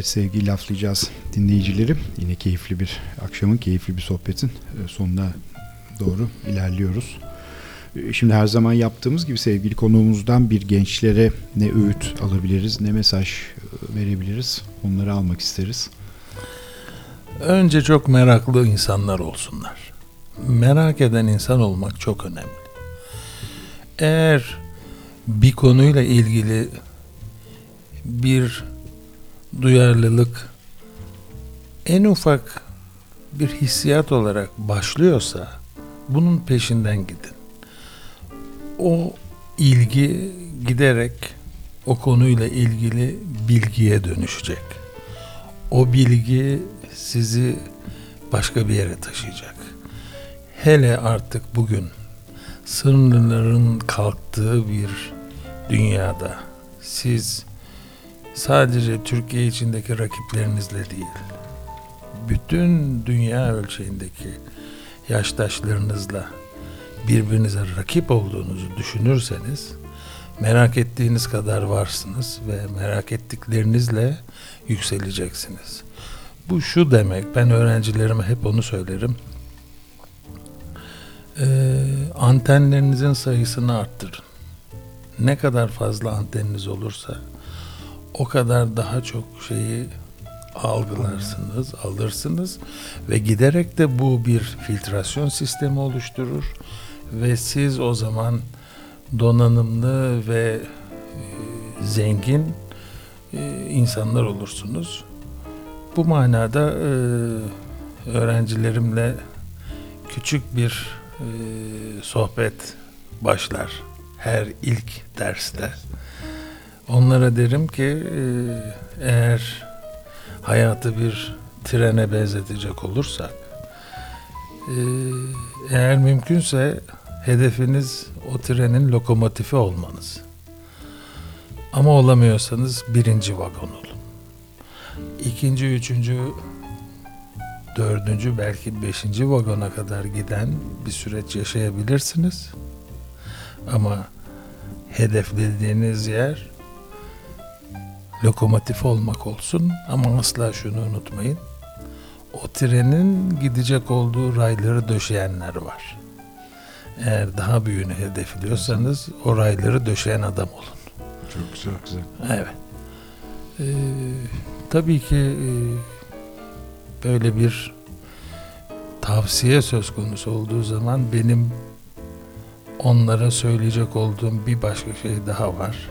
Evet sevgili laflayacağız dinleyicileri. Yine keyifli bir akşamın keyifli bir sohbetin e, sonuna doğru ilerliyoruz. E, Şimdi her zaman yaptığımız gibi sevgili konuğumuzdan bir gençlere ne öğüt alabiliriz, ne mesaj e, verebiliriz onları almak isteriz. Önce çok meraklı insanlar olsunlar. Merak eden insan olmak çok önemli. Eğer bir konuyla ilgili bir duyarlılık en ufak bir hissiyat olarak başlıyorsa bunun peşinden gidin. O ilgi giderek o konuyla ilgili bilgiye dönüşecek. O bilgi sizi başka bir yere taşıyacak. Hele artık bugün sınırların kalktığı bir dünyada siz sadece Türkiye içindeki rakiplerinizle değil, bütün dünya ölçeğindeki yaştaşlarınızla birbirinize rakip olduğunuzu düşünürseniz merak ettiğiniz kadar varsınız ve merak ettiklerinizle yükseleceksiniz. Bu şu demek, ben öğrencilerime hep onu söylerim. Ee, antenlerinizin sayısını arttırın. Ne kadar fazla anteniniz olursa o kadar daha çok şeyi algılarsınız, alırsınız ve giderek de bu bir filtrasyon sistemi oluşturur ve siz o zaman donanımlı ve e, zengin e, insanlar olursunuz. Bu manada e, öğrencilerimle küçük bir e, sohbet başlar her ilk derste. Onlara derim ki e, eğer hayatı bir trene benzetecek olursak e, eğer mümkünse hedefiniz o trenin lokomotifi olmanız. Ama olamıyorsanız birinci vagon olun. İkinci, üçüncü, dördüncü belki beşinci vagona kadar giden bir süreç yaşayabilirsiniz. Ama hedeflediğiniz yer lokomotif olmak olsun ama asla şunu unutmayın. O trenin gidecek olduğu rayları döşeyenler var. Eğer daha büyüğünü hedefliyorsanız o rayları döşeyen adam olun. Çok güzel. güzel. Evet. Ee, tabii ki e, böyle bir tavsiye söz konusu olduğu zaman benim onlara söyleyecek olduğum bir başka şey daha var.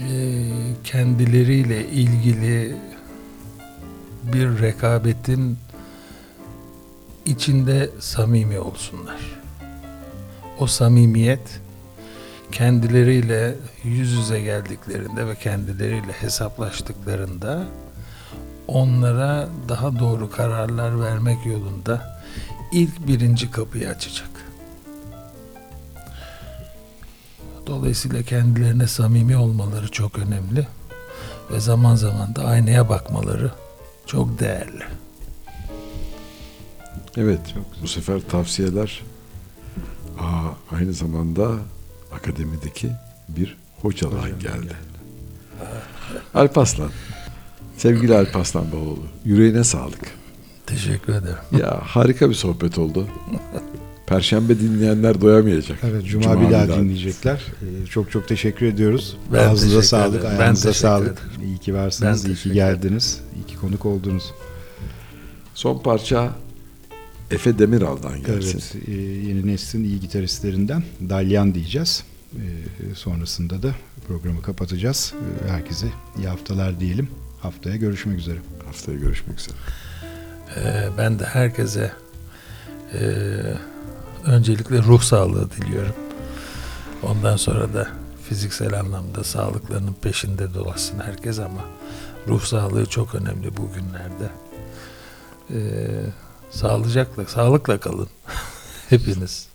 Ee, kendileriyle ilgili bir rekabetin içinde samimi olsunlar. O samimiyet kendileriyle yüz yüze geldiklerinde ve kendileriyle hesaplaştıklarında onlara daha doğru kararlar vermek yolunda ilk birinci kapıyı açacak. Dolayısıyla kendilerine samimi olmaları çok önemli ve zaman zaman da aynaya bakmaları çok değerli. Evet. Bu sefer tavsiyeler aa, aynı zamanda akademideki bir hocadan geldi. Alp Aslan. Sevgili Alp Aslan Baloğlu. Yüreğine sağlık. Teşekkür ederim. Ya harika bir sohbet oldu. Perşembe dinleyenler doyamayacak. Evet Cuma, bir daha dinleyecekler. Ee, çok çok teşekkür ediyoruz. Ben Ağzınıza teşekkür sağlık, ederim. Ben ayağınıza teşekkür sağlık. ederim. İyi ki varsınız, Ben iyi ki geldiniz, iyi ki konuk oldunuz. Son parça Efe Demiral'dan gelsin. Evet, e, yeni neslin iyi gitaristlerinden Dalyan diyeceğiz. E, sonrasında da programı kapatacağız. E, herkese iyi haftalar diyelim. Haftaya görüşmek üzere. Haftaya görüşmek üzere. Ee, ben de herkese e, öncelikle ruh sağlığı diliyorum. Ondan sonra da fiziksel anlamda sağlıklarının peşinde dolaşsın herkes ama ruh sağlığı çok önemli bugünlerde. Ee, sağlıcakla, sağlıkla kalın hepiniz.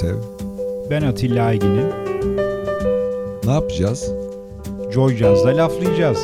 Görsev. Ben Atilla Aygin'im. Ne yapacağız? Joy Jazz'da laflayacağız.